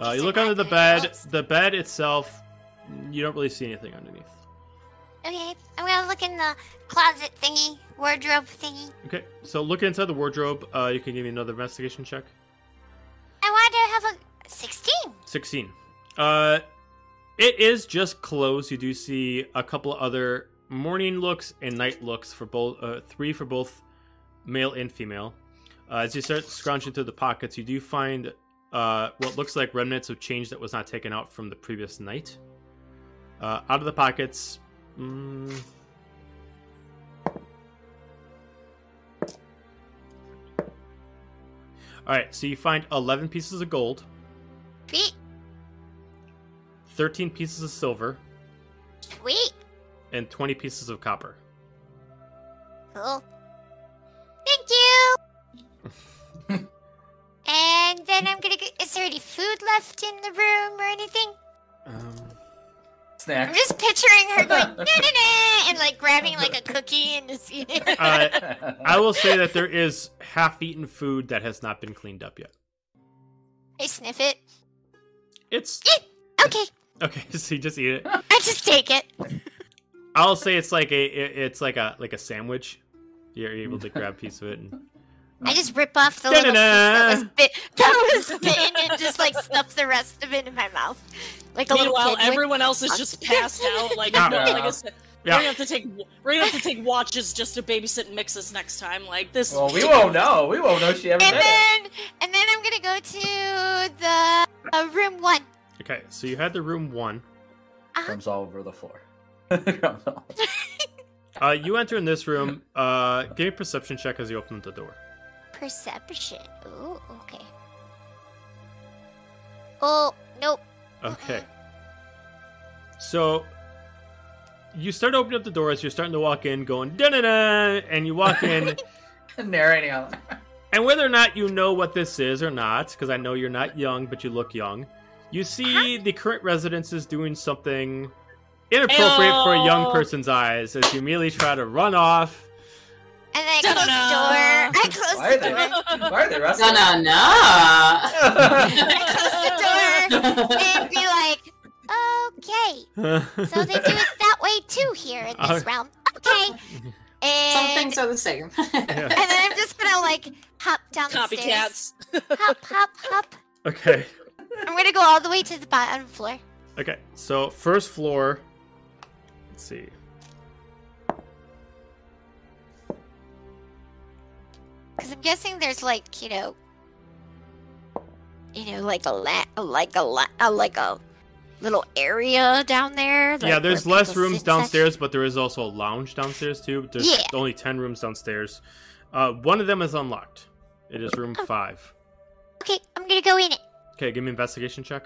Uh, you look under the bed. The bed itself, you don't really see anything underneath. Okay, I'm gonna look in the closet thingy, wardrobe thingy. Okay, so look inside the wardrobe. Uh, you can give me another investigation check. I want to have a 16. 16. Uh, it is just clothes. You do see a couple other morning looks and night looks for both, uh, three for both male and female. Uh, as you start scrounging through the pockets, you do find uh, what looks like remnants of change that was not taken out from the previous night. Uh, out of the pockets. Mm, all right, so you find 11 pieces of gold, Sweet. 13 pieces of silver, Sweet. and 20 pieces of copper. Cool. Then I'm gonna. Go, is there any food left in the room or anything? Um, I'm just picturing her going na na na and like grabbing like a cookie and just eating. it. Uh, I will say that there is half-eaten food that has not been cleaned up yet. I sniff it. It's Okay, okay. So you just eat it. I just take it. I'll say it's like a it's like a like a sandwich. You're able to grab a piece of it. And, I just rip off the little piece that was bit that was bitten and just like stuff the rest of it in my mouth, like a little Meanwhile, kid. everyone else is just passed out. Like, Yeah. no, like I said, we're Yeah. gonna have to take we're gonna have to take watches just to babysit and Mixus next time. Like this. well, we won't know. We won't know she ever And did it. then, and then I'm gonna go to the uh, room one. okay, so you had the room one. Crumbs all over the floor. Uh, you enter in this room. Uh, give me a perception check as you open the door. Perception. Ooh, okay. Oh, nope. Okay. Uh-uh. So you start opening up the door as you're starting to walk in, going da da da, and you walk in, Narrating out. and whether or not you know what this is or not, because I know you're not young, but you look young, you see the current residence is doing something inappropriate for a young person's eyes as you immediately try to run off. And then I close the door. I close Why are the they? door. Why are they No, wrestling? no, no. I close the door and be like, okay. So they do it that way too here in this realm. Okay. And, Some things are the same. and then I'm just gonna like hop down the stairs. Copycats. Hop, hop, hop. okay. I'm gonna go all the way to the bottom floor. Okay. So first floor. Let's see. Because I'm guessing there's like, you know, you know, like a la- like a la- like a little area down there. yeah, there's less rooms sit and downstairs, but there is also a lounge downstairs too. There's Yeah. only ten rooms downstairs. Uh, one of them is unlocked. It is room Oh. five. Okay, I'm gonna go in it. Okay, give me an investigation check.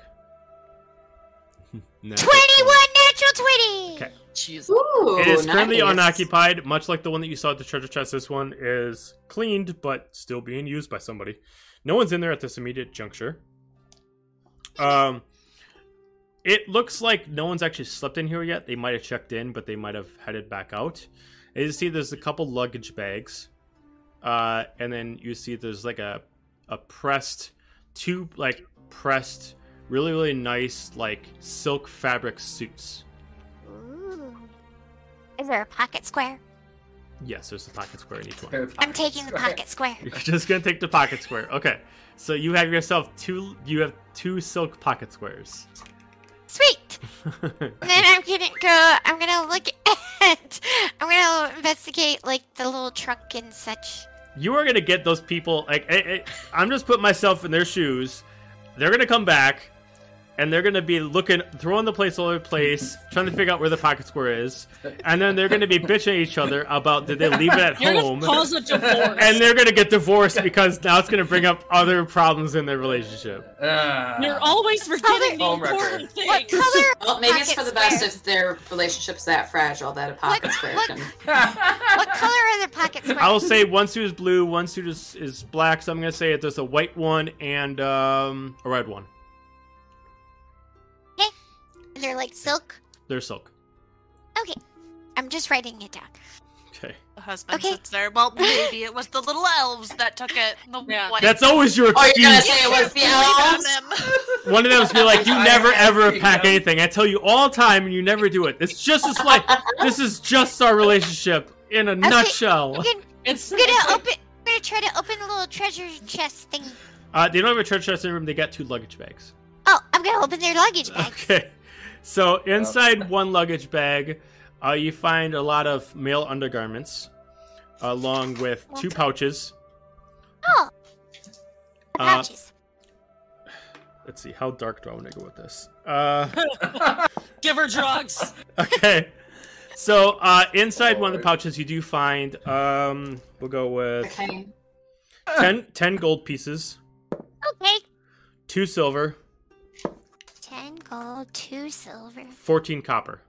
Natural Twenty-one natural twenty. Okay. Jesus. Ooh, It is currently unoccupied, much like the one that you saw at the treasure chest. This one is cleaned, but still being used by somebody. No one's in there at this immediate juncture. Um, it looks like no one's actually slept in here yet. They might have checked in, but they might have headed back out. As you see, there's a couple luggage bags, uh, and then you see there's like a a pressed, two like pressed, really really nice like silk fabric suits. Ooh. Is there a pocket square? Yes, there's a pocket square in each one. I'm taking the pocket square. You're just gonna take the pocket square. Okay. So you have yourself two. You have two silk pocket squares. Sweet. Then I'm gonna go. I'm gonna look at. I'm gonna investigate like the little trunk and such. you are gonna get those people. Like, eh, eh, I'm just putting myself in their shoes. They're gonna come back, and they're gonna be looking, throwing the place all over the place, trying to figure out where the pocket square is, and then they're gonna be bitching at each other about did they leave it at You're home, gonna cause a divorce. and they're gonna get divorced because now it's gonna bring up other problems in their relationship. Uh, You're always forgetting the Home wrecker. important What things. color? Well, maybe it's for the best squares? if their relationship's that fragile that a pocket square what- can. What color are the pocket squares? I will say one suit is blue, one suit is, is black. So I'm gonna say it, there's a white one and um, a red one. They're like silk. They're silk. Okay. I'm just writing it down. Okay. The husband Okay. sits there. Well, maybe it was the little elves that took it. The Yeah. white That's always your excuse. Oh, you're gonna say it was the elves? One of them is be like, you never ever pack anything. I tell you all the time, and you never do it. It's just as like this is just our relationship in a nutshell. I'm gonna, It's, I'm gonna open. I'm gonna try to open the little treasure chest thing. Uh, they don't have a church chest in the room. They got two luggage bags. Oh, I'm gonna open their luggage bags. Okay. So inside one luggage bag, uh, you find a lot of male undergarments, along with two pouches. Oh, Uh, pouches. let's see. How dark do I want to go with this? Uh, Give her drugs. okay. So uh, inside one of the pouches, you do find. Um, we'll go with Okay. 10, 10 gold pieces, Okay. two silver, 10 gold, 2 silver, fourteen copper.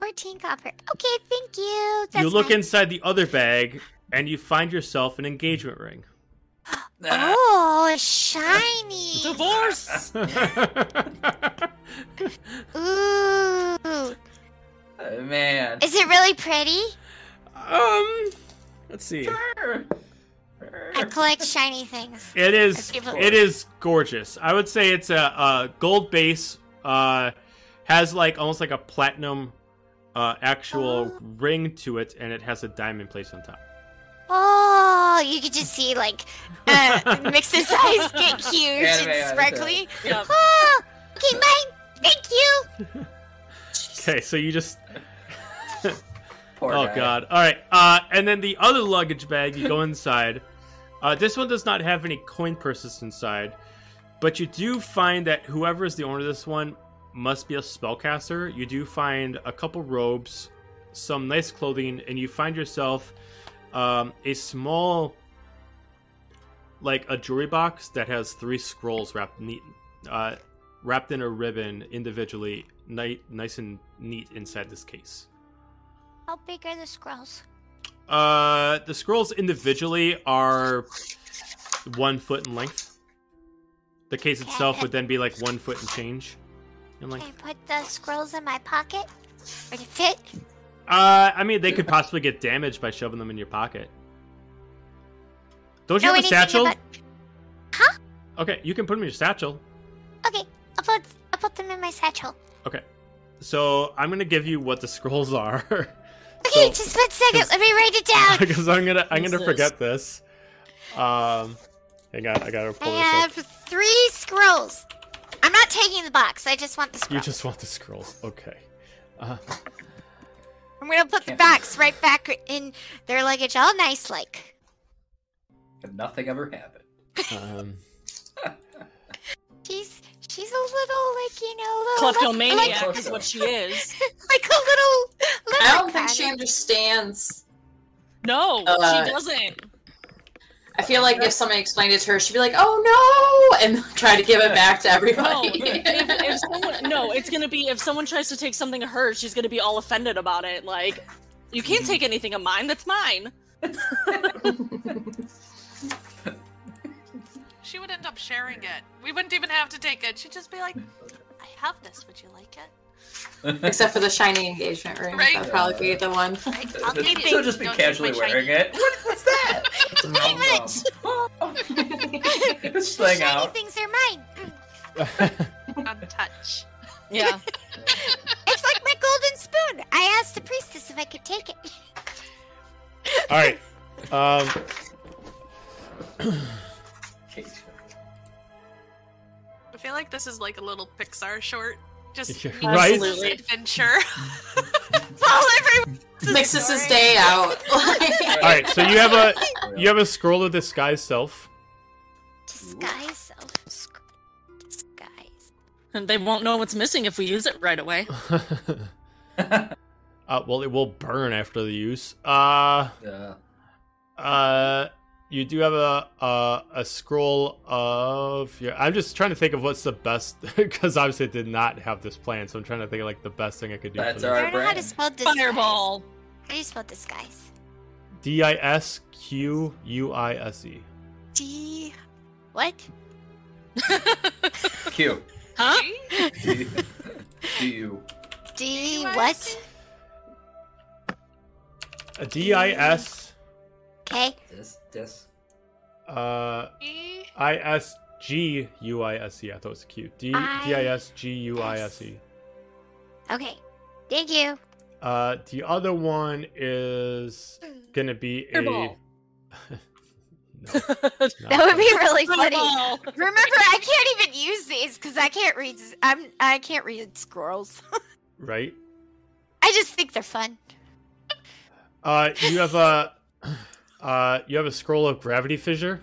14 copper. Okay, thank you. That's you look fine. inside the other bag, and you find yourself an engagement ring. Oh, shiny. Divorce. Ooh. Oh, man. Is it really pretty? um, let's see. I collect shiny things. It is. It is gorgeous. I would say it's a, a gold base. Uh, has like almost like a platinum, uh, actual Oh. ring to it, and it has a diamond placed on top. Oh, you could just see like uh, Mix's eyes get huge Anime, and I sparkly. Yep. Oh, okay, mine. Thank you. Okay, so you just. Poor oh guy. god. All right. Uh, and then the other luggage bag, you go inside. Uh, this one does not have any coin purses inside, but you do find that whoever is the owner of this one must be a spellcaster. You do find a couple robes, some nice clothing, and you find yourself um, a small, like a jewelry box that has three scrolls wrapped neat, uh, wrapped in a ribbon individually, ni- nice and neat inside this case. How big are the scrolls? Uh, the scrolls individually are one foot in length. The case itself would then be like one foot and change. in Can. I put the scrolls in my pocket? Or to fit? Uh, I mean, they could possibly get damaged by shoving them in your pocket. Don't you Know have a satchel? about- Okay, you can put them in your satchel. Okay, I'll put I'll put them in my satchel. Okay, so I'm gonna give you what the scrolls are. Okay, So- just one second. Let me write it down. because I'm gonna I'm gonna forget this. Um, hang on, I gotta I pull this have up. three scrolls. I'm not taking the box. I just want the scrolls. You just want the scrolls, okay? Uh, I'm gonna put the box right back in their luggage, all nice like. And nothing ever happened. um, She's she's a little like you know little Kleptomaniac like- is what she is. like a little. little I don't think she understands. No, Uh, she doesn't. I feel like if somebody explained it to her, she'd be like, "Oh no!" and try to give it back to No, everybody. if, if someone, no, it's gonna be if someone tries to take something of hers, she's gonna be all offended about it. Like, you can't mm-hmm. take anything of mine. That's mine. She would end up sharing it. We wouldn't even have to take it. She'd just be like, I have this. Would you like it? Except for the shiny engagement ring. Right. That'd probably be the one. I'll take She'll it. just be Don't take casually my wearing shiny. it. What, what's that? It's a rum rum. This thing Shiny out. things are mine. Untouch. Yeah. It's like my golden spoon. I asked the priestess if I could take it. all right. Um, I feel like this is like a little Pixar short. Just Yeah, Mix's right? Absolutely. adventure. Well, everyone. Mixus's day out. all right. So you have a you have a scroll of disguise self. Disguise self. Sc- Disguise. And they won't know what's missing if we use it right away. uh, well, it will burn after the use. Uh, Yeah. uh, you do have a a, a scroll of. Yeah, I'm just trying to think of what's the best because obviously I did not have this plan, so I'm trying to think of like the best thing I could do. That's for our I don't know how to brand. spell disguise. Fireball. How do you spell disguise? D I S Q U I S E. D. What? Q. Huh? D D U. D. What? D I S Okay. This. This. uh. I S G U I S E. I thought it was Q. D D I S G U I S E. Okay. Thank you. Uh, the other one is gonna be a. No, That would be really funny. Remember, I can't even use these because I can't read. I'm I can't read scrolls. right. I just think they're fun. Uh, you have a. Uh, you have a scroll of gravity fissure.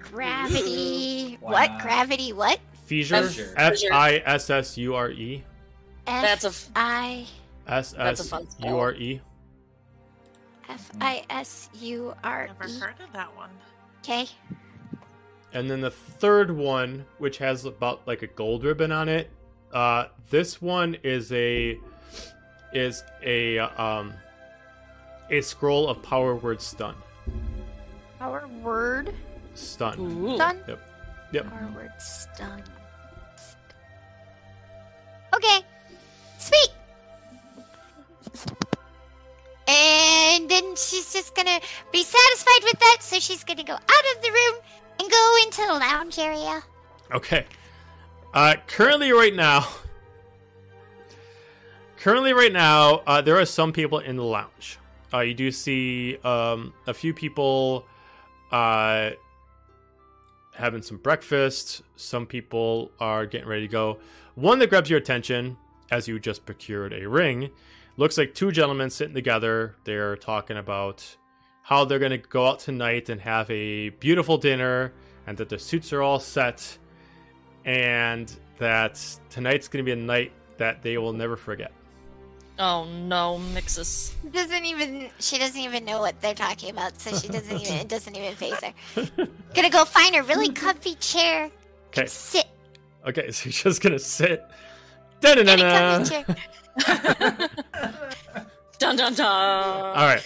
Gravity. Wow. What? Gravity. What? Fissure. Fissure. F I S S U R E. That's a f- I S That's a S fun spell. U R E. F I S U R Never E. heard of that one. Okay. And then the third one, which has about like a gold ribbon on it. Uh, this one is a is a um a scroll of power word stun. Power word Stun. Ooh. stun. Yep. Yep. Power word stun. Okay. Sweet. And then she's just gonna be satisfied with that, so she's gonna go out of the room and go into the lounge area. Okay. Uh, currently, right now, currently, right now, uh, there are some people in the lounge. Uh, you do see um, a few people uh, having some breakfast. Some people are getting ready to go. One that grabs your attention as you just procured a ring looks like two gentlemen sitting together. They're talking about how they're going to go out tonight and have a beautiful dinner and that their suits are all set and that tonight's going to be a night that they will never forget. Oh no, Mixus. Doesn't even she doesn't even know what they're talking about, so she doesn't even it doesn't even phase her. Gonna go find a really comfy chair. Okay. Sit Okay, so you're just going to sit. in a Da-na-na-na. comfy chair. Dun dun dun. All right.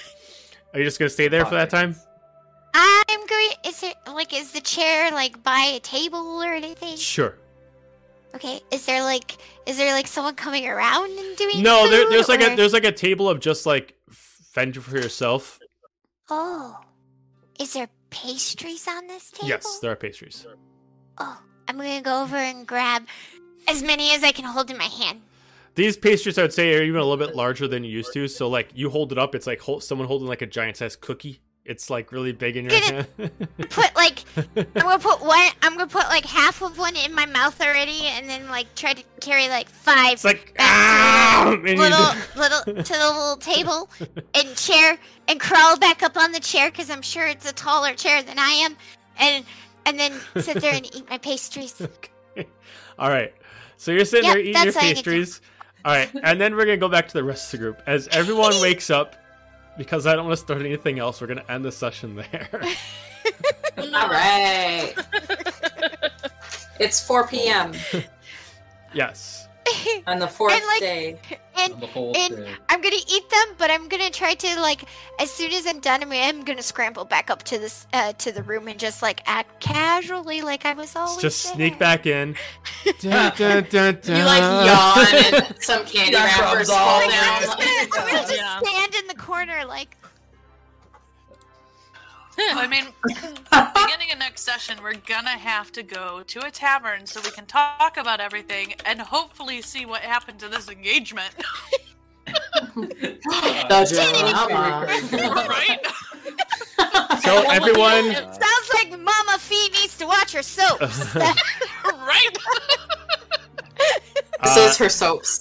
Are you just going to stay there for that time? I'm going is it like is the chair like by a table or anything? Sure. Okay. Is there like is there like someone coming around and doing No, there, food, there's like a there's like a table of just like fend for yourself. Oh. Is there pastries on this table? Yes, there are pastries. Oh, I'm gonna go over and grab as many as I can hold in my hand. These pastries, I would say, are even a little bit larger than you used to. So, like, you hold it up, it's like someone holding like a giant-sized cookie. It's like really big in your hand. Put like I'm gonna put one. I'm gonna put like half of one in my mouth already, and then like try to carry like five it's like ah, to the little little to the little table and chair and crawl back up on the chair because I'm sure it's a taller chair than I am, and and then sit there and eat my pastries. All right. So you're sitting Yep, there eating your that's all I can do. pastries. All right, and then we're gonna go back to the rest of the group as everyone wakes up. Because I don't want to start anything else, we're gonna end the session there. All right. it's 4 p.m. yes. on the fourth And, like- day. and The and thing. I'm gonna eat them, but I'm gonna try to like as soon as I'm done, I'm, I'm gonna scramble back up to this uh, to the room and just like act casually like I was always Just there. sneak back in. Dun, dun, dun, You like yawn and some candy wrappers all fall Like, I'm just down. gonna, I'm gonna just Yeah. stand in the corner like I mean, beginning of next session, we're gonna have to go to a tavern so we can talk about everything and hopefully see what happened to this engagement. The right? So everyone, sounds like Mama Fee needs to watch her soaps. right? This uh, is her soaps.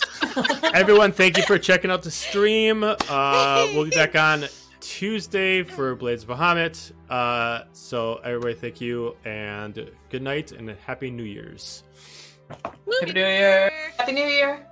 everyone, thank you for checking out the stream. Uh, we'll be back on Tuesday for Blades of Bahamut. Uh, so everybody, thank you and good night and happy New Year's. Happy New Year. Happy New Year.